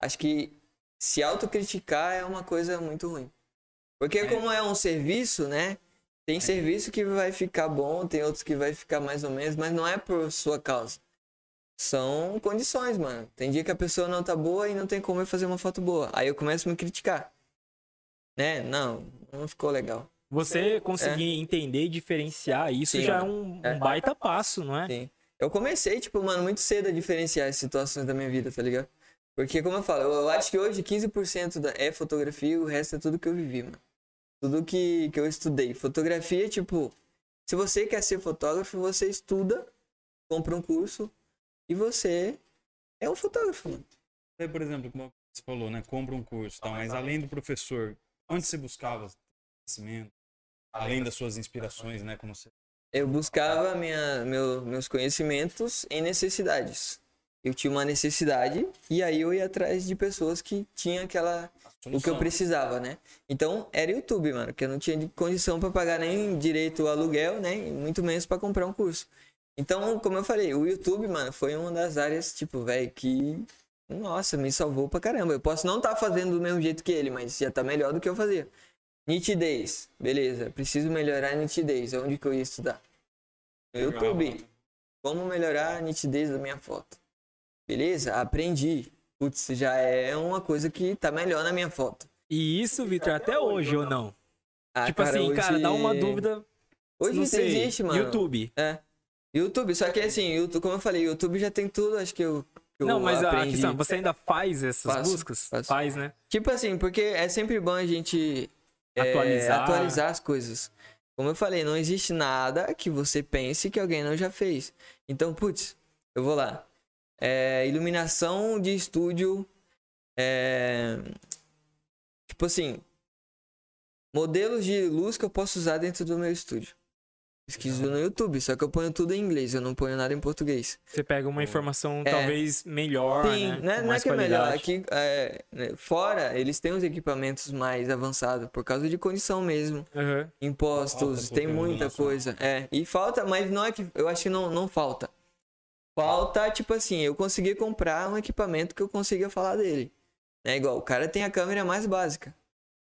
acho que se autocriticar é uma coisa muito ruim. Porque é. como é um serviço, né? Tem é. serviço que vai ficar bom, tem outros que vai ficar mais ou menos, mas não é por sua causa são condições, mano. Tem dia que a pessoa não tá boa e não tem como eu fazer uma foto boa. Aí eu começo a me criticar. Né? Não, não ficou legal. Você conseguir é. entender e diferenciar isso Sim, já é um, é um, baita passo, não é? Sim. Eu comecei, tipo, mano, muito cedo a diferenciar as situações da minha vida, tá ligado? Porque, como eu falo, eu acho que hoje 15% da, é fotografia e o resto é tudo que eu vivi, mano. Tudo que, que eu estudei. Fotografia, tipo, se você quer ser fotógrafo, você estuda, compra um curso, e você é um fotógrafo, mano. Você, por exemplo, como você falou, né? Compra um curso, tá? mas além do professor, onde você buscava conhecimento? Além das suas inspirações, né? Como você... Eu buscava minha, meu, meus conhecimentos em necessidades. Eu tinha uma necessidade e aí eu ia atrás de pessoas que tinham aquela o que eu precisava, né? Então era YouTube, mano, que eu não tinha condição para pagar nem direito ao aluguel, né? Muito menos para comprar um curso. Então, como eu falei, o YouTube, mano, foi uma das áreas, tipo, velho, que. Nossa, me salvou pra caramba. Eu posso não estar tá fazendo do mesmo jeito que ele, mas já tá melhor do que eu fazia. Nitidez, beleza. Preciso melhorar a nitidez. Onde que eu ia estudar? No YouTube. Como melhorar a nitidez da minha foto? Beleza? Aprendi. Putz, já é uma coisa que tá melhor na minha foto. E isso, Vitor, até hoje ou não? Ah, tipo cara, assim, hoje... cara, dá uma dúvida. Hoje não sei. existe, mano. YouTube. É. YouTube, só que assim, YouTube, como eu falei, YouTube já tem tudo, acho que eu. Que não, eu mas aprendi. a questão, você ainda faz essas faço, buscas? Faço. Faz, né? Tipo assim, porque é sempre bom a gente atualizar. É, atualizar as coisas. Como eu falei, não existe nada que você pense que alguém não já fez. Então, putz, eu vou lá. É, iluminação de estúdio. É, tipo assim, modelos de luz que eu posso usar dentro do meu estúdio. Pesquiso no YouTube, só que eu ponho tudo em inglês, eu não ponho nada em português. Você pega uma informação é, talvez melhor, sim, né? Não é, não é que é melhor, aqui é, né, fora eles têm os equipamentos mais avançados por causa de condição mesmo. Uhum. Impostos, tem muita coisa. É, e falta, mas não é que eu acho que não, não falta. Falta, tipo assim, eu consegui comprar um equipamento que eu consiga falar dele. É igual, o cara tem a câmera mais básica.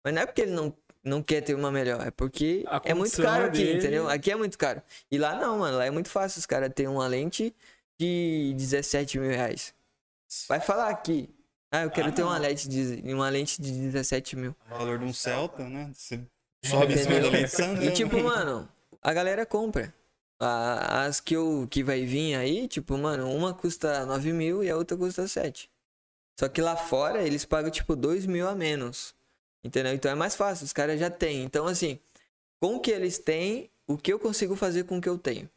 Mas não é porque ele não não quer ter uma melhor. É porque é muito caro aqui, dele... entendeu? Aqui é muito caro. E lá não, mano. Lá é muito fácil os caras terem uma lente de 17 mil reais. Vai falar aqui. Ah, eu quero ah, ter uma lente, de, uma lente de 17 mil. O valor de um Celta, né? Você sobe em cima da lente E tipo, mano, a galera compra. As que, eu, que vai vir aí, tipo, mano, uma custa 9 mil e a outra custa 7. Só que lá fora eles pagam, tipo, 2 mil a menos. Entendeu? Então é mais fácil, os caras já têm. Então, assim, com o que eles têm, o que eu consigo fazer com o que eu tenho.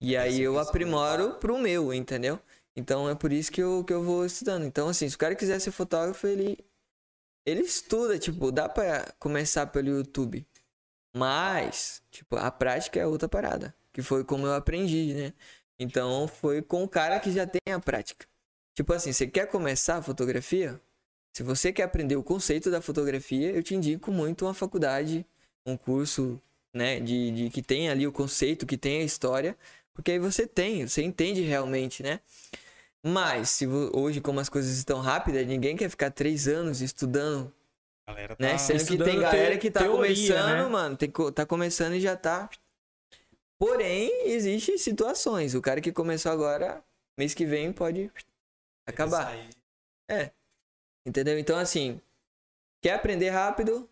E aí eu aprimoro pro meu, entendeu? Então é por isso que eu, que eu vou estudando. Então, assim, se o cara quiser ser fotógrafo, ele, ele estuda, tipo, dá pra começar pelo YouTube. Mas, tipo, a prática é outra parada. Que foi como eu aprendi, né? Então foi com o cara que já tem a prática. Tipo assim, você quer começar a fotografia? Se você quer aprender o conceito da fotografia, eu te indico muito uma faculdade, um curso, né, de, de que tem ali o conceito, que tem a história, porque aí você tem, você entende realmente, né? Mas, se hoje, como as coisas estão rápidas, ninguém quer ficar três anos estudando. Galera né? tá né? Sendo que tem galera que tá teoria, começando, né? mano. Tem, tá começando e já tá. Porém, existem situações. O cara que começou agora, mês que vem, pode acabar. É. Entendeu? Então, assim, quer aprender rápido?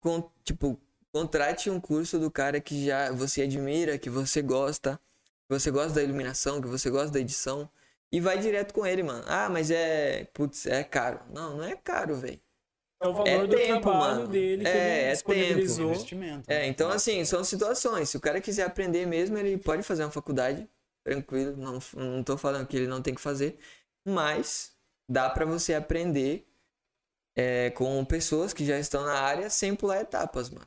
Com, tipo, Contrate um curso do cara que já você admira, que você gosta, que você gosta da iluminação, que você gosta da edição. E vai direto com ele, mano. Ah, mas é. Putz, é caro. Não, não é caro, velho. É o valor é do tempo, trabalho mano. dele que é, ele disponibilizou. É, tempo. é, então assim, são situações. Se o cara quiser aprender mesmo, ele pode fazer uma faculdade, tranquilo. Não, não tô falando que ele não tem que fazer. Mas dá para você aprender é, com pessoas que já estão na área sem pular etapas, mano.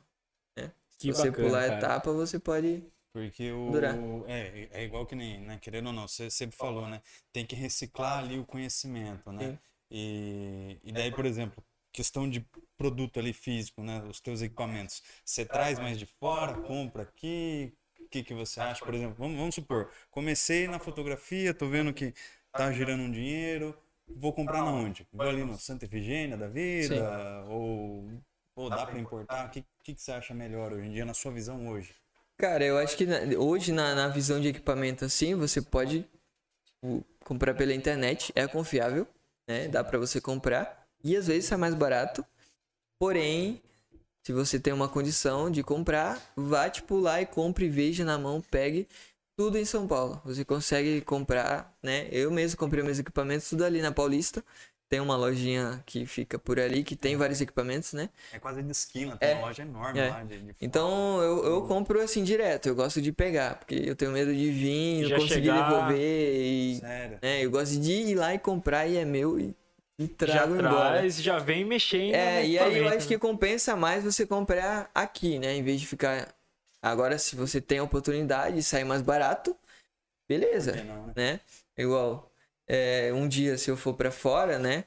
Que você bacana, pular a etapa, você pode porque o. Durar. É, é igual que nem, né? Querendo ou não, você sempre falou, né? Tem que reciclar ali o conhecimento, né? E, e daí, por exemplo, questão de produto ali físico, né? Os teus equipamentos. Você traz mais de fora, compra aqui. O que, que você acha? Por exemplo, vamos, vamos supor, comecei na fotografia, tô vendo que tá gerando um dinheiro, vou comprar na onde? Vou ali no Santa Efigênia da vida, Sim. ou ou dá para importar? O que, que, que, você acha melhor hoje em dia, na sua visão hoje? Cara, eu acho que na, hoje, na, na visão de equipamento assim, você pode comprar pela internet, é confiável, né? Dá para você comprar. E às vezes é mais barato. Porém, se você tem uma condição de comprar, vá tipo lá e compre, veja na mão, pegue tudo em São Paulo. Você consegue comprar, né? Eu mesmo comprei meus equipamentos tudo ali na Paulista tem uma lojinha que fica por ali que tem vários equipamentos, né? É quase de esquina, tem é. uma loja enorme é. lá de, de Então eu, eu compro assim direto, eu gosto de pegar, porque eu tenho medo de vir, não conseguir chegar... devolver. E, Sério? Né, eu gosto de ir lá e comprar e é meu e, e trago já embora. Traz, já vem mexendo. É, e aí eu acho que compensa mais você comprar aqui, né? Em vez de ficar. Agora, se você tem a oportunidade de sair mais barato, beleza. Não, né? né? Igual é, um dia se eu for para fora, né?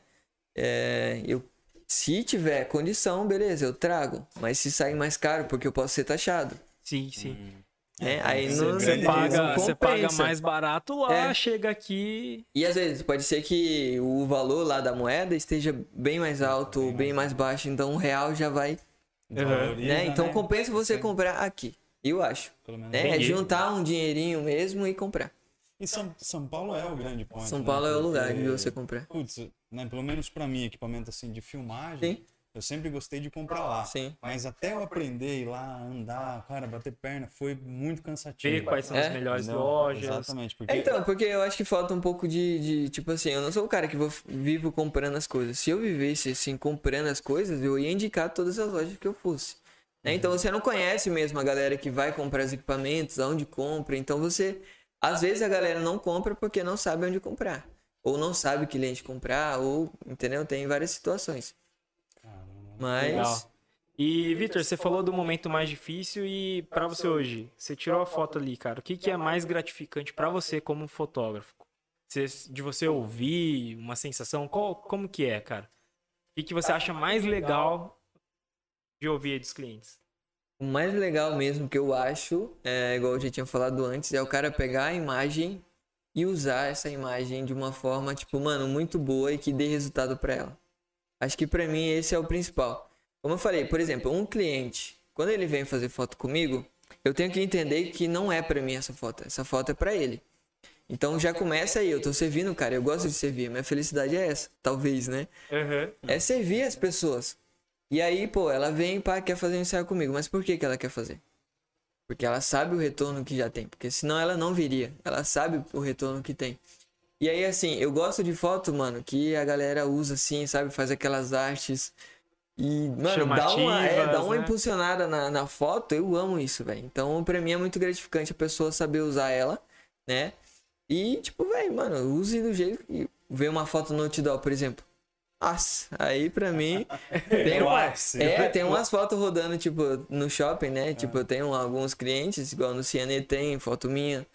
É, eu se tiver condição, beleza, eu trago. Mas se sair mais caro, porque eu posso ser taxado. Sim, sim. Hum. É, aí não, você, paga, você paga mais barato lá, é. chega aqui. E às vezes pode ser que o valor lá da moeda esteja bem mais alto ou bem mais baixo, então um real já vai. Uhum. Né? Então né? compensa você comprar aqui, eu acho. Né? É juntar um dinheirinho mesmo e comprar. E São, São Paulo é o grande ponto. São né? Paulo né? é o lugar de você comprar. Putz, né, pelo menos para mim, equipamento assim de filmagem. Sim. Eu sempre gostei de comprar lá. Sim. Mas até eu aprender, ir lá, andar, cara, bater perna, foi muito cansativo. Ver quais são é? as melhores Não, lojas. Exatamente. Porque... Então, porque eu acho que falta um pouco de, de, tipo assim, eu não sou o cara que vou, vivo comprando as coisas. Se eu vivesse assim, comprando as coisas, eu ia indicar todas as lojas que eu fosse. Né? Então você não conhece mesmo a galera que vai comprar os equipamentos, aonde compra. Então você às vezes a galera não compra porque não sabe onde comprar. Ou não sabe que lente comprar, ou, entendeu? Tem várias situações. Mas. Legal. E, Vitor, você falou do momento mais difícil e para você hoje, você tirou a foto ali, cara. O que, que é mais gratificante para você como fotógrafo? de você ouvir uma sensação, qual, como que é, cara? O que, que você acha mais legal de ouvir dos clientes? O mais legal mesmo que eu acho, é, igual eu já tinha falado antes, é o cara pegar a imagem e usar essa imagem de uma forma, tipo, mano, muito boa e que dê resultado para ela. Acho que para mim esse é o principal. Como eu falei, por exemplo, um cliente, quando ele vem fazer foto comigo, eu tenho que entender que não é para mim essa foto, essa foto é para ele. Então já começa aí, eu tô servindo, cara, eu gosto de servir, minha felicidade é essa, talvez, né? Uhum. É servir as pessoas. E aí, pô, ela vem, pá, quer fazer um ensaio comigo, mas por que que ela quer fazer? Porque ela sabe o retorno que já tem, porque senão ela não viria, ela sabe o retorno que tem. E aí, assim, eu gosto de foto, mano, que a galera usa assim, sabe? Faz aquelas artes. E, mano, dá uma, é, dá uma né? impulsionada na, na foto. Eu amo isso, velho. Então, pra mim é muito gratificante a pessoa saber usar ela, né? E, tipo, velho, mano, use do jeito que. Ver uma foto no outdoor, por exemplo. Nossa, aí pra mim. [laughs] tem uma, é, tem umas fotos rodando, tipo, no shopping, né? Tipo, eu tenho alguns clientes, igual no CNE tem, foto minha.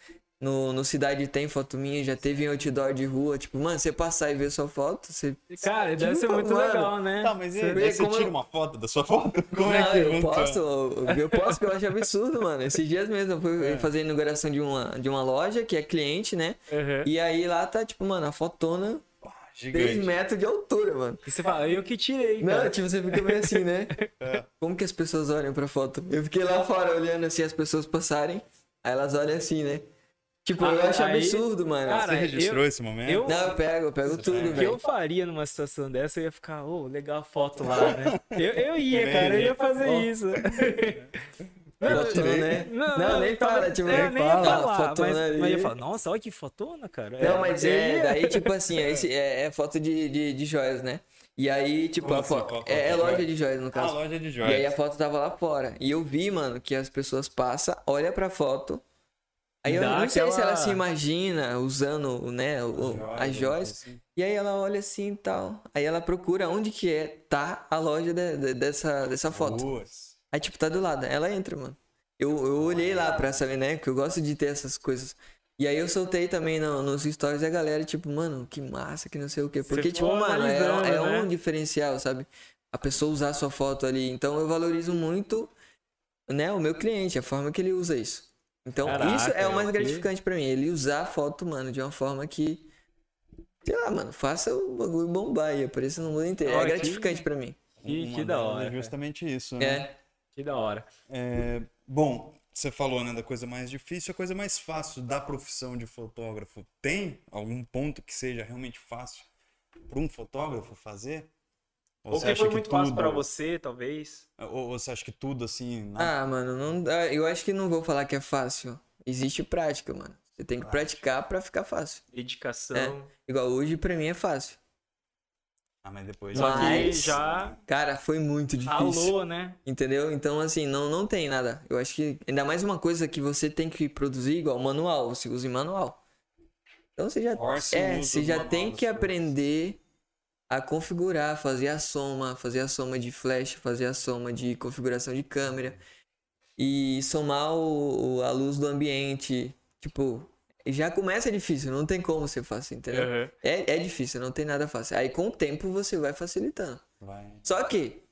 No, no Cidade tem foto minha, já teve em outdoor de rua. Tipo, mano, você passar e ver sua foto, você. Cara, tipo, deve ser muito mano, legal, né? Tá, mas você, você tira uma foto da sua foto? [laughs] Como não, é que eu posto, eu posto que eu acho absurdo, mano. Esses dias mesmo eu fui é. fazer a inauguração de uma, de uma loja que é cliente, né? Uhum. E aí lá tá, tipo, mano, a fotona. Gigante. 3 metros de altura, mano. E você fala, eu que tirei, cara. Não, tipo, você fica meio assim, né? [laughs] É. Como que as pessoas olham pra foto? Eu fiquei lá fora olhando assim as pessoas passarem, aí elas olham assim, né? Tipo, ah, eu acho aí, absurdo, mano. Cara, Você registrou eu, esse momento? Eu, não, eu pego, eu pego tudo, velho. O que eu faria numa situação dessa, eu ia ficar, ô, oh, legal a foto lá, né? [laughs] Eu, eu ia, cara, eu ia fazer isso. [laughs] Não, fotona, né? Não, não, nem fala, tipo, é, nem fala. Falar, fotona mas, mas ia falar, nossa, olha que fotona, cara. Não, mas é, daí, tipo assim, é, é, é foto de, de, de joias, né? E aí, tipo, Como a assim? foto. É, é, loja de joias, no caso. Ah, loja de joias. E aí a foto tava lá fora. E eu vi, mano, que as pessoas passam, olham pra foto Aí eu não sei aquela... se ela se imagina usando, né, o, as joias. Assim. E aí ela olha assim e tal. Aí ela procura onde que é, tá a loja de, de, dessa, dessa foto. Nossa. Aí, tipo, tá do lado. Ela entra, mano. Eu, eu olhei lá pra saber, né, que eu gosto de ter essas coisas. E aí eu soltei também no, nos stories e a galera, tipo, mano, que massa, que não sei o quê. Porque, Você tipo, mano, é, é né? um diferencial, sabe? A pessoa usar a sua foto ali. Então eu valorizo muito, né, o meu cliente, a forma que ele usa isso. Então, Caraca, isso é o mais gratificante para mim. Ele usar a foto, mano, de uma forma que. Sei lá, mano, faça o bagulho bombar e apareça no mundo inteiro. é gratificante que... para mim. Que, que da hora. É justamente isso, né? É. Que da hora. É, bom, você falou, né, da coisa mais difícil, a coisa mais fácil da profissão de fotógrafo. Tem algum ponto que seja realmente fácil para um fotógrafo fazer? Ou, ou que foi muito tudo... fácil para você, talvez. Ou, ou, você acha que tudo assim. Não... Ah, mano, não dá. Eu acho que não vou falar que é fácil. Existe prática, mano. Você tem que prática. praticar para ficar fácil. Dedicação. É. Igual hoje, pra mim é fácil. Ah, mas depois. Mas, já. Cara, foi muito difícil. Alô, né? Entendeu? Então, assim, não, não tem nada. Eu acho que. Ainda mais uma coisa que você tem que produzir igual manual. Você usa em manual. Então você já. Force é, você já tem que aprender a configurar, fazer a soma, fazer a soma de flash, fazer a soma de configuração de câmera e somar o, a luz do ambiente. Tipo, já começa difícil, não tem como ser fácil, entendeu? Uhum. É, é difícil, não tem nada fácil. Aí com o tempo você vai facilitando. Vai. Só que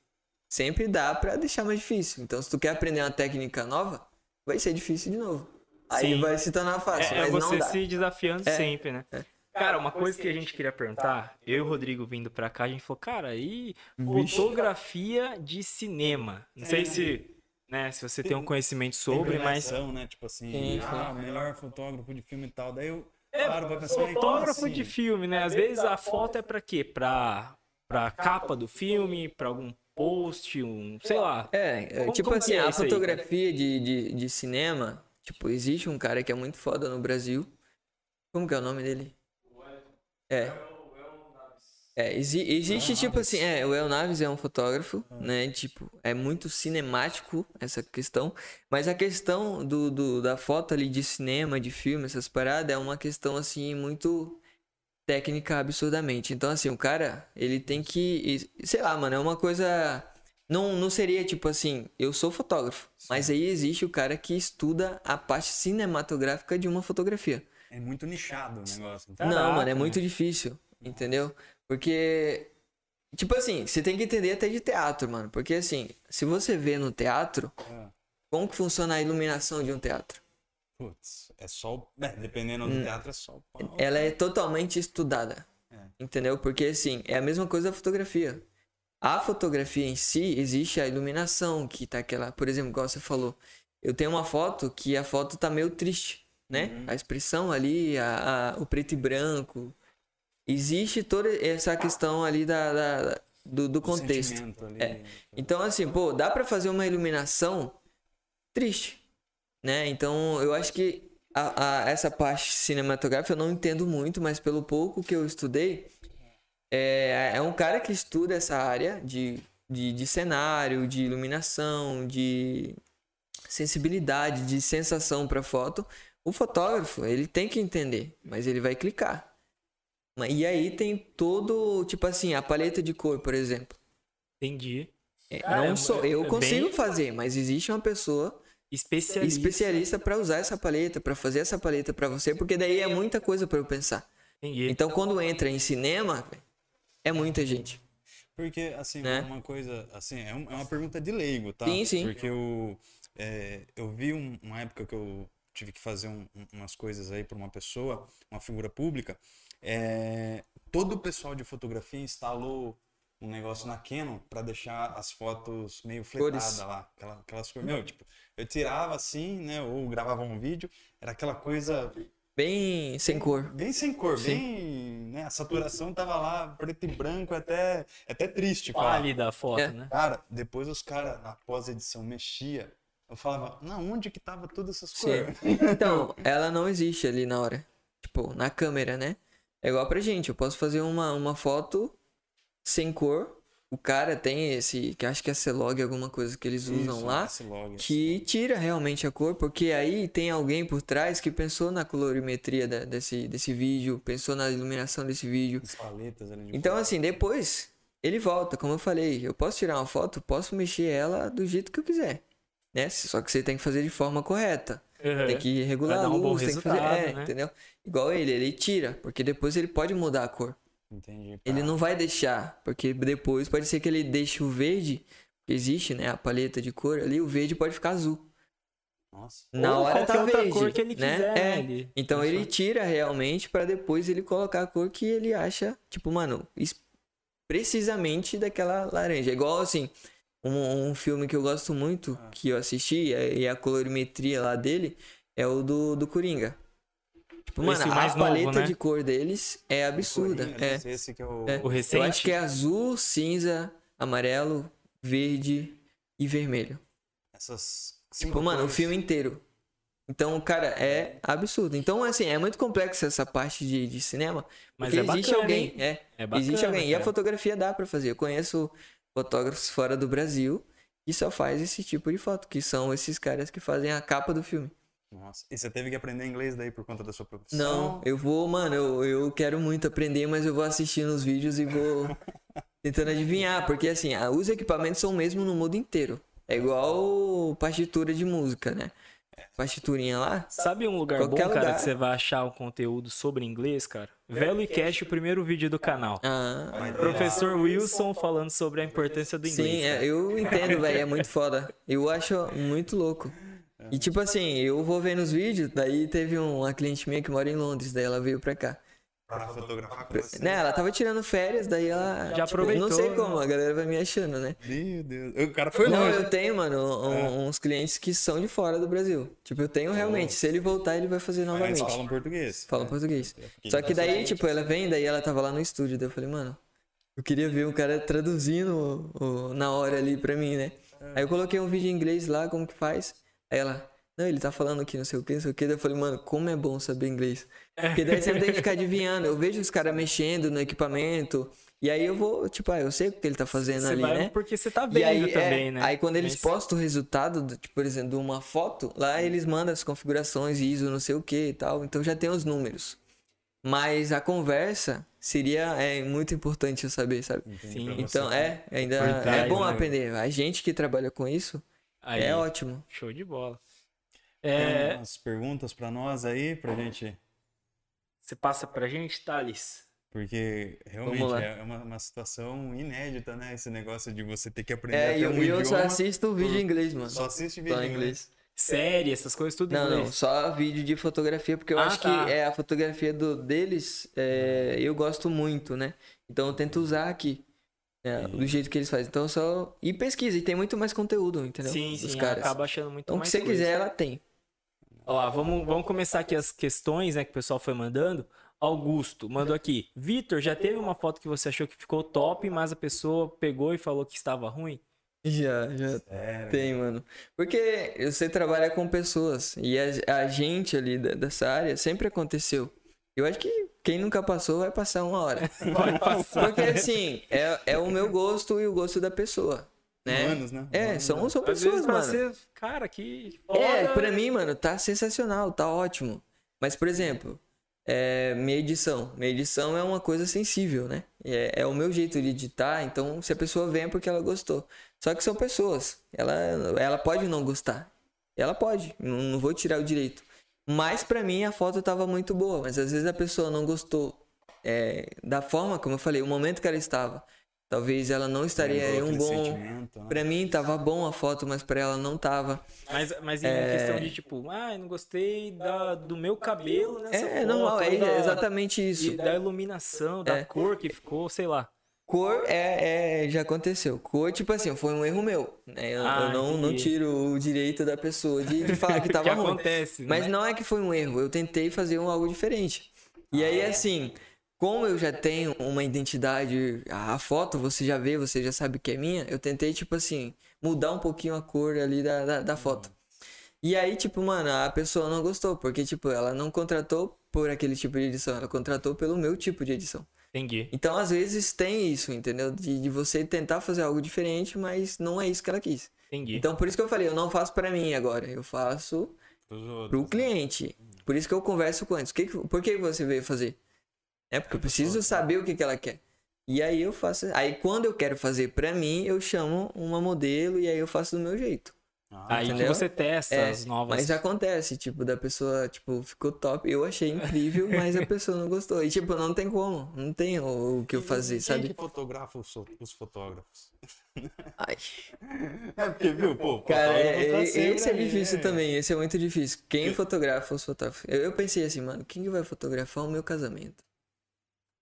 sempre dá para deixar mais difícil. Então se tu quer aprender uma técnica nova, vai ser difícil de novo. Aí Sim. vai se tornar fácil. É, é você se desafiando é, sempre, né? É. Cara, uma coisa que a gente queria perguntar, eu e o Rodrigo vindo pra cá, a gente falou, cara, e fotografia de cinema? Não sei se, né, se você tem um conhecimento sobre, mas. né? Tipo assim, ah, melhor fotógrafo de filme e tal. Daí eu. É, claro, fotógrafo assim? de filme, né? Às vezes a foto é pra quê? Pra, pra capa do filme, pra algum post, um. sei lá. É, é como, tipo como assim, é a fotografia de, de, de cinema, tipo, existe um cara que é muito foda no Brasil. Como que é o nome dele? É. É, exi existe tipo assim, é, o El Naves é um fotógrafo, né? Tipo, é muito cinemático essa questão, mas a questão do, do, da foto ali de cinema, de filme, essas paradas, é uma questão assim muito técnica absurdamente. Então, assim, o cara, ele tem que, sei lá, mano, é uma coisa não, não seria tipo assim, eu sou fotógrafo, Sim. mas aí existe o cara que estuda a parte cinematográfica de uma fotografia. É muito nichado o negócio. Caraca, não, mano, é muito difícil, entendeu? Porque, tipo assim, você tem que entender até de teatro, mano. Porque assim, se você vê no teatro, é. como que funciona a iluminação de um teatro? Putz, é só. É, [laughs] dependendo do hum. teatro, é só. Ela é totalmente estudada. É. Entendeu? Porque assim, é a mesma coisa da fotografia. A fotografia em si, existe a iluminação, que tá aquela. Por exemplo, igual você falou. Eu tenho uma foto que a foto tá meio triste. né? Uhum. A expressão ali, a, a, o preto e branco. Existe toda essa questão ali da, da do, do contexto. É. Então, assim, pô, dá para fazer uma iluminação triste, né? Então, eu acho que a, a, essa parte cinematográfica eu não entendo muito, mas pelo pouco que eu estudei, é, é um cara que estuda essa área de, de, de cenário, de iluminação, de sensibilidade, de sensação para foto. O fotógrafo, ele tem que entender, mas ele vai clicar. E aí tem todo, tipo assim, a paleta de cor, por exemplo. Entendi. É, não sou eu consigo bem... fazer, mas existe uma pessoa especialista especialista para usar essa paleta, para fazer essa paleta para você, porque daí é muita coisa para eu pensar. Entendi. Então quando entra em cinema, é muita gente. Porque assim, né? uma coisa, assim, é, é uma pergunta de leigo, tá? Sim, sim. Porque eu é, eu vi um, uma época que eu tive que fazer um, umas coisas aí para uma pessoa, uma figura pública, é, todo o pessoal de fotografia instalou um negócio na Canon para deixar as fotos meio fletadas lá, aquela, aquelas coisas. Meu, tipo, eu tirava assim, né, ou gravava um vídeo, era aquela coisa bem sem cor. Bem sem cor, Sim. bem, né, a saturação tava lá preto e branco, até até triste, Pálida a foto, é. né? Cara, depois os caras na pós-edição mexia eu falava, na onde que tava todas essas cores? Então, [laughs] ela não existe ali na hora. Tipo, na câmera, né? É igual pra gente. Eu posso fazer uma, uma foto sem cor. O cara tem esse, que acho que é C-Log, alguma coisa que eles usam Isso, lá, que tira realmente a cor, porque aí tem alguém por trás que pensou na colorimetria da, desse, desse vídeo, pensou na iluminação desse vídeo. Paletas, então, assim, depois ele volta, como eu falei, eu posso tirar uma foto, posso mexer ela do jeito que eu quiser né? Só que você tem que fazer de forma correta. Uhum. Tem que regular a luz, um tem que fazer. É, né? entendeu? Igual ele, ele tira, porque depois ele pode mudar a cor. Entendi. Tá. Ele não vai deixar, porque depois pode ser que ele deixe o verde, que existe, né? A paleta de cor ali, o verde pode ficar azul. Nossa. Na Ou hora tá verde, cor que ele né? quiser, é. Ele... Então ele tira realmente para depois ele colocar a cor que ele acha, tipo, mano, precisamente daquela laranja. Igual assim, um, um filme que eu gosto muito, ah. que eu assisti, e a colorimetria lá dele, é o do, do Coringa. Tipo, mano, a novo, paleta né? de cor deles é absurda. Coringa, é. Esse que é o... é. o recente. Eu acho que é azul, cinza, amarelo, verde e vermelho. Essas. Tipo, mano, cores. o filme inteiro. Então, cara, é absurdo. Então, assim, é muito complexo essa parte de, de cinema. Mas é existe bacana, alguém. É, é bacana, existe alguém. Cara. E a fotografia dá para fazer. Eu conheço fotógrafos fora do Brasil que só faz esse tipo de foto, que são esses caras que fazem a capa do filme. Nossa, e você teve que aprender inglês daí por conta da sua profissão? Não, eu vou, mano, eu, eu quero muito aprender, mas eu vou assistindo os vídeos e vou [laughs] tentando adivinhar, porque assim, os equipamentos são o mesmo no mundo inteiro. É igual partitura de música, né? Partiturinha lá. Sabe um lugar bom, cara, lugar. que você vai achar um conteúdo sobre inglês, cara? Velo e Cash, o primeiro vídeo do canal. Ah. Professor Wilson falando sobre a importância do inglês. Sim, é, eu entendo, velho, é muito [laughs] foda. Eu acho muito louco. E tipo assim, eu vou vendo os vídeos, daí teve uma cliente minha que mora em Londres, daí ela veio pra cá. Pra fotografar com você. Né, ela tava tirando férias, daí ela. Já tipo, aproveitou. Não sei como, a galera vai me achando, né? Meu Deus. O cara foi longe. Não, eu tenho, mano, um, é. uns clientes que são de fora do Brasil. Tipo, eu tenho realmente. Se ele voltar, ele vai fazer novamente. Mas falam português. Falam é. português. É, Só que daí, tipo, ela vem, daí ela tava lá no estúdio. Daí eu falei, mano, eu queria ver o cara traduzindo o, o, na hora ali pra mim, né? É. Aí eu coloquei um vídeo em inglês lá, como que faz. Aí ela, não, ele tá falando aqui não sei o que, não sei o que. Daí eu falei, mano, como é bom saber inglês. Porque daí você não tem que ficar adivinhando. Eu vejo os caras mexendo no equipamento. E aí eu vou, tipo, ah, eu sei o que ele tá fazendo você ali, né? Porque você tá vendo aí, também, é, né? Aí quando eles Mas... postam o resultado, tipo, por exemplo, de uma foto, lá eles mandam as configurações, ISO, não sei o que e tal. Então já tem os números. Mas a conversa seria é, muito importante eu saber, sabe? Sim. Então é, ainda é bom né? aprender. A gente que trabalha com isso aí, é ótimo. Show de bola. É... Tem umas perguntas para nós aí, pra gente. Você passa pra gente, Thales? Porque realmente é uma, uma, situação inédita, né? Esse negócio de você ter que aprender é, até eu, um eu só assisto vídeo em inglês, mano. Só assiste vídeo em inglês. Série, essas coisas tudo não, em inglês? Não, só vídeo de fotografia, porque eu ah, acho tá. que é a fotografia do, deles, é, eu gosto muito, né? Então eu tento usar aqui. É, do jeito que eles fazem. Então só. E pesquisa, e tem muito mais conteúdo, entendeu? Sim, sim, caras. acaba achando muito então, mais. Então, se você quiser, ela tem. Olha lá, vamos, vamos começar aqui as questões né, que o pessoal foi mandando. Augusto mandou aqui. Vitor, já teve uma foto que você achou que ficou top, mas a pessoa pegou e falou que estava ruim? Já, já Sério? tem, mano. Porque você trabalha com pessoas e a, a gente ali dessa área sempre aconteceu. Eu acho que quem nunca passou vai passar uma hora. Vai passar. Porque assim, é, é o meu gosto e o gosto da pessoa. Né? Humanos, né? É, Humanos, são, são pessoas, mano. Você, cara, que. É, pra mim, mano, tá sensacional, tá ótimo. Mas, por exemplo, é, minha edição. Minha edição é uma coisa sensível, né? É, é, o meu jeito de editar, então se a pessoa vem é porque ela gostou. Só que são pessoas. Ela, ela pode não gostar. Ela pode, não, não vou tirar o direito. Mas para mim a foto tava muito boa, mas às vezes a pessoa não gostou é, da forma como eu falei, o momento que ela estava. Talvez ela não estaria em um bom. Né? Para mim tava bom a foto, mas para ela não tava. Mas, mas em é... questão de tipo, ah, eu não gostei da, do meu cabelo nessa é, foto. É, não, é exatamente isso. Da iluminação, da é. cor que ficou, sei lá. Cor é, é, já aconteceu. Cor, tipo assim, foi um erro meu. Né? Eu, ah, eu não, não tiro o direito da pessoa de, de falar que [laughs] tava que ruim. Acontece, Mas não é que foi um erro. Eu tentei fazer um, algo diferente. E aí, assim, como eu já tenho uma identidade, a foto você já vê, você já sabe que é minha, eu tentei, tipo assim, mudar um pouquinho a cor ali da, da, da foto. E aí, tipo, mano, a pessoa não gostou, porque, tipo, ela não contratou por aquele tipo de edição, ela contratou pelo meu tipo de edição. Entendi. Então, às vezes, tem isso, entendeu? De, de você tentar fazer algo diferente, mas não é isso que ela quis. Entendi. Então, por isso que eu falei, eu não faço para mim agora, eu faço pro cliente. Por isso que eu converso com eles. Que, por que você veio fazer? É porque eu preciso saber o que, que ela quer. E aí eu faço. Aí quando eu quero fazer pra mim, eu chamo uma modelo e aí eu faço do meu jeito. Ah, aí entendeu? que você testa é, as novas. Mas acontece, tipo, da pessoa, tipo, ficou top. Eu achei incrível, [laughs] mas a pessoa não gostou. E, tipo, não tem como. Não tem o, o que eu fazer, quem sabe? Quem que fotografa os, os fotógrafos? [laughs] Ai. É porque, viu, pô, Cara, é, tá esse é difícil é. também. Esse é muito difícil. Quem fotografa os fotógrafos? Eu, eu pensei assim, mano, quem que vai fotografar o meu casamento?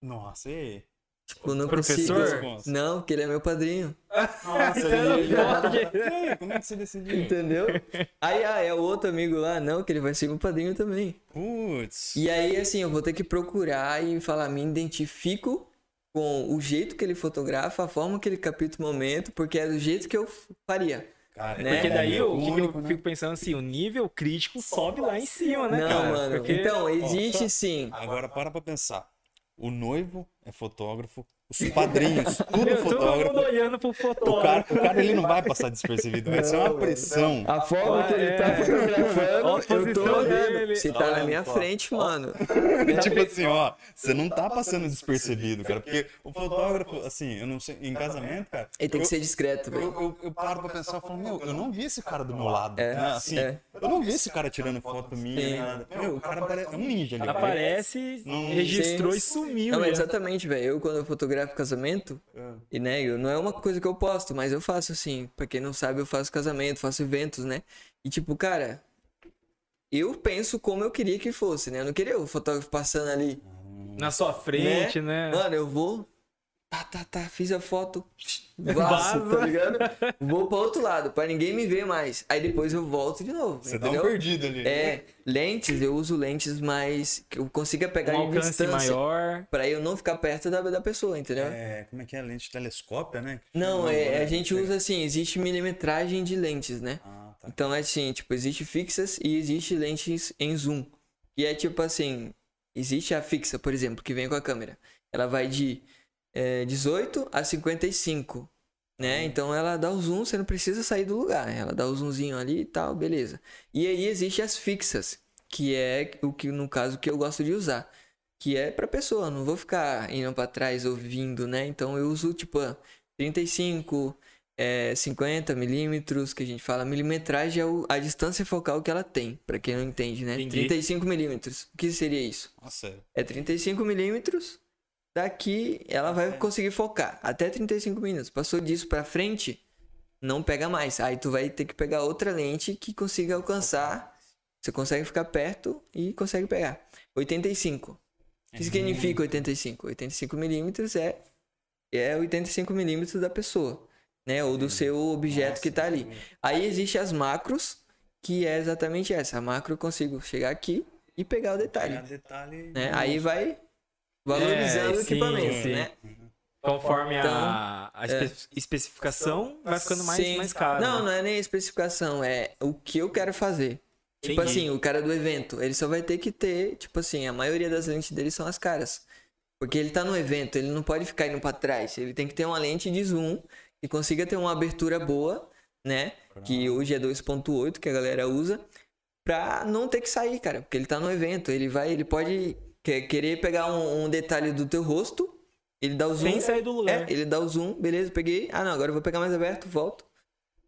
Nossa, e Tipo, não professor? Consigo. Não, porque ele é meu padrinho. Nossa, então, ele... [laughs] como é que você decidiu? Entendeu? Aí, ah, é o outro amigo lá, não, que ele vai ser meu padrinho também. Putz. E aí, assim, eu vou ter que procurar e falar, me identifico com o jeito que ele fotografa, a forma que ele capta o momento, porque é do jeito que eu faria. Cara, né? Porque daí é o que eu né? fico pensando assim, o nível crítico sobe lá em cima, né, não, cara? mano. Porque... Então, existe sim. Agora para pra pensar. O noivo é fotógrafo, os padrinhos, [laughs] tudo fotógrafo. Todo olhando pro fotógrafo. O cara, o cara ele não vai passar despercebido, vai ser uma pressão. A forma que ele tá é. fotografando, eu tô olhando. Você tá na minha frente, mano. [laughs] É tipo assim, ó, você não tá passando despercebido, cara, porque o fotógrafo, assim, eu não sei, em casamento, cara. Ele tem que ser discreto, velho. Eu, eu, eu, paro pra pensar, eu falo, meu, eu não vi esse cara do meu lado. É, né? Assim, é. eu não vi esse cara tirando foto minha, nada. Meu, o cara é um ninja ali. Aparece, registrou e sumiu. Não, exatamente, velho. Eu, quando eu fotografo casamento, é. e né, eu, não é uma coisa que eu posto, mas eu faço assim. Pra quem não sabe, eu faço casamento, faço eventos, né? E tipo, cara, eu penso como eu queria que fosse, né? Eu não queria o fotógrafo passando ali. Na sua frente, né? né? Mano, eu vou Tá, tá, tá, fiz a foto, [laughs] vaso, tá ligado? Vou para outro lado, para ninguém me ver mais. Aí depois eu volto de novo. Você entendeu? dá um perdido ali. É, lentes, eu uso lentes mais que eu consiga pegar um em distância maior. Para eu não ficar perto da, da pessoa, entendeu? É, como é que é? Lente telescópia, né? Não, é, a gente usa assim, existe milimetragem de lentes, né? Ah, tá. Então é assim, tipo, existe fixas e existe lentes em zoom. E é tipo assim, existe a fixa, por exemplo, que vem com a câmera. Ela vai de é, 18 a 55, né? Uhum. Então ela dá o zoom, você não precisa sair do lugar, né? Ela dá o zoomzinho ali e tal, beleza. E aí existe as fixas, que é o que no caso que eu gosto de usar, que é para pessoa, não vou ficar indo para trás ouvindo, né? Então eu uso tipo 35, é, 50 milímetros, que a gente fala milimetragem é o, a distância focal que ela tem, para quem não entende, né? Entendi. 35 milímetros. O que seria isso? Nossa. É 35 milímetros daqui ela vai conseguir focar até 35 minutos. Passou disso para frente, não pega mais. Aí tu vai ter que pegar outra lente que consiga alcançar. Você consegue ficar perto e consegue pegar. 85. O que significa 85? 85 milímetros é é 85 milímetros da pessoa, né? Ou do seu objeto que tá ali. Aí existe as macros, que é exatamente essa. A macro eu consigo chegar aqui e pegar o detalhe. Pegar detalhe né? Aí vai valorizando é, o equipamento, sim. né? Conforme então, a, a espe é. especificação, vai ficando mais, sim. mais caro. Não, né? não é nem a especificação, é o que eu quero fazer. Tipo Entendi. assim, o cara do evento, ele só vai ter que ter, tipo assim, a maioria das lentes dele são as caras. Porque ele tá no evento, ele não pode ficar indo para trás. Ele tem que ter uma lente de zoom que consiga ter uma abertura boa, né? Que hoje é 2.8 que a galera usa, pra não ter que sair, cara. Porque ele tá no evento, ele vai, ele pode querer pegar um, um detalhe do teu rosto, ele dá o zoom. Sem sair do lugar. É, ele dá o zoom, beleza, peguei. Ah, não, agora eu vou pegar mais aberto, volto.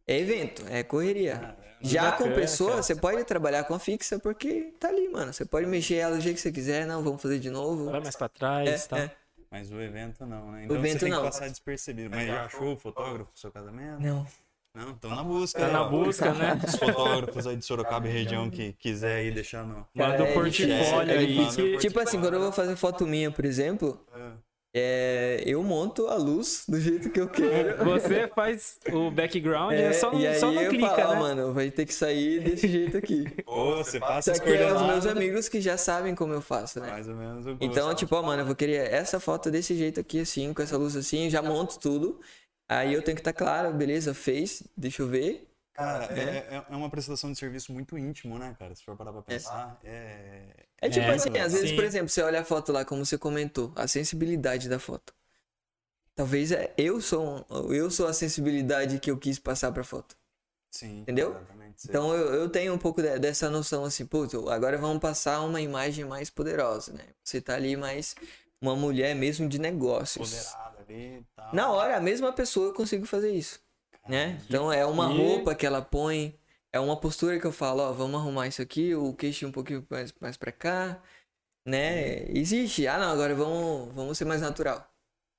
É evento, é correria. Já com pessoa, você pode trabalhar com a fixa porque tá ali, mano. Você pode mexer ela do jeito que você quiser, não, vamos fazer de novo. Vai mais pra trás e é, tal. É. Mas o evento não, né? Então o evento você tem não. que passar despercebido. Mas já achou o fotógrafo pro seu casamento? Não. Não, estão na busca. Tá na busca, né? [laughs] Os fotógrafos aí de Sorocaba e região que quiser aí deixar no. Manda o é portfólio aí. Tipo assim, quando eu vou fazer foto minha, por exemplo, é. É, eu monto a luz do jeito que eu quero. [laughs] Você faz o background, é, só, e aí só não eu clica, falo, né? mano, vai ter que sair desse jeito aqui. [laughs] Pô, você passa Só que é os meus amigos que já sabem como eu faço, né? Mais ou menos o Então, tipo, ó, mano, eu vou querer essa foto desse jeito aqui, assim, com essa luz assim, já monto tudo. Aí eu tenho que estar tá claro, beleza, fez, deixa eu ver. Cara, é, é, é, uma prestação de serviço muito íntimo, né, cara? Se for parar pra pensar. É, é, é tipo é, assim, às vezes, sim. por exemplo, você olha a foto lá, como você comentou, a sensibilidade da foto. Talvez é, eu sou eu sou a sensibilidade que eu quis passar pra foto. Sim. Entendeu? Então eu, eu tenho um pouco de, dessa noção assim, putz, agora vamos passar uma imagem mais poderosa, né? Você tá ali mais uma mulher mesmo de negócios. Poderada ali, tal. Na hora, a mesma pessoa eu consigo fazer isso. né? Então é uma roupa que ela põe, é uma postura que eu falo, ó, vamos arrumar isso aqui, o queixo um pouquinho mais, mais pra cá, né? Existe. Ah, não, agora vamos, vamos ser mais natural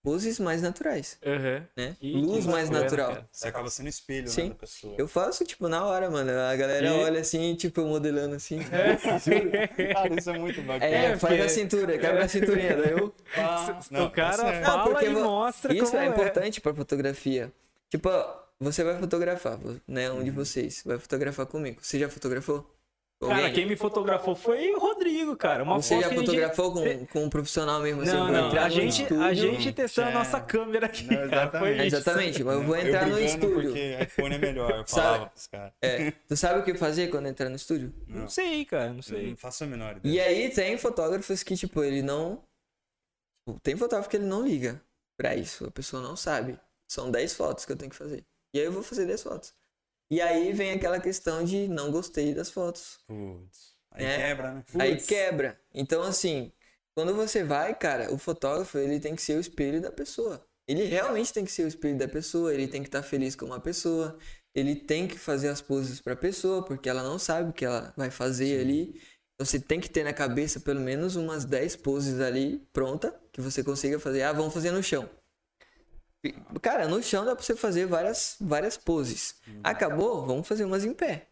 poses mais naturais. Uhum. Né? Luz mais natural. Você acaba sendo espelho Sim. Né, da pessoa. Eu faço, tipo, na hora, mano. A galera e... olha assim, tipo, modelando assim. [laughs] É. cara, isso é muito bacana. É, faz a cintura, quebra a cinturinha. Daí eu... [laughs] Ah, não, o cara é... fala não, e mostra Isso é, é importante pra fotografia. Tipo, você vai fotografar, né? Um de vocês vai fotografar comigo. Você já fotografou? Cara, quem me fotografou foi o Rodrigo, cara. Uma Você foto já fotografou gente... com, com um profissional mesmo? Não, assim, não. A gente, a gente testando é. a nossa câmera aqui, não, exatamente. Exatamente, mas eu vou entrar eu no estúdio. porque iPhone é melhor, eu [laughs] falava pros caras. É. Tu sabe o que fazer quando entrar no estúdio? Não, não sei, cara, não sei. não faço a menor ideia. E aí tem fotógrafos que, tipo, ele não... Tipo, tem fotógrafo que ele não liga pra isso, a pessoa não sabe. São 10 fotos que eu tenho que fazer. E aí eu vou fazer 10 fotos. E aí vem aquela questão de não gostei das fotos. Putz. Aí é, quebra, né? Aí quebra. Então, assim, quando você vai, cara, o fotógrafo, ele tem que ser o espelho da pessoa. Ele realmente tem que ser o espelho da pessoa, ele tem que estar feliz com uma pessoa, ele tem que fazer as poses para a pessoa, porque ela não sabe o que ela vai fazer Sim. ali. Então, você tem que ter na cabeça pelo menos umas 10 poses ali pronta, que você consiga fazer. Ah, vamos fazer no chão. Cara, no chão dá pra você fazer várias, várias poses. Uhum. Acabou? Vamos fazer umas em pé.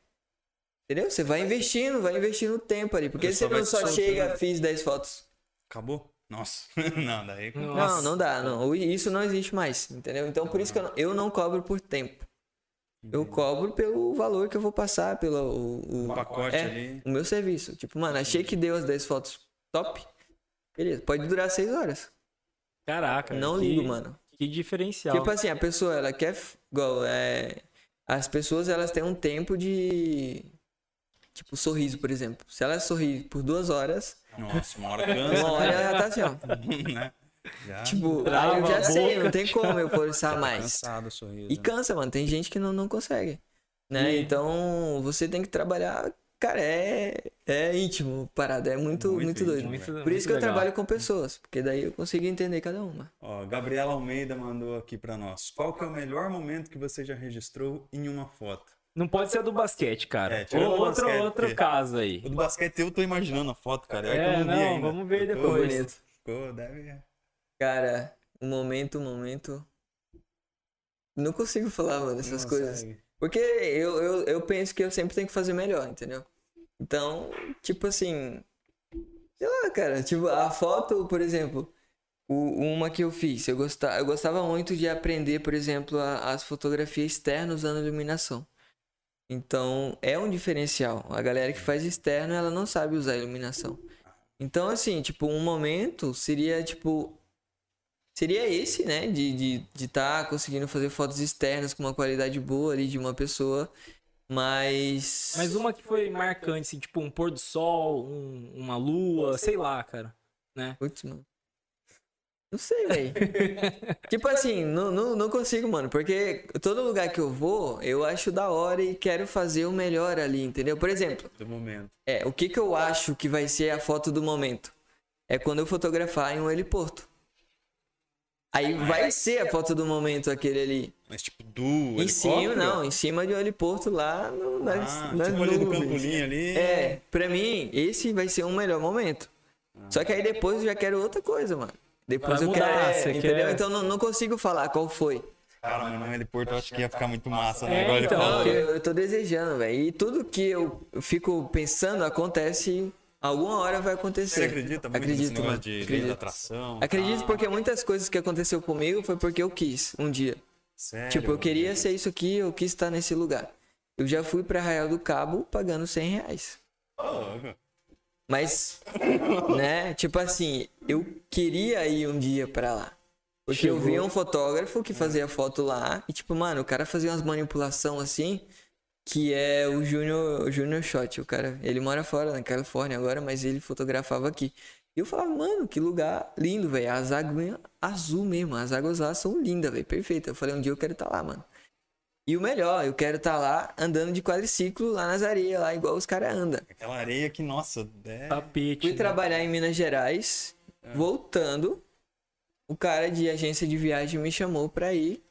Entendeu? Você vai investindo, vai investindo tempo ali. Porque você não só chega, fiz 10 fotos. Acabou? Nossa. [laughs] não, daí. Nossa. Não, não dá. Não. Isso não existe mais. Entendeu? Então por isso que eu não, eu não cobro por tempo. Eu cobro pelo valor que eu vou passar, pelo o, o pacote é, ali. O meu serviço. Tipo, mano, achei que deu as 10 fotos top. Beleza, pode durar 6 horas. Caraca. Não que, ligo, mano. Que diferencial. Tipo assim, a pessoa, ela quer. Igual, é, as pessoas, elas têm um tempo de Tipo, sorriso, por exemplo. Se ela sorrir por duas horas. Nossa, uma hora [laughs] cansa. Uma hora ela tá assim, ó. [laughs] né? Já. Tipo, aí eu já sei, não tem como eu forçar [laughs] tá mais. Cansado, sorriso, e né? cansa, mano. Tem gente que não, não consegue. Né? E... Então, você tem que trabalhar. Cara, é, é íntimo parada, é muito, muito, muito doido. Muito, Por isso que legal. eu trabalho com pessoas, porque daí eu consigo entender cada uma. Ó, Gabriela Almeida mandou aqui para nós. Qual que é o melhor momento que você já registrou em uma foto? Não pode ser do basquete, cara. É, Ou outro, basquete, outro caso aí. O do basquete eu tô imaginando a foto, cara. É, não, vamos ver depois. Bonito. Ficou, deve... Cara, um momento, um momento... Não consigo falar, mano, essas não coisas. Consegue. Porque eu, eu, eu penso que eu sempre tenho que fazer melhor, entendeu? Então, tipo assim... Sei lá, cara. Tipo, a foto, por exemplo... O, uma que eu fiz, eu gostava, eu gostava muito de aprender, por exemplo, a, as fotografias externas usando iluminação. Então, é um diferencial. A galera que faz externo, ela não sabe usar iluminação. Então, assim, tipo, um momento seria, tipo... Seria esse, né? De estar de, de tá conseguindo fazer fotos externas com uma qualidade boa ali de uma pessoa. Mas... Mas uma que foi marcante, assim, tipo um pôr do sol, um, uma lua, sei lá, cara. Né? Putz, mano. Não sei, velho. [laughs] tipo assim, não, não, não consigo, mano. Porque todo lugar que eu vou, eu acho da hora e quero fazer o melhor ali, entendeu? Por exemplo. Do momento. É, o que que eu acho que vai ser a foto do momento? É quando eu fotografar em um heliporto. Aí vai ser a foto do momento aquele ali. Mas tipo do Em cima, não, em cima de um heliporto lá no, nas, Ah, nas tipo ali do nuvens. campolim ali. É, pra mim, esse vai ser um melhor momento. Só que aí depois eu já quero outra coisa, mano. Depois Vai eu mudar, quero. é, você entendeu? quer- Então não, não consigo falar qual foi. Cara, mas no heliporto eu acho que ia ficar muito massa, né? É, então, eu, eu tô desejando, velho. E tudo que eu fico pensando acontece. Alguma hora vai acontecer. Você acredita muito Acredito, mano. de lei Acredito. da atração? Acredito porque muitas coisas que aconteceu comigo foi porque eu quis um dia. Sério? Tipo, eu queria ser isso aqui, eu quis estar nesse lugar. Eu já fui pra Arraial do Cabo pagando 100 reais. Oh, Mas, [laughs] né, tipo assim, eu queria ir um dia pra lá. Porque eu via um fotógrafo que fazia foto lá e, tipo, mano, o cara fazia umas manipulação assim, que é o Junior, o Junior Shot. O cara, ele mora fora, na Califórnia agora, mas ele fotografava aqui. E eu falava, mano, que lugar lindo, velho. As águas azul mesmo, as águas lá são lindas, velho, perfeita. Eu falei, um dia eu quero estar lá, mano. E o melhor, eu quero estar lá andando de quadriciclo lá nas areias, lá igual os caras andam. aquela areia que, nossa, é... Tapete. Fui né? trabalhar em Minas Gerais, voltando, o cara de agência de viagem me chamou pra ir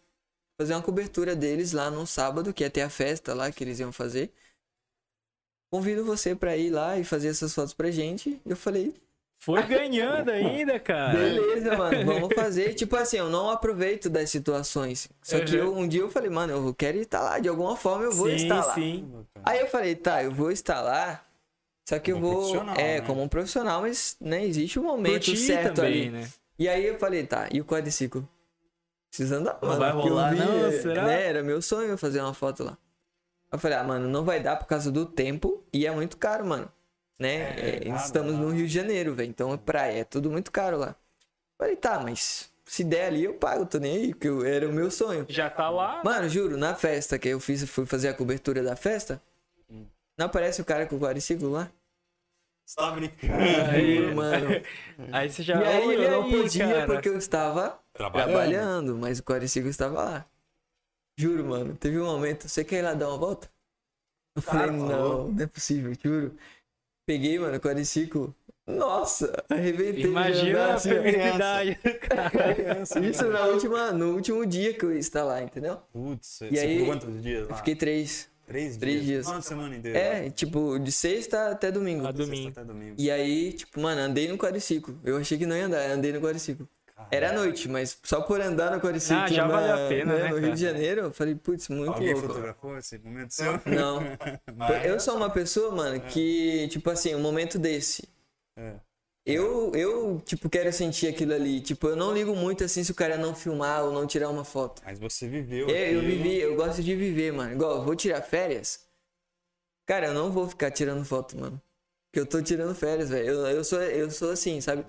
fazer uma cobertura deles lá num sábado, que ia ter a festa lá que eles iam fazer. Convido você pra ir lá e fazer essas fotos pra gente. Eu falei, Foi ganhando ainda, cara. beleza, mano, vamos fazer. Tipo assim, eu não aproveito das situações. Só que Uhum. eu, um dia eu falei, mano, eu quero estar lá, de alguma forma eu vou sim, estar lá. sim. Aí eu falei, tá, eu vou estar lá. Só que eu Como vou. profissional, É, né? como um profissional, mas né, existe um momento Curtir certo também, ali. né? E aí eu falei, tá, e o quadriciclo? Precisando dar, mano. vai porque eu rolar, vi, não? é, Será? Né, era meu sonho fazer uma foto lá. Eu falei, ah, mano, não vai dar por causa do tempo e é muito caro, mano. Né? É, nada, estamos no. Rio de Janeiro, velho. Então é praia, é tudo muito caro lá. Falei, tá, mas se der ali eu pago, tô nem aí, porque eu- era o meu sonho. Já tá lá. Mano, juro, na festa que eu fiz, fui fazer a cobertura da festa, não aparece o cara com o quadriciclo lá? Você tá brincando. Aí, Juro, mano. [laughs] aí você já. E aí eu não aí, podia cara? porque eu estava Trabalhando. trabalhando, mas o quadriciclo estava lá. Juro, mano. Teve um momento, você quer ir lá dar uma volta? Eu falei, não, não é possível, juro. Peguei, mano, o quadriciclo. Nossa, arrebentei. Imagina a assim, felicidade. Isso na última, no último dia que eu ia estar lá, entendeu? Putz, E você aí, ficou quantos dias lá? Eu fiquei três. três, três dias. Uma semana inteira. É, tipo, de sexta até domingo. A domingo. Sexta até domingo. E aí, tipo, mano, andei no quadriciclo. Eu achei que não ia andar, andei no quadriciclo. Era noite, mas só por andar no quadriciclo Ah, já valeu a pena, né, no Rio cara? de Janeiro, eu falei, putz, muito Alguém louco. fotografou esse momento seu? [laughs] Não. [laughs] Mas- Eu sou uma pessoa, mano, que, tipo assim, um momento desse. É. Eu, eu, tipo, quero sentir aquilo ali. Tipo, eu não ligo muito assim se o cara não filmar ou não tirar uma foto. Mas você viveu. É, eu aquilo. vivi, eu gosto de viver, mano. Igual, eu vou tirar férias. Cara, eu não vou ficar tirando foto, mano. Porque eu tô tirando férias, velho. Eu, eu, sou, eu sou assim, sabe?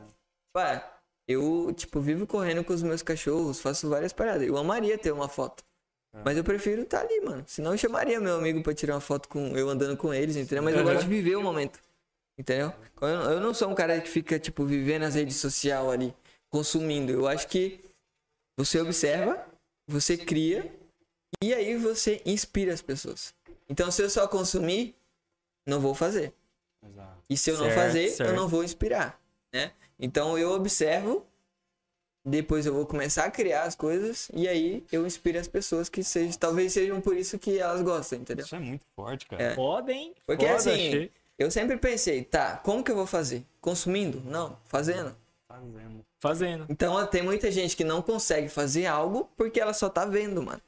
Pá, eu, tipo, vivo correndo com os meus cachorros, faço várias paradas. Eu amaria ter uma foto. Mas eu prefiro estar ali, mano. Senão eu chamaria meu amigo pra tirar uma foto com eu andando com eles, entendeu? Mas eu gosto de viver o momento. Entendeu? Eu, eu não sou um cara que fica, tipo, vivendo nas redes sociais ali, consumindo. Eu acho que você observa, você cria e aí você inspira as pessoas. Então, se eu só consumir, não vou fazer. Exato. E se eu não fazer, certo. eu não vou inspirar, né? Então eu observo, depois eu vou começar a criar as coisas e aí eu inspiro as pessoas que sejam, talvez sejam por isso que elas gostam, entendeu? Isso é muito forte, cara. É. Foda, hein? Porque Foda, assim, achei. eu sempre pensei, tá, como que eu vou fazer? Consumindo? Não, fazendo. Fazendo. Fazendo. Então tem muita gente que não consegue fazer algo porque ela só tá vendo, mano.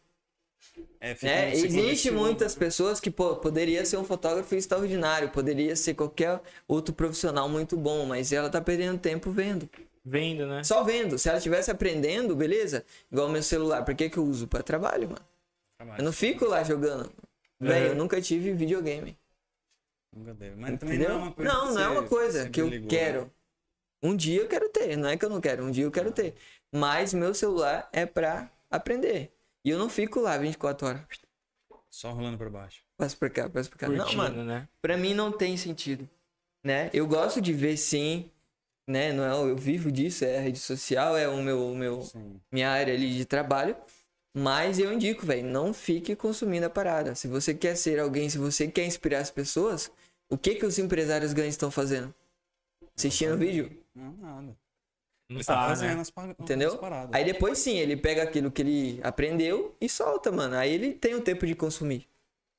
É, Né? Existe muitas pessoas que pô, poderia ser um fotógrafo extraordinário, poderia ser qualquer outro profissional muito bom, mas ela tá perdendo tempo vendo. Vendo, né? Só vendo. Se ela estivesse aprendendo, beleza? Igual meu celular, por que, que eu uso? Pra trabalho, mano. Eu não fico lá jogando. Velho, eu nunca tive videogame. Nunca teve. Mas também não é uma coisa. Não, não é uma coisa que eu ligou, quero. Né? Um dia eu quero ter, não é que eu não quero, um dia eu quero ter. Mas meu celular é pra aprender. E eu não fico lá 24 horas. Só rolando pra baixo. Passa pra cá, passa pra cá. Curtindo, não, mano, né? pra mim não tem sentido. Né? Eu gosto de ver sim, né? Não é, eu vivo disso, é a rede social, é o meu, meu minha área ali de trabalho. Mas eu indico, velho, não fique consumindo a parada. Se você quer ser alguém, se você quer inspirar as pessoas, o que que os empresários grandes estão fazendo? Assistindo o vídeo? Não, nada. Não tá, fazendo né? as, Entendeu? As paradas. Aí depois sim, ele pega aquilo que ele aprendeu e solta, mano. Aí ele tem o tempo de consumir.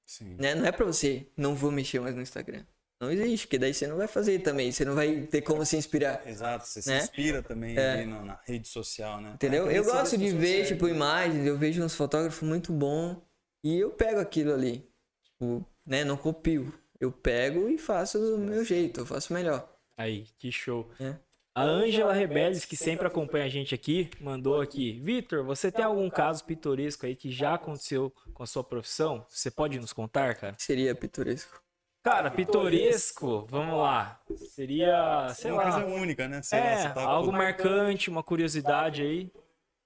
Sim. Né? Não é pra você, não vou mexer mais no Instagram. Não existe, porque daí você não vai fazer também, você não vai ter como se inspirar. Exato, você né? se inspira também é. na, na, rede social, né? Entendeu? É, eu gosto de ver, tipo, imagens, eu vejo uns fotógrafos muito bons e eu pego aquilo ali. Tipo, né? Não copio. Eu pego e faço do meu jeito, eu faço melhor. Aí, que show. É. A Ângela Rebeldes, que sempre acompanha a gente aqui, mandou aqui. Vitor, você tem algum caso pitoresco aí que já aconteceu com a sua profissão? Você pode nos contar, cara? Seria pitoresco. Cara, pitoresco, vamos lá. Seria, sei uma lá. coisa única, né? Sei é, lá, tá algo com... marcante, uma curiosidade aí.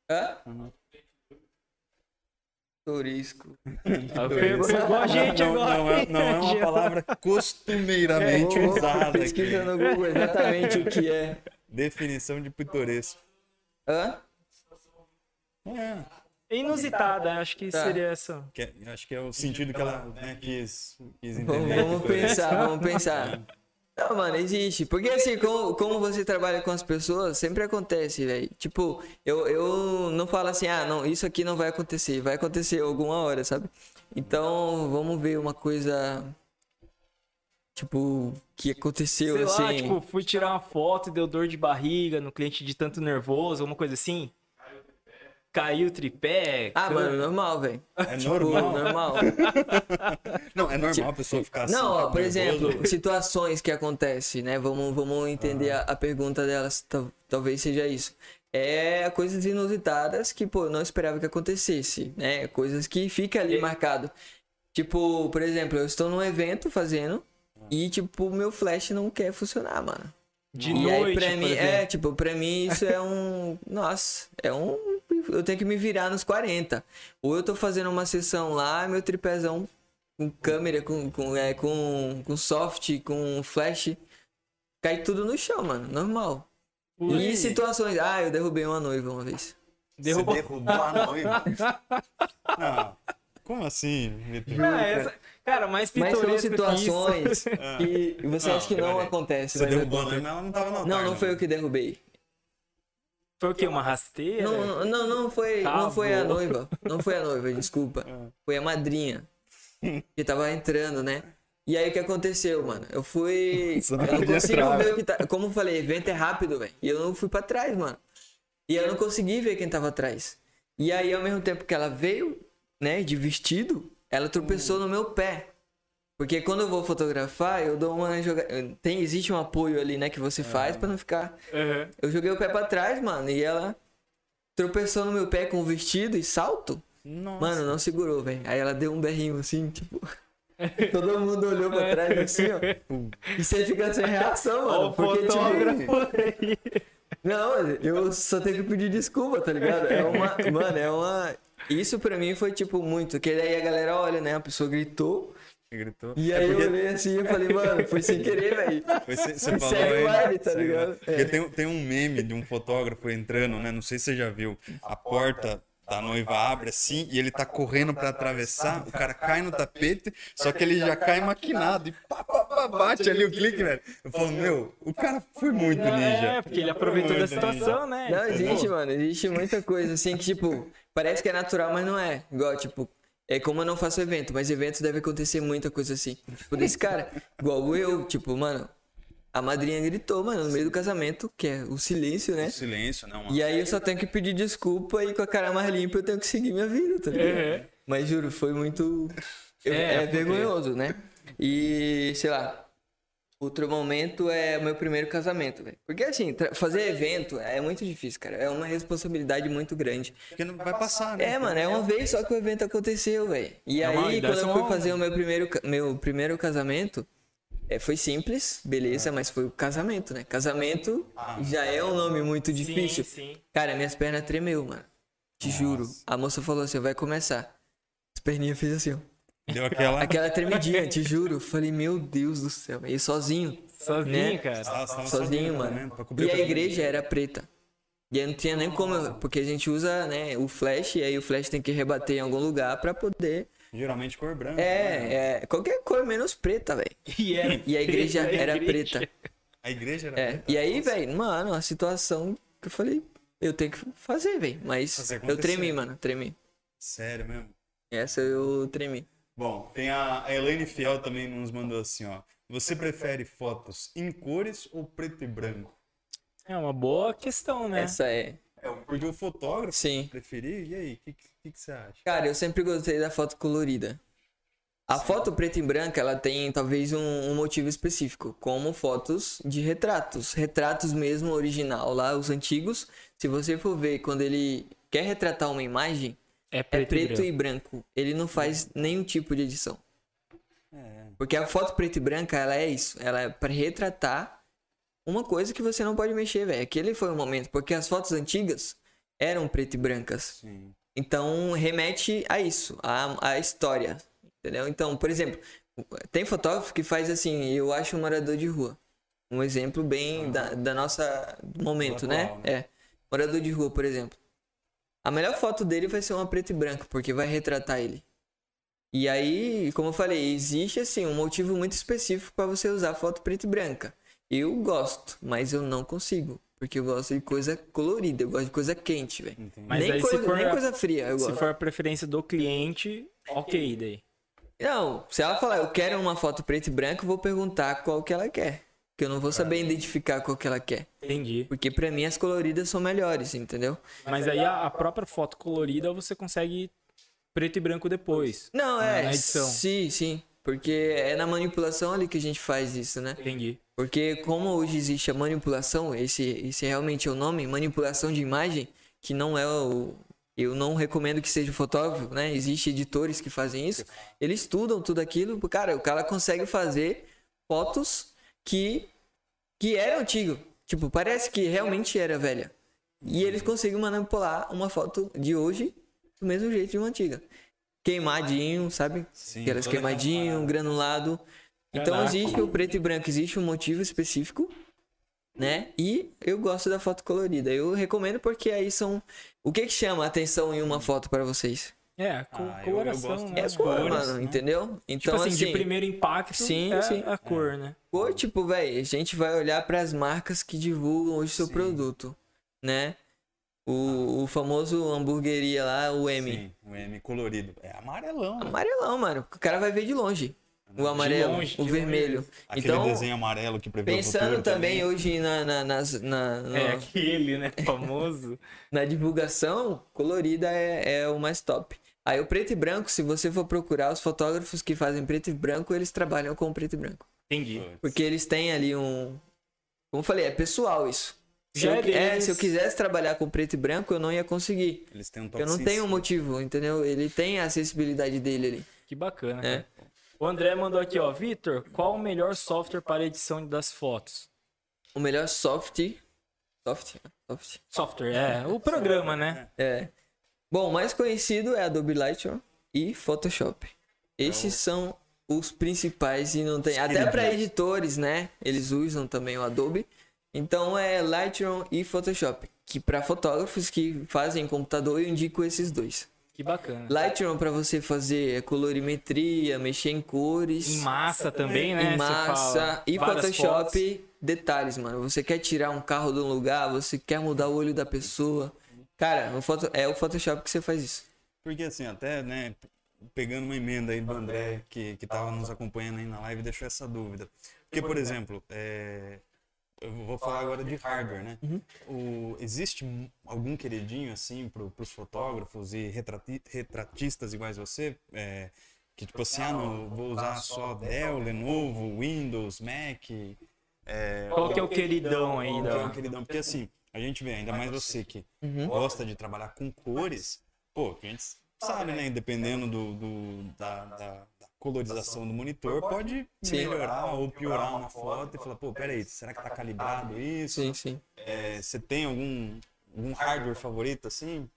É? Uhum. Pitoresco. Pegou a gente não, agora. Não é, não é uma palavra costumeiramente é, usada. Pesquisa no Google exatamente o que é. Definição de pitoresco. Hã? É. Inusitada, acho que tá. seria essa. Que, é, acho que é o sentido que ela né, quis, quis entender. Vamos, vamos pensar, vamos pensar. Não, mano, existe. Porque assim, como, como você trabalha com as pessoas, sempre acontece, velho. Tipo, eu, eu não falo assim, ah, não, isso aqui não vai acontecer. Vai acontecer alguma hora, sabe? Então, vamos ver uma coisa. Tipo, que aconteceu Sei assim. Lá, tipo, fui tirar uma foto e deu dor de barriga no cliente de tanto nervoso, alguma coisa assim. Caiu o tripé. Ah, mano, normal, velho. É tipo, normal. normal. [laughs] não, é normal tipo, a pessoa ficar assim. Não, ó, por nervoso. exemplo, situações que acontecem, né? Vamos, vamos entender ah. a, a, pergunta delas. Talvez seja isso. É coisas inusitadas que, pô, eu não esperava que acontecesse, né? Coisas que fica ali marcado. Tipo, por exemplo, eu estou num evento fazendo e, tipo, meu flash não quer funcionar, mano. De e noite, aí, pra mim, é, tipo, pra mim isso é um. [laughs] Nossa, é um eu tenho que me virar nos 40. Ou eu tô fazendo uma sessão lá, meu tripézão com câmera, com, com, é, com, com soft, com flash, cai tudo no chão, mano. Normal. Ui. E situações. Ah, eu derrubei uma noiva uma vez. Derrubou, Você derrubou a noiva? [laughs] Não. Como assim, Vitor? essa... Cara, mais Mas são situações que, [laughs] que você não, acha que não acontece. Você derrubou a noiva, ela não tava no Não, não foi eu que derrubei. Foi o quê? Uma rasteira? Não, não, não foi, não foi a noiva. Não foi a noiva, desculpa. [laughs] Ah. Foi a madrinha. Que tava entrando, né? E aí o que aconteceu, mano? Eu fui. eu não consigo ver o que tá. Como eu falei, evento é rápido, velho. E eu não fui pra trás, mano. E eu não consegui ver quem tava atrás. E aí, ao mesmo tempo que ela veio, né, de vestido, ela tropeçou no meu pé. Porque quando eu vou fotografar, eu dou uma jogada. Tem, existe um apoio ali, né, que você faz uhum. para não ficar. Uhum. Eu joguei o pé para trás, mano, e ela tropeçou no meu pé com o vestido e salto. Nossa. Mano, não segurou, velho. Aí ela deu um berrinho assim, tipo. [laughs] Todo mundo olhou pra trás assim, ó. E você fica sem reação, mano. porque, tipo. Não, eu só tenho que pedir desculpa, tá ligado? É uma. Mano, é uma. Isso pra mim foi, tipo, muito. Que daí a galera olha, né? A pessoa gritou gritou. E é aí é porque... eu olhei assim e falei, mano, foi sem querer, velho. Você falou aí. Baile, tá ligado? É. Tem, tem um meme de um fotógrafo entrando, né? Não sei se você já viu. A porta da noiva abre assim e ele tá correndo para atravessar, o cara cai no tapete, só que ele já cai maquinado e pá, pá, pá, bate ali o clique, velho. Eu falo, meu, o cara foi muito ninja. É, porque ele aproveitou da situação, né? Não, existe, mano, existe muita coisa assim que, tipo, parece que é natural, mas não é. Igual, tipo, é como eu não faço evento, mas eventos deve acontecer muita coisa assim. Tipo, desse cara, igual eu, tipo, mano, a madrinha gritou, mano, no meio do casamento, que é o silêncio, né? O silêncio, não. E aí eu só tenho que pedir desculpa e com a cara mais limpa eu tenho que seguir minha vida, tá ligado? É. Mas juro, foi muito. é, é vergonhoso, né? E, sei lá. Outro momento é o meu primeiro casamento, velho. Porque assim, fazer evento é muito difícil, cara. É uma responsabilidade muito grande. Porque não vai passar, né? É, mano, é uma vez só que o evento aconteceu, velho. E é aí, quando eu fui fazer o meu primeiro, meu primeiro casamento, é, foi simples, beleza, mas foi o casamento, né? Casamento ah, já é um nome muito difícil. Sim, sim. Cara, minhas pernas tremeu, mano. Te Nossa. juro. A moça falou assim, vai começar. As perninhas fez assim, ó. Deu aquela. Aquela tremidinha, te juro. Falei, meu Deus do céu. E sozinho. Sozinho, né? cara. sozinho, sozinho, mano. E a igreja era preta. E aí não tinha nem como, porque a gente usa, né, o flash, e aí o flash tem que rebater em algum lugar pra poder. Geralmente cor branca. É, né? é. Qualquer cor menos preta, velho. [laughs] E, e a igreja era [laughs] preta. A igreja era é. preta. E aí, velho, mano, a situação que eu falei, eu tenho que fazer, velho. Mas eu tremi, mano, tremi. Sério mesmo? Essa eu tremi. Bom, tem a, a Elaine Fiel também nos mandou assim, ó. Você prefere fotos em cores ou preto e branco? É uma boa questão, né? Essa é. É, porque o fotógrafo Sim. preferir, e aí, o que, que, que, você acha? Cara, eu sempre gostei da foto colorida. A Sim. foto preta e branca, ela tem talvez um, um, motivo específico, como fotos de retratos. Retratos mesmo, original lá, os antigos. Se você for ver, quando ele quer retratar uma imagem, é preto, é preto e, branco. e, branco. Ele não faz nenhum tipo de edição. É. Porque a foto preto e branca, ela é isso. Ela é para retratar uma coisa que você não pode mexer, velho. Aquele foi o momento. Porque as fotos antigas eram preto e brancas. Sim. Então, remete a isso, a, a história. Entendeu? Então, por exemplo, tem fotógrafo que faz assim, eu acho um morador de rua. Um exemplo bem ah. da, da nossa momento, atual, né? né? É. Morador de rua, por exemplo. A melhor foto dele vai ser uma preto e branco, porque vai retratar ele. E aí, como eu falei, existe assim um motivo muito específico para você usar foto preto e branca. Eu gosto, mas eu não consigo. Porque eu gosto de coisa colorida, eu gosto de coisa quente, velho. Nem, coisa, for, nem coisa fria. Eu se gosto. for a preferência do cliente, ok daí. Não, se ela falar, eu quero uma foto preto e branco, eu vou perguntar qual que ela quer. Que eu não vou saber identificar qual que ela quer. Entendi. Porque para mim as coloridas são melhores, entendeu? Mas aí a, própria foto colorida você consegue preto e branco depois. Não, é. Na edição. Sim, sim. Porque é na manipulação ali que a gente faz isso, né? Entendi. Porque como hoje existe a manipulação, esse, esse realmente é o nome, manipulação de imagem, que não é o. Eu não recomendo que seja fotógrafo, né? Existem editores que fazem isso. Eles estudam tudo aquilo. Cara, o cara consegue fazer fotos que, que era antigo. Tipo, parece que realmente era velha. E eles conseguem manipular uma foto de hoje do mesmo jeito de uma antiga. Queimadinho, sabe? Sim, Aquelas queimadinho, granulado. Então Caraca. existe o preto e branco, existe um motivo específico, né? E eu gosto da foto colorida. Eu recomendo porque aí são. O que, que chama a atenção em uma foto para vocês? É, co ah, coloração, eu, eu né? É cor, cores, mano, né? entendeu? Então, tipo assim, assim, de primeiro impacto sim, é sim. a cor, é. né? Cor, tipo, velho, a gente vai olhar para as marcas que divulgam hoje seu sim. produto, né? O, o famoso hamburgueria lá, o M. Sim, o M colorido. É amarelão. Né? Amarelão, mano. O cara vai ver de longe. O amarelo, longe, o vermelho. Longe. Aquele então, desenho amarelo que prevê Pensando também, também, hoje na, na, nas, na, na, É aquele, né? [laughs] Famoso. na divulgação, colorida é, é o mais top. Aí o preto e branco, se você for procurar, os fotógrafos que fazem preto e branco, eles trabalham com preto e branco. Entendi. Porque eles têm ali um. Como eu falei, é pessoal isso. Se eu, é, se eu quisesse trabalhar com preto e branco, eu não ia conseguir. Eles têm um Eu não tenho um motivo, entendeu? Ele tem a acessibilidade dele ali. Que bacana. É. O André mandou aqui, ó. Vitor, qual o melhor software para edição das fotos? O melhor software. Software? Software, software é. O programa, né? É. Bom, o mais conhecido é Adobe Lightroom e Photoshop. Esses é são os principais e não tem. Até para editores, né? Eles usam também o Adobe. Então é Lightroom e Photoshop. Que para fotógrafos que fazem computador eu indico esses dois. Que bacana. Lightroom para você fazer colorimetria, mexer em cores. Em massa também, né? Em massa. E Photoshop, fotos. detalhes, mano. Você quer tirar um carro de um lugar, você quer mudar o olho da pessoa. Cara, é o Photoshop que você faz isso. Porque assim, até, né, pegando uma emenda aí do André, que, que tava nos acompanhando aí na live, deixou essa dúvida. Porque, por exemplo, é, eu vou falar agora de hardware, né? Uhum. O, existe algum queridinho, assim, para os fotógrafos e retrati, retratistas iguais você, é, Que tipo assim, ah, não, vou usar só Dell, Lenovo, Windows, Mac. É, qual que é o queridão aí? Qual é o queridão? Porque assim, a gente vê, ainda mais você que uhum. gosta de trabalhar com cores, pô, a gente sabe, né? Dependendo do, do da, da, da, colorização do monitor, pode sim. melhorar ou piorar uma foto e falar, pô, peraí, será que tá calibrado isso? Sim, sim. É, você tem algum, algum hardware favorito, assim?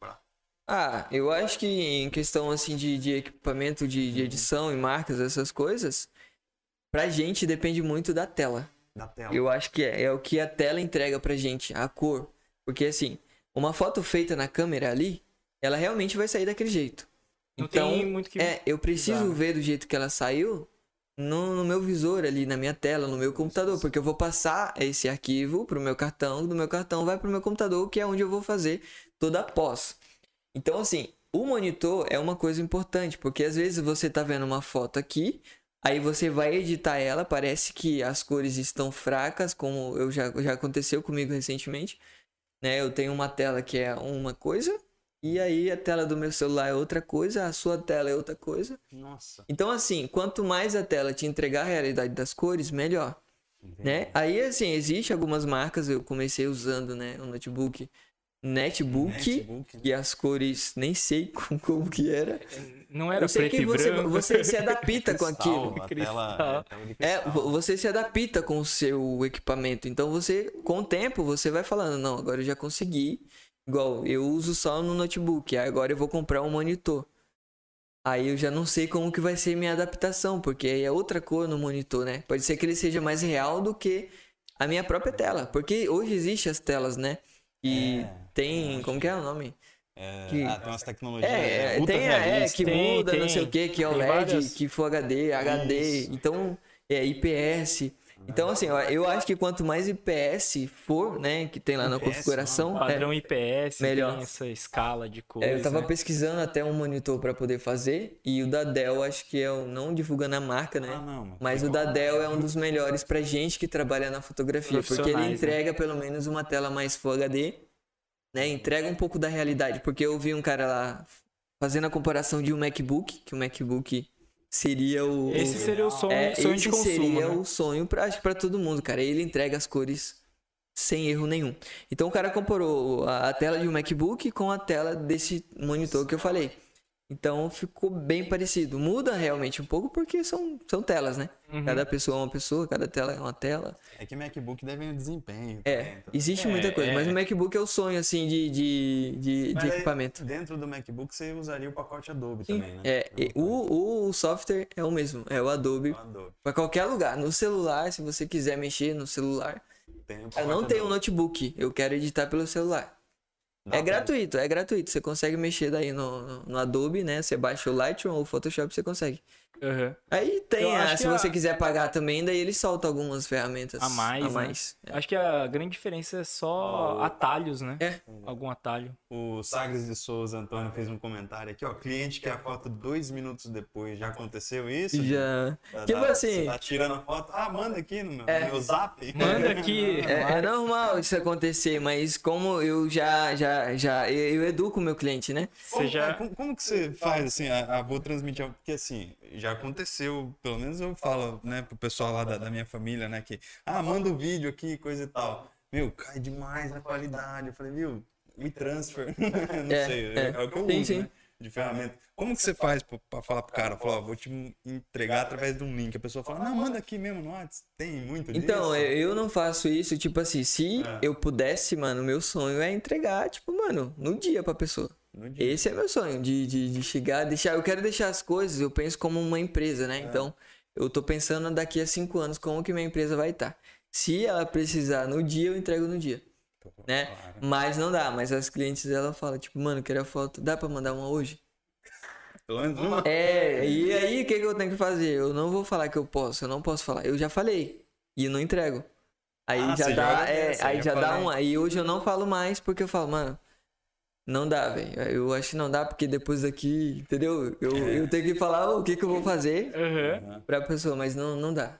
Ah, eu acho que em questão, assim, de, de equipamento de, de edição e marcas, essas coisas, pra gente depende muito da tela. Da tela. Eu acho que é, é o que a tela entrega pra gente, a cor. Porque, assim, uma foto feita na câmera ali, ela realmente vai sair daquele jeito. Não então, tem muito que é, eu preciso né? ver do jeito que ela saiu no, no, meu visor ali, na minha tela, no meu computador, porque eu vou passar esse arquivo pro meu cartão, do meu cartão vai pro meu computador, que é onde eu vou fazer toda a pós. Então, assim, o monitor é uma coisa importante, porque às vezes você tá vendo uma foto aqui, aí você vai editar ela, parece que as cores estão fracas, como eu já, já aconteceu comigo recentemente. Né? Eu tenho uma tela que é uma coisa, e aí a tela do meu celular é outra coisa, a sua tela é outra coisa. Nossa. Então assim, quanto mais a tela te entregar a realidade das cores, melhor. Entendi. Né? Aí assim, existe algumas marcas, eu comecei usando, né, o notebook Netbook, Netbook. e as cores nem sei [laughs] como, como que era. Não era eu sei preto que você, branco. você se adapta com aquilo. Cristal. É, você se adapta com o seu equipamento. Então você, com o tempo, você vai falando, não, agora eu já consegui Igual, eu uso só no notebook, agora eu vou comprar um monitor. Aí eu já não sei como que vai ser minha adaptação, porque aí é outra cor no monitor, né? Pode ser que ele seja mais real do que a minha própria tela. Porque hoje existem as telas, né? E é, tem. Como que é o nome? É, que, ah, tem umas tecnologias. É, é tem, é, que tem, muda, tem, não sei o que, que é o LED, várias... que Full HD, HD. Isso. Então, é IPS. Então, assim, eu acho que quanto mais IPS for, né, que tem lá na configuração. Mano. Padrão é, IPS, melhor. tem essa escala de cores. É, eu tava né? pesquisando até um monitor para poder fazer, e o da Dell, acho que é o. Não divulgando a marca, né? Ah, não, mas o da Dell é um dos melhores pra gente que trabalha na fotografia, porque ele né? entrega né? pelo menos uma tela mais Full HD, né? Entrega um pouco da realidade, porque eu vi um cara lá fazendo a comparação de um MacBook, que o MacBook seria o. Esse seria o sonho, é, sonho de consumo. seria né? o sonho, pra, acho que pra todo mundo, cara. Ele entrega as cores sem erro nenhum. Então o cara comparou a, a tela de um MacBook com a tela desse monitor que eu falei. Então ficou bem parecido. Muda realmente um pouco porque são, são telas, né? Uhum. Cada pessoa é uma pessoa, cada tela é uma tela. É que MacBook deve um desempenho. É, também, então. existe é, muita coisa, é... mas o MacBook é o sonho, assim, de, de, de, de equipamento. Dentro do MacBook você usaria o pacote Adobe Sim. também, né? É, o, o software é o mesmo, é o Adobe. Adobe. Para qualquer lugar. No celular, se você quiser mexer no celular. eu não tenho um notebook, eu quero editar pelo celular é gratuito, é gratuito. Você consegue mexer daí no, no, no, Adobe, né? Você baixa o Lightroom ou o Photoshop, você consegue. Uhum. Aí tem, a, se você a... quiser pagar também, daí ele solta algumas ferramentas a mais. A né? mais. Né? É. Acho que a grande diferença é só oh. atalhos, né? É. Algum atalho. O Sagres de Souza Antônio fez um comentário aqui, ó. Cliente quer a foto dois minutos depois. Já aconteceu isso? Já. Tá, tipo tá, assim. Tá tirando a foto. Ah, manda aqui no meu, é. no meu zap. Manda aqui. É, é, normal isso acontecer, mas como eu já, já, já, eu, eu educo o meu cliente, né? Você já... Como, como, que você faz assim? Ah, vou transmitir, porque assim, já aconteceu, pelo menos eu falo, né, pro pessoal lá da, da minha família, né, que, ah, manda o um vídeo aqui, coisa e tal. Meu, cai demais a qualidade. Eu falei, viu, me transfer. [laughs] não é, sei, é, é, o que eu sim, uso, sim. Né, de ferramenta. Como que você faz para falar pro cara? Falar, vou te entregar através de um link. A pessoa fala, não, manda aqui mesmo no WhatsApp. Tem muito disso. Então, eu não faço isso, tipo assim, se é. eu pudesse, mano, meu sonho é entregar, tipo, mano, no dia pra pessoa. Esse é meu sonho, de, de, de, chegar, deixar. Eu quero deixar as coisas, eu penso como uma empresa, né? É. Então, eu tô pensando daqui a cinco anos como que minha empresa vai estar. Tá. Se ela precisar no dia, eu entrego no dia. Né? Claro. Mas não dá, mas as clientes ela fala, tipo, mano, quero a foto, dá pra mandar uma hoje? Pelo menos uma. É, e aí o que, que eu tenho que fazer? Eu não vou falar que eu posso, eu não posso falar. Eu já falei e não entrego. Aí ah, já dá, já é, aí já, já dá um. Aí hoje eu não falo mais porque eu falo, mano, não dá, velho. Eu acho que não dá, porque depois daqui, entendeu? Eu, é. eu tenho que falar o que, que eu vou fazer uhum. pra pessoa, mas não, não dá.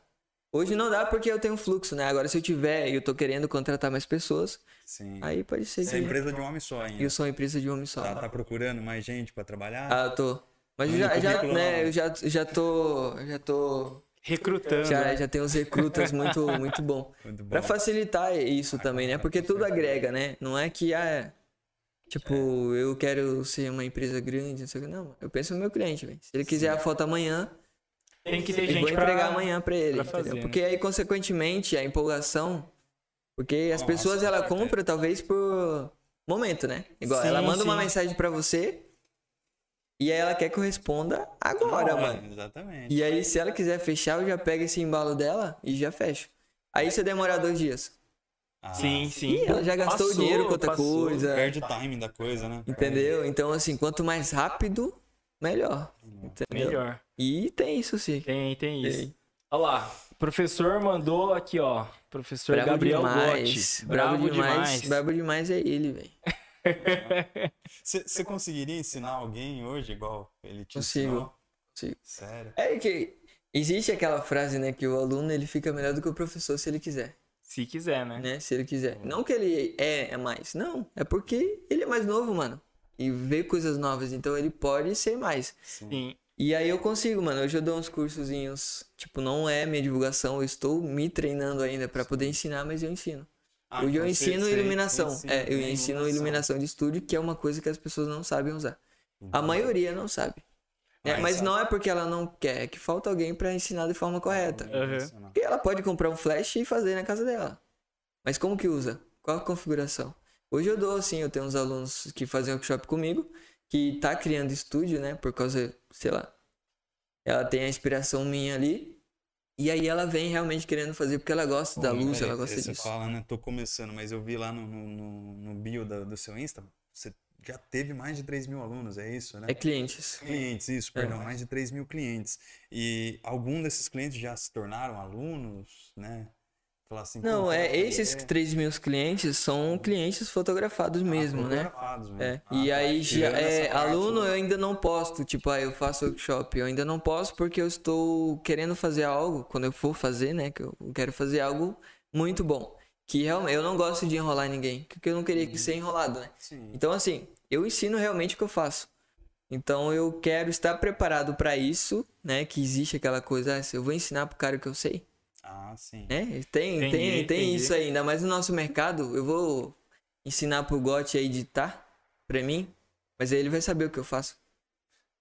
Hoje não dá porque eu tenho fluxo, né? Agora, se eu tiver e eu tô querendo contratar mais pessoas, Sim. aí pode ser Você que... é empresa de um homem só ainda. Eu sou empresa de um homem só. Tá, tá procurando mais gente pra trabalhar? Ah, eu tô. Mas já, já, né, eu já, já tô. Já tô. Recrutando. Já, né? já tem uns recrutas muito, muito bom. Muito bom. Pra facilitar isso também, né? Porque tudo agrega, né? Não é que, ah, tipo, eu quero ser uma empresa grande, não sei o que. Não, eu penso no meu cliente, velho. Se ele quiser Sim. a foto amanhã, tem que ter gente vou entregar pra, amanhã pra ele, pra fazer, né? Porque aí, consequentemente, a empolgação. Porque as Nossa, pessoas, ela compra talvez por momento, né? Igual, sim, ela manda sim. uma mensagem para você e aí ela quer que eu responda agora, mano. Exatamente. E aí, se ela quiser fechar, eu já pego esse embalo dela e já fecho. Aí você demora dois dias. Ah, sim, sim. E ela já gastou passou, o dinheiro com outra passou. coisa. Perde o timing da coisa, né? Entendeu? Então, assim, quanto mais rápido, melhor. Entendeu? Melhor. E tem isso sim. Tem, tem isso. Tem. Olha lá. Professor mandou aqui, ó. Professor bravo Gabriel demais. Gotti. Bravo, bravo demais. demais. Bravo demais é ele, velho. [laughs] Você conseguiria ensinar alguém hoje igual ele te Consigo. ensinou? Consigo. Sério? É que existe aquela frase, né, que o aluno ele fica melhor do que o professor se ele quiser. Se quiser, né? né? Se ele quiser. Não que ele é, é mais. Não. É porque ele é mais novo, mano. E vê coisas novas. Então ele pode ser mais. Sim. E aí eu consigo, mano. Hoje eu dou uns cursozinhos. Tipo, não é minha divulgação. Eu estou me treinando ainda para poder ensinar, mas eu ensino. Ah, Hoje eu ensino sei, iluminação. Sim, é, eu ensino iluminação de estúdio, que é uma coisa que as pessoas não sabem usar. Uhum. A maioria não sabe. É, mas não é porque ela não quer, é que falta alguém para ensinar de forma correta. Uhum. Porque ela pode comprar um flash e fazer na casa dela. Mas como que usa? Qual a configuração? Hoje eu dou assim, eu tenho uns alunos que fazem workshop comigo, que tá criando estúdio, né? Por causa, sei lá. Ela tem a inspiração minha ali. E aí ela vem realmente querendo fazer porque ela gosta Pô, da luz, é, ela gosta você disso. Você fala, né? Tô começando, mas eu vi lá no, no, no bio da, do seu Insta, você já teve mais de 3 mil alunos, é isso, né? É clientes. Clientes, isso, é. perdão, mais de 3 mil clientes. E algum desses clientes já se tornaram alunos, né? Assim, não, é, esses é... 3 mil clientes são clientes fotografados mesmo, ah, fotografados né? Mesmo. É. Ah, e tá. aí, já, é, aluno eu ainda não posto, tipo, ah, eu faço workshop, eu ainda não posto porque eu estou querendo fazer algo, quando eu for fazer, né, que eu quero fazer algo muito bom. Que realmente, eu não gosto de enrolar ninguém, porque eu não queria que ser enrolado, né? Sim. Então, assim, eu ensino realmente o que eu faço. Então, eu quero estar preparado para isso, né, que existe aquela coisa, ah, eu vou ensinar pro cara o que eu sei. Ah, sim. É, tem, entendi, tem, tem isso. Ainda mais no nosso mercado. Eu vou ensinar pro Gotti a editar pra mim, mas aí ele vai saber o que eu faço.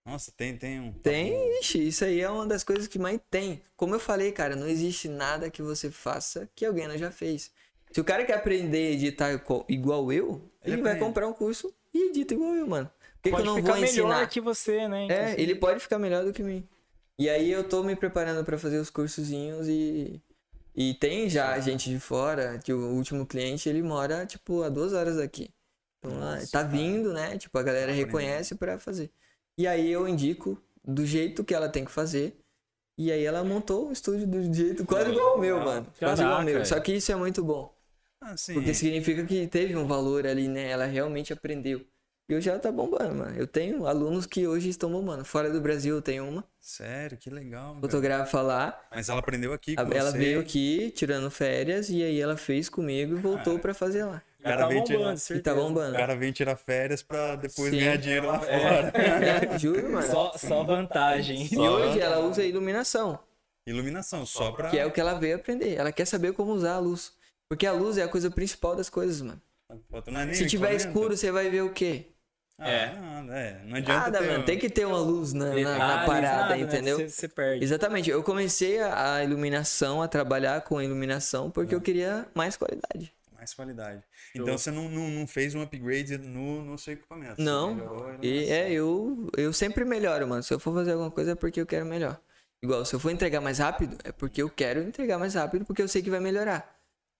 Nossa, tem, tem um. Tem, ixi, isso aí é uma das coisas que mais tem. Como eu falei, cara, não existe nada que você faça que alguém não já fez. Se o cara quer aprender a editar igual eu, ele, ele vai comprar um curso e edita igual eu, mano. Por que, que eu não vou ensinar? melhor que você, né? É, ele pode ficar melhor do que mim. E aí eu tô me preparando para fazer os cursozinhos e. E tem já gente de fora, que o último cliente ele mora, tipo, a duas horas daqui. Então Nossa, tá vindo, né? Tipo, a galera reconhece para fazer. E aí eu indico do jeito que ela tem que fazer. E aí ela montou o estúdio do jeito quase igual ao meu, mano. Quase igual ao meu. Só que isso é muito bom. Ah, porque significa que teve um valor ali, né? Ela realmente aprendeu. E hoje ela tá bombando, mano. Eu tenho alunos que hoje estão bombando. Fora do Brasil eu tenho uma. Sério, que legal. Fotografa lá. Mas ela aprendeu aqui com Ela você. veio aqui tirando férias e aí ela fez comigo e voltou para fazer lá. O cara tá bombando, tirar... E tá bombando. O cara vem tirar férias pra depois Sim. ganhar dinheiro lá é. fora. É, juro, mano. Só, só vantagem. E hoje ela usa iluminação. Iluminação, só pra... Que é o que ela veio aprender. Ela quer saber como usar a luz. Porque a luz é a coisa principal das coisas, mano. É Se tiver escuro, você vai ver o quê? Ah, é. Não, é. não adianta. Nada, ter... mano. Tem que ter uma luz na, na, na parada, nada, né? entendeu? Né? Você, perde. Exatamente. Eu comecei a iluminação, a trabalhar com a iluminação, porque eu queria mais qualidade. Mais qualidade. Então você não, não, não, fez um upgrade no, no seu equipamento? Não. E é, eu, eu sempre melhoro, mano. Se eu for fazer alguma coisa é porque eu quero melhor. Igual, se eu for entregar mais rápido, é porque eu quero entregar mais rápido, porque eu sei que vai melhorar.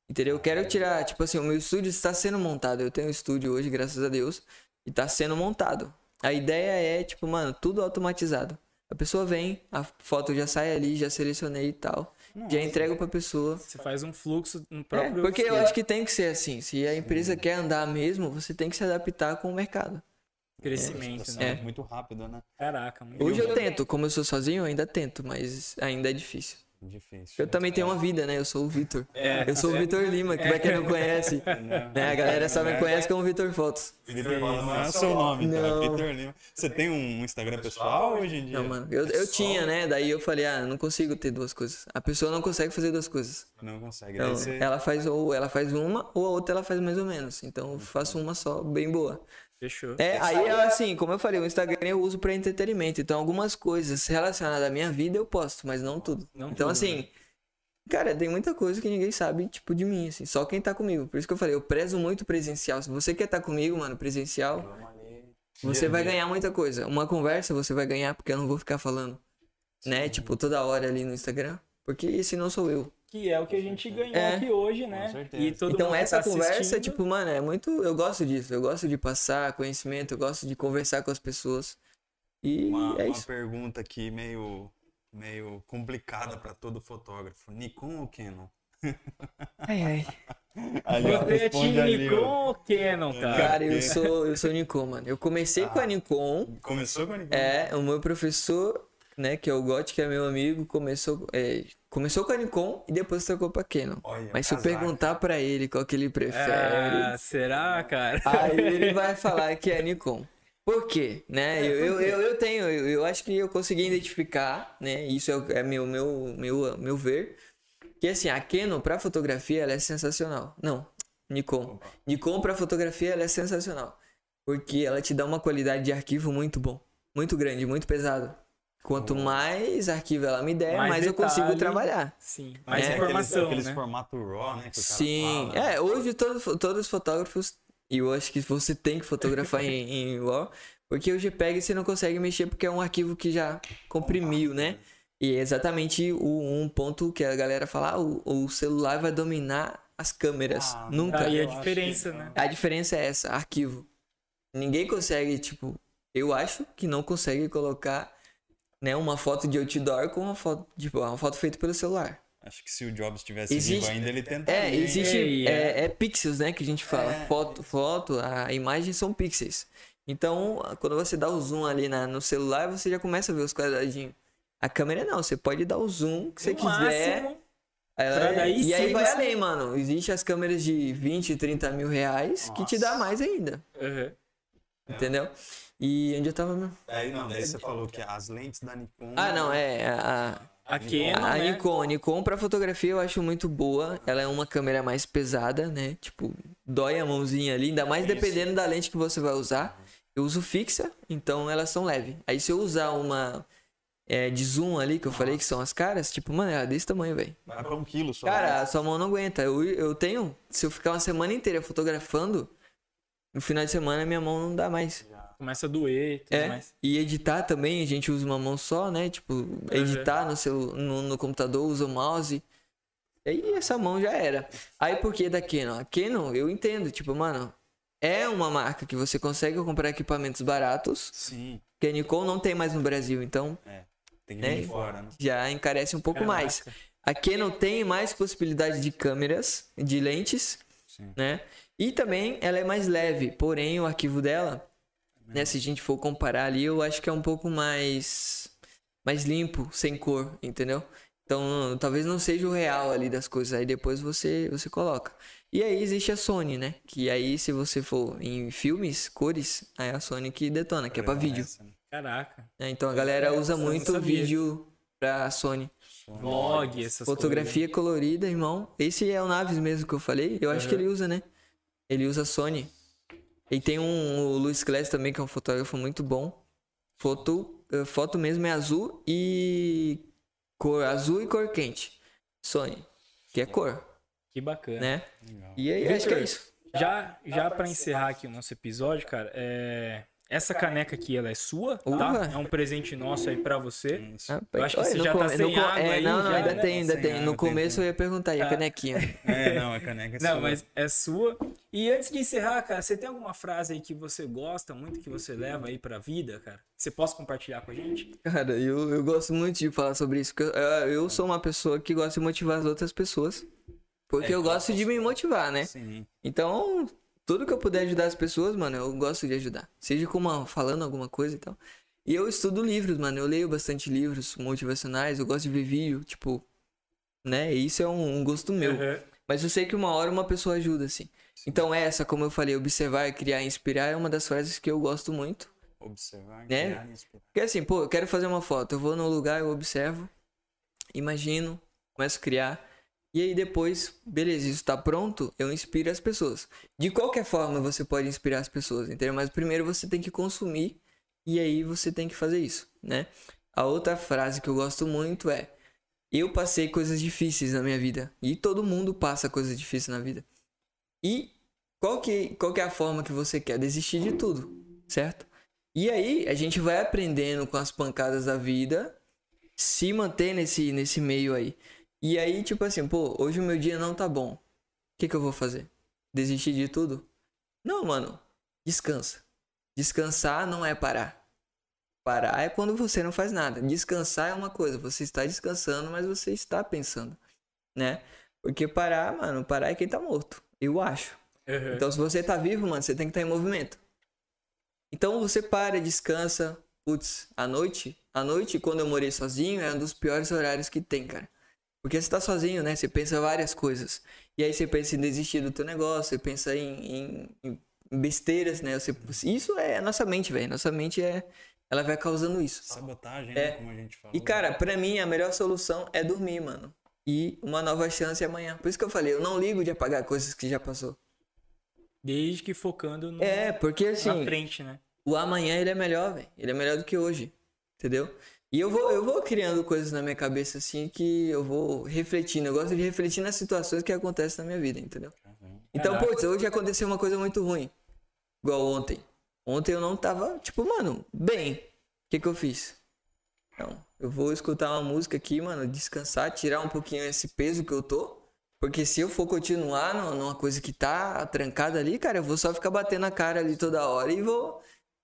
Entendeu? Eu quero tirar, tipo assim, o meu estúdio está sendo montado. Eu tenho um estúdio hoje, graças a Deus e tá sendo montado. A ideia é, tipo, mano, tudo automatizado. A pessoa vem, a foto já sai ali, já selecionei e tal. Nossa, já entrego pra pessoa. Você faz um fluxo no próprio. É, porque eu acho que tem que ser assim. Se a empresa Sim. quer andar mesmo, você tem que se adaptar com o mercado. Crescimento, é, né? É muito rápido, né? Caraca, muito Hoje eu tento, como eu sou sozinho, eu ainda tento, mas ainda é difícil. Difícil. Eu também tenho uma vida, né? Eu sou o Vitor. É, eu sou o Vitor Lima, que pra quem não conhece. [laughs] né? A galera só me conhece como Vitor Fotos. Vitor Fotos não é o seu nome, então. É Vitor Lima. Você tem um Instagram pessoal hoje em dia? Não, mano. Eu, eu tinha, né? Daí eu falei, ah, não consigo ter duas coisas. A pessoa não consegue fazer duas coisas. Não consegue. Então, você... ela faz ou ela faz uma, ou a outra ela faz mais ou menos. Então eu faço uma só, bem boa. Fechou. É, aí assim, como eu falei, o Instagram eu uso para entretenimento. Então algumas coisas relacionadas à minha vida eu posto, mas não tudo. Não então tudo, assim, né? cara, tem muita coisa que ninguém sabe, tipo, de mim, assim, só quem tá comigo. Por isso que eu falei, eu prezo muito presencial. Se você quer estar tá comigo, mano, presencial, você vai ganhar muita coisa. Uma conversa você vai ganhar porque eu não vou ficar falando, né, tipo, toda hora ali no Instagram, porque esse não sou eu que é o que a gente ganhou é, aqui hoje, né? E todo então essa tá conversa, assistindo... tipo, mano, é muito, eu gosto disso, eu gosto de passar conhecimento, eu gosto de conversar com as pessoas. E uma, é uma pergunta aqui meio meio complicada para todo fotógrafo. Nikon ou Canon? [laughs] Ai ai. [laughs] Ali, Você é time Nikon ou Canon, cara? Cara, eu sou, eu sou Nikon, mano. Eu comecei ah, com a Nikon. Começou com a Nikon? É, o meu professor né, que é o Got, que é meu amigo, começou, é, começou com a Nikon e depois trocou pra Canon. Olha, Mas se eu perguntar para ele qual que ele prefere... Ah, será, cara? Aí ele [laughs] vai falar que é a Nikon. Por quê? Né? Eu, eu, eu, eu tenho, eu, eu, acho que eu consegui identificar, né? Isso é, é meu, meu, meu, meu ver. Que assim, a Canon pra fotografia ela é sensacional. Não, Nikon. Nikon pra fotografia ela é sensacional. Porque ela te dá uma qualidade de arquivo muito bom. Muito grande, muito pesado. Quanto mais arquivo ela me der, mais, mais detalhe, eu consigo trabalhar. Sim, mais é. informação, aqueles, né? formato RAW, né? Sim, fala. é, hoje todo, todos os fotógrafos, e eu acho que você tem que fotografar [laughs] em, em RAW, porque o JPEG você não consegue mexer porque é um arquivo que já comprimiu, né? E é exatamente o, um ponto que a galera fala, ah, o, o celular vai dominar as câmeras. Ah, Nunca. Aí a diferença, né? A diferença é essa, arquivo. Ninguém consegue, tipo, eu acho que não consegue colocar né, uma foto de outdoor com uma foto, tipo, uma foto feita pelo celular. Acho que se o Jobs tivesse existe, vivo ainda, ele tentaria. É, existe. É, é, pixels, né? Que a gente fala. É, foto, foto, a imagem são pixels. Então, quando você dá o zoom ali na, no celular, você já começa a ver os quadradinhos. A câmera não, você pode dar o zoom que você quiser. Máximo, ela, e aí vai você... além, mano. Existem as câmeras de 20, 30 mil reais Nossa. que te dá mais ainda. Uhum. Entendeu? E onde eu tava mesmo? Aí não, daí você falou que as lentes da Nikon. Ah, não, é. A, a Canon. A, né? Nikon. A Nikon pra fotografia eu acho muito boa. Ela é uma câmera mais pesada, né? Tipo, dói a mãozinha ali, ainda mais dependendo da lente que você vai usar. Eu uso fixa, então elas são leves. Aí se eu usar uma é, de zoom ali, que eu falei que são as caras, tipo, mano, ela é desse tamanho, velho. Vai pra um quilo só. Cara, a sua mão não aguenta. Eu, eu tenho, se eu ficar uma semana inteira fotografando, no final de semana minha mão não dá mais começa a doer e tudo é, mais. E editar também, a gente usa uma mão só, né? Tipo, editar uhum. no, seu, no, no, computador, usa o mouse. E aí essa mão já era. Aí por que da Canon? A Canon, eu entendo, tipo, mano, é uma marca que você consegue comprar equipamentos baratos. Sim. Que a Nikon não tem mais no Brasil, então. É, tem que vir né, fora, né? Já encarece um pouco Caraca. mais. A Canon tem mais possibilidade de câmeras, de lentes, Sim. né? E também ela é mais leve, porém o arquivo dela né? Se a gente for comparar ali, eu acho que é um pouco mais mais limpo, sem cor, entendeu? Então, talvez não seja o real ali das coisas, aí depois você você coloca. E aí existe a Sony, né? Que aí se você for em filmes, cores, aí é a Sony que detona, que é para vídeo. Caraca. É, então a galera usa muito vídeo pra Sony. Vlog, essas Fotografia coisas. colorida, irmão. Esse é o Naves mesmo que eu falei. Eu acho uhum. que ele usa, né? Ele usa Sony. E tem um o Luiz Clés também, que é um fotógrafo muito bom. Foto, eh, foto mesmo é azul e cor azul e cor quente. Sony, que é cor. Que bacana. Né? E aí, acho que é isso. Já, já para encerrar aqui o nosso episódio, cara, é... Essa caneca aqui, ela é sua, tá? É um presente nosso aí pra você. Eu acho que você já tá sem água é, aí. Não, não, já, ainda né? tem, ainda tem. No começo eu ia perguntar, e a tá. canequinha? [laughs] É, não, a caneca é sua. Não, mas é sua. E antes de encerrar, cara, você tem alguma frase aí que você gosta muito, que você leva aí pra vida, cara? Você possa compartilhar com a gente? Cara, eu, eu gosto muito de falar sobre isso, porque eu, eu sou uma pessoa que gosta de motivar as outras pessoas. Porque é, eu gosto de me motivar, né? Sim. Então, tudo que eu puder ajudar as pessoas, mano, eu gosto de ajudar. Seja como falando alguma coisa e tal. E eu estudo livros, mano. Eu leio bastante livros motivacionais. Eu gosto de ver vídeo, tipo, né? Isso é um, um gosto meu. Uhum. Mas eu sei que uma hora uma pessoa ajuda, assim. Sim. Então essa, como eu falei, observar, criar, inspirar é uma das frases que eu gosto muito. Observar, né? criar, inspirar. Porque assim, pô, eu quero fazer uma foto, eu vou num lugar, eu observo, imagino, começo a criar. E aí depois, beleza, isso tá pronto, eu inspiro as pessoas. De qualquer forma você pode inspirar as pessoas, entendeu? Mas primeiro você tem que consumir e aí você tem que fazer isso, né? A outra frase que eu gosto muito é: Eu passei coisas difíceis na minha vida. E todo mundo passa coisas difíceis na vida. E qual que, qual que é a forma que você quer? Desistir de tudo, certo? E aí a gente vai aprendendo com as pancadas da vida, se manter nesse, nesse meio aí. E aí, tipo assim, pô, hoje o meu dia não tá bom. O que, que eu vou fazer? Desistir de tudo? Não, mano. Descansa. Descansar não é parar. Parar é quando você não faz nada. Descansar é uma coisa. Você está descansando, mas você está pensando, né? Porque parar, mano, parar é quem tá morto. Eu acho. Uhum. Então, se você tá vivo, mano, você tem que estar tá em movimento. Então, você para, descansa. Putz, à noite, à noite, quando eu morei sozinho, é um dos piores horários que tem, cara. Porque você tá sozinho, né? Você pensa várias coisas. E aí você pensa em desistir do teu negócio, você pensa em, em, em besteiras, né? Você, isso é a nossa mente, velho. Nossa mente é. Ela vai causando isso. Sabotagem, né? é. né? Como a gente fala. E, cara, pra mim, a melhor solução é dormir, mano. E uma nova chance amanhã. Por isso que eu falei, eu não ligo de apagar coisas que já passou. Desde que focando no, é, porque, assim, na frente, né? O amanhã ele é melhor, velho. Ele é melhor do que hoje. Entendeu? E eu vou, eu vou criando coisas na minha cabeça assim que eu vou refletindo. Eu gosto de refletir nas situações que acontecem na minha vida, entendeu? Então, putz, hoje aconteceu uma coisa muito ruim. Igual ontem. Ontem eu não tava, tipo, mano, bem. O que que eu fiz? Não, eu vou escutar uma música aqui, mano, descansar, tirar um pouquinho esse peso que eu tô. Porque se eu for continuar numa coisa que tá trancada ali, cara, eu vou só ficar batendo a cara ali toda hora e vou.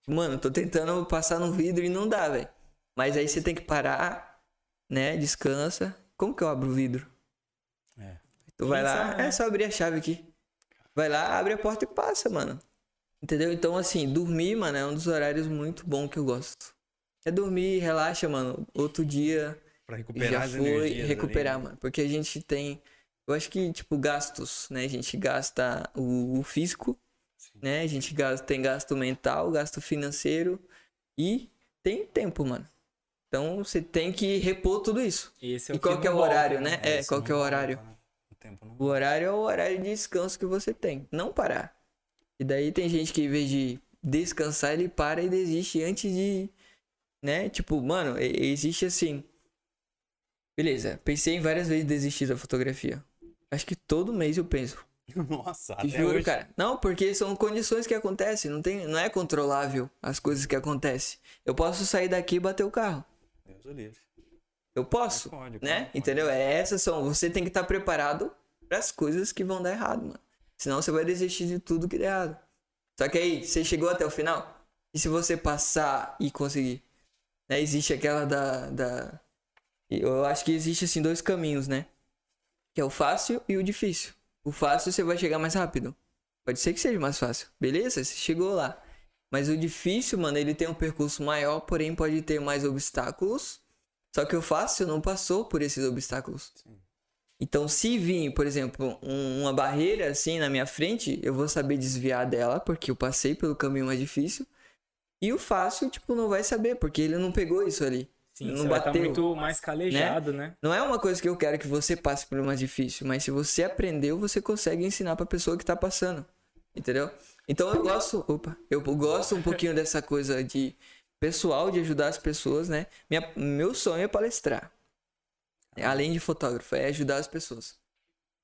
Mano, tô tentando passar no vidro e não dá, velho. Mas aí você tem que parar, né? Descansa. Como que eu abro o vidro? É. Tu vai lá, é só abrir a chave aqui. Vai lá, abre a porta e passa, mano. Entendeu? Então, assim, dormir, mano, é um dos horários muito bom que eu gosto. É dormir, relaxa, mano. Outro dia pra recuperar já foi recuperar, ali. mano. Porque a gente tem, eu acho que tipo gastos, né? A gente gasta o, o físico, Sim. né? A gente gasta, tem gasto mental, gasto financeiro e tem tempo, mano. Então você tem que repor tudo isso. Esse é e qual que é o horário, né? É, qual que é o horário? Né? O horário é o horário de descanso que você tem, não parar. E daí tem gente que em vez de descansar, ele para e desiste antes de, né? Tipo, mano, existe assim. Beleza, pensei em várias vezes desistir da fotografia. Acho que todo mês eu penso. [laughs] Nossa, Te juro, hoje. cara. Não, porque são condições que acontecem, não tem, não é controlável as coisas que acontecem. Eu posso sair daqui e bater o carro. Deus o livre. Eu posso, pode, né? Pode, Entendeu? É, essas são, você tem que estar preparado para as coisas que vão dar errado, mano. Senão você vai desistir de tudo que der errado. Só que aí, você chegou até o final? E se você passar e conseguir? Né? Existe aquela da, da. Eu acho que existe assim dois caminhos, né? Que é o fácil e o difícil. O fácil você vai chegar mais rápido. Pode ser que seja mais fácil. Beleza? Você chegou lá. Mas o difícil, mano, ele tem um percurso maior, porém pode ter mais obstáculos. Só que o fácil não passou por esses obstáculos. Sim. Então, se vir, por exemplo, um, uma barreira assim na minha frente, eu vou saber desviar dela, porque eu passei pelo caminho mais difícil. E o fácil, tipo, não vai saber, porque ele não pegou isso ali. Sim, não bateu. Tá muito mais calejado, né? né? Não é uma coisa que eu quero que você passe pelo mais difícil, mas se você aprendeu, você consegue ensinar pra pessoa que tá passando. Entendeu? Então eu gosto, opa, eu gosto um pouquinho dessa coisa de pessoal, de ajudar as pessoas, né? Minha, meu sonho é palestrar. Além de fotógrafo, é ajudar as pessoas.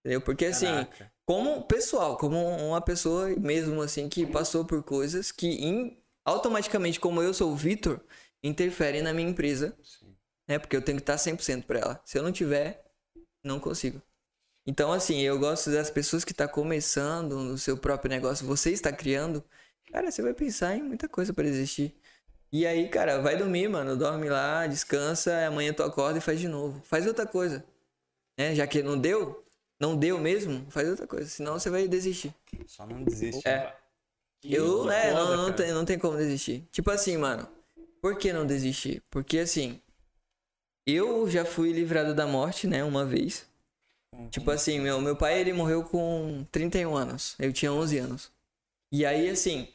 Entendeu? Porque assim, Caraca. como pessoal, como uma pessoa mesmo assim que passou por coisas que in, automaticamente, como eu sou o Vitor, interferem na minha empresa. Sim. Né? Porque eu tenho que estar 100% para ela. Se eu não tiver, não consigo. Então, assim, eu gosto das pessoas que estão tá começando no seu próprio negócio, você está criando. Cara, você vai pensar em muita coisa para existir. E aí, cara, vai dormir, mano. Dorme lá, descansa, amanhã tu acorda e faz de novo. Faz outra coisa. Né? Já que não deu, não deu mesmo, faz outra coisa. Senão você vai desistir. Só não desiste. É. eu, né, não, não, tem, não tem como desistir. Tipo assim, mano. Por que não desistir? Porque assim, eu já fui livrado da morte, né, uma vez. Tipo assim, meu, meu pai ele morreu com 31 anos. Eu tinha 11 anos. E aí, assim,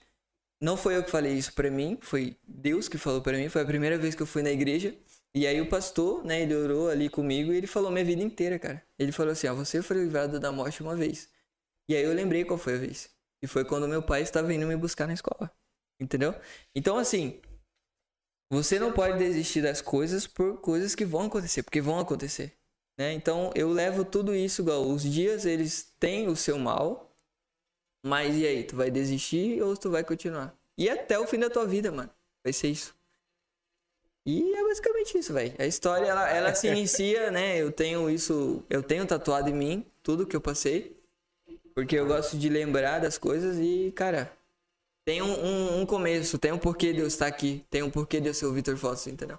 não foi eu que falei isso pra mim, foi Deus que falou pra mim. Foi a primeira vez que eu fui na igreja. E aí o pastor, né, ele orou ali comigo e ele falou minha vida inteira, cara. Ele falou assim, ó, você foi livrado da morte uma vez. E aí eu lembrei qual foi a vez. E foi quando meu pai estava indo me buscar na escola. Entendeu? Então, assim, você não pode desistir das coisas por coisas que vão acontecer, porque vão acontecer. Né? Então eu levo tudo isso igual. Os dias eles têm o seu mal, mas e aí? Tu vai desistir ou tu vai continuar? E até o fim da tua vida, mano. Vai ser isso. E é basicamente isso, velho. A história ela, ela se inicia, né? Eu tenho isso, eu tenho tatuado em mim tudo que eu passei, porque eu gosto de lembrar das coisas e, cara, tem um, um, um começo, tem um porquê de eu estar aqui, tem um porquê de eu ser o Vitor Fotos, entendeu?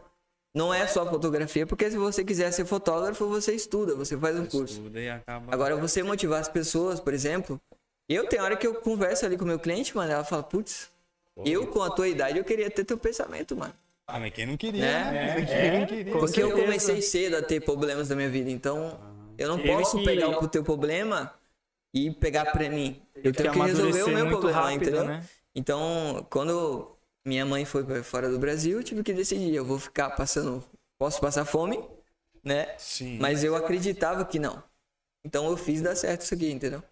Não é só fotografia, porque se você quiser ser fotógrafo, você estuda, você faz um curso. Agora, você motivar as pessoas, por exemplo, eu tenho hora que eu converso ali com o meu cliente, mano, ela fala, putz, eu com a tua idade eu queria ter teu pensamento, mano. Ah, mas quem não queria? Né? É, quem não queria. Porque eu comecei cedo a ter problemas na minha vida, então eu não posso pegar o teu problema e pegar pra mim. Eu tenho que resolver o meu problema, rápido, entendeu? Né? Então, quando minha mãe foi para fora do Brasil, eu tive que decidir, eu vou ficar passando, posso passar fome, né? Sim. Mas eu acreditava que não. Então eu fiz dar certo isso aqui, entendeu?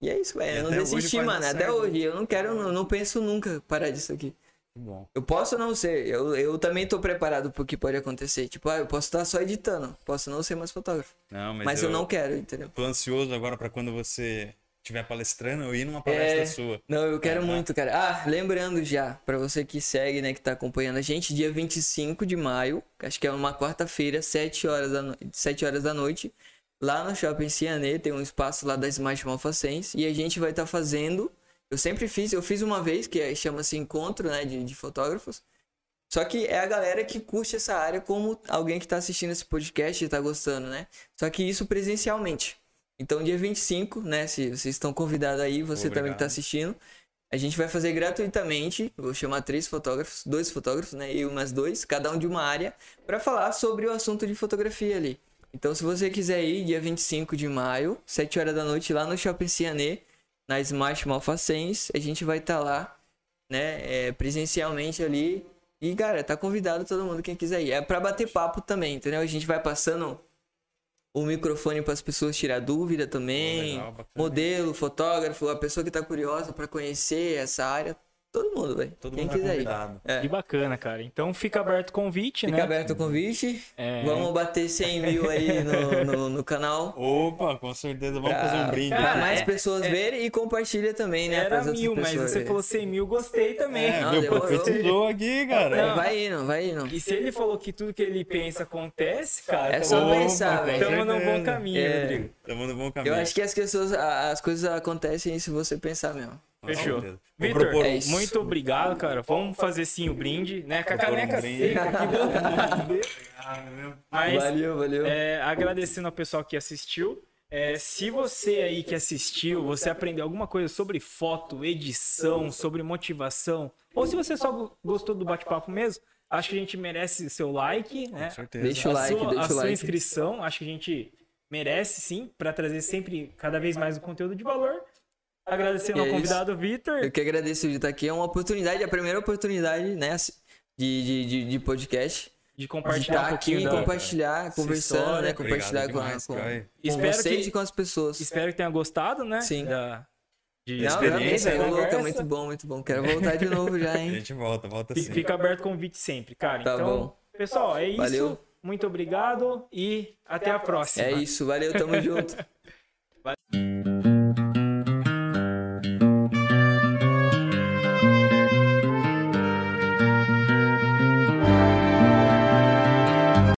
E é isso, velho. Eu não desisti, mano. Até hoje. Eu não quero, não, não penso nunca parar disso aqui. Bom. Eu posso não ser, eu, eu também tô preparado pro que pode acontecer. Tipo, ah, eu posso estar só editando, posso não ser mais fotógrafo. Não, mas, mas eu, eu, não quero, entendeu? Tô ansioso agora para quando você estiver palestrando, eu ir numa palestra é... sua. Não, eu quero muito, cara. Ah, lembrando já, para você que segue, né, que tá acompanhando a gente, dia 25 de maio, acho que é uma quarta-feira, 7 horas da, no... 7 horas da noite, lá no Shopping Cianê, tem um espaço lá da Smart Malfacens, e a gente vai estar tá fazendo, eu sempre fiz, eu fiz uma vez, que é, chama-se Encontro, né, de, de fotógrafos, só que é a galera que curte essa área como alguém que tá assistindo esse podcast e tá gostando, né? Só que isso presencialmente. Então, dia 25, né? Se vocês estão convidados aí, você Obrigado. também que está assistindo, a gente vai fazer gratuitamente. Vou chamar três fotógrafos, dois fotógrafos, né? E mais dois, cada um de uma área, para falar sobre o assunto de fotografia ali. Então, se você quiser ir, dia 25 de maio, 7 horas da noite, lá no Shopping Cianê, na Smart Malfacens, a gente vai estar tá lá, né? É, presencialmente ali. E, cara, tá convidado todo mundo quem quiser ir. É para bater papo também, entendeu? A gente vai passando o microfone para as pessoas tirar dúvida também. Legal, modelo, fotógrafo, a pessoa que está curiosa para conhecer essa área. Todo mundo, velho. Quem mundo quiser ir. É. Que bacana, cara. Então fica aberto o convite, fica né? Fica aberto o convite. É. Vamos bater 100 mil aí no, no, no canal. Opa, com certeza. Vamos pra, fazer um brinde. Pra mais é, pessoas é, verem e compartilha também, né? Era mil, mas você falou 100 mil, gostei também. É, não, meu professor aqui, cara. Não. Vai indo, vai indo. E se ele falou que tudo que ele pensa acontece, cara... É só opa, pensar, velho. Estamos no bom caminho, é. Rodrigo. Estamos no bom caminho. Eu acho que as, pessoas, as coisas acontecem se você pensar mesmo. Fechou. Vitor, é muito obrigado, cara. Vamos fazer sim o brinde, né? Com a caneca seca aqui. Mas, valeu, valeu. É, agradecendo ao pessoal que assistiu. É, se você aí que assistiu, você aprendeu alguma coisa sobre foto, edição, sobre motivação, ou se você só gostou do bate-papo mesmo, acho que a gente merece seu like, né? Com certeza. Deixa o like, sua, deixa a sua like. inscrição, acho que a gente merece sim, para trazer sempre cada vez mais o conteúdo de valor. Agradecendo ao é convidado Vitor. Eu que agradeço de estar aqui. É uma oportunidade, a primeira oportunidade, né, de, de, de podcast. De compartilhar de um aqui, da, compartilhar, conversando, né? Compartilhar com, com, com vocês que, e com as pessoas. Espero que tenha gostado, né? Sim. Da, de Não, experiência. Não, louco, é muito bom, muito bom. Quero voltar de novo já, [laughs] hein? A gente volta, volta sim. Fica aberto o convite sempre, cara. Tá então, bom. pessoal, é isso. Valeu. Muito obrigado e até a próxima. É isso, valeu, tamo junto. Valeu. [laughs]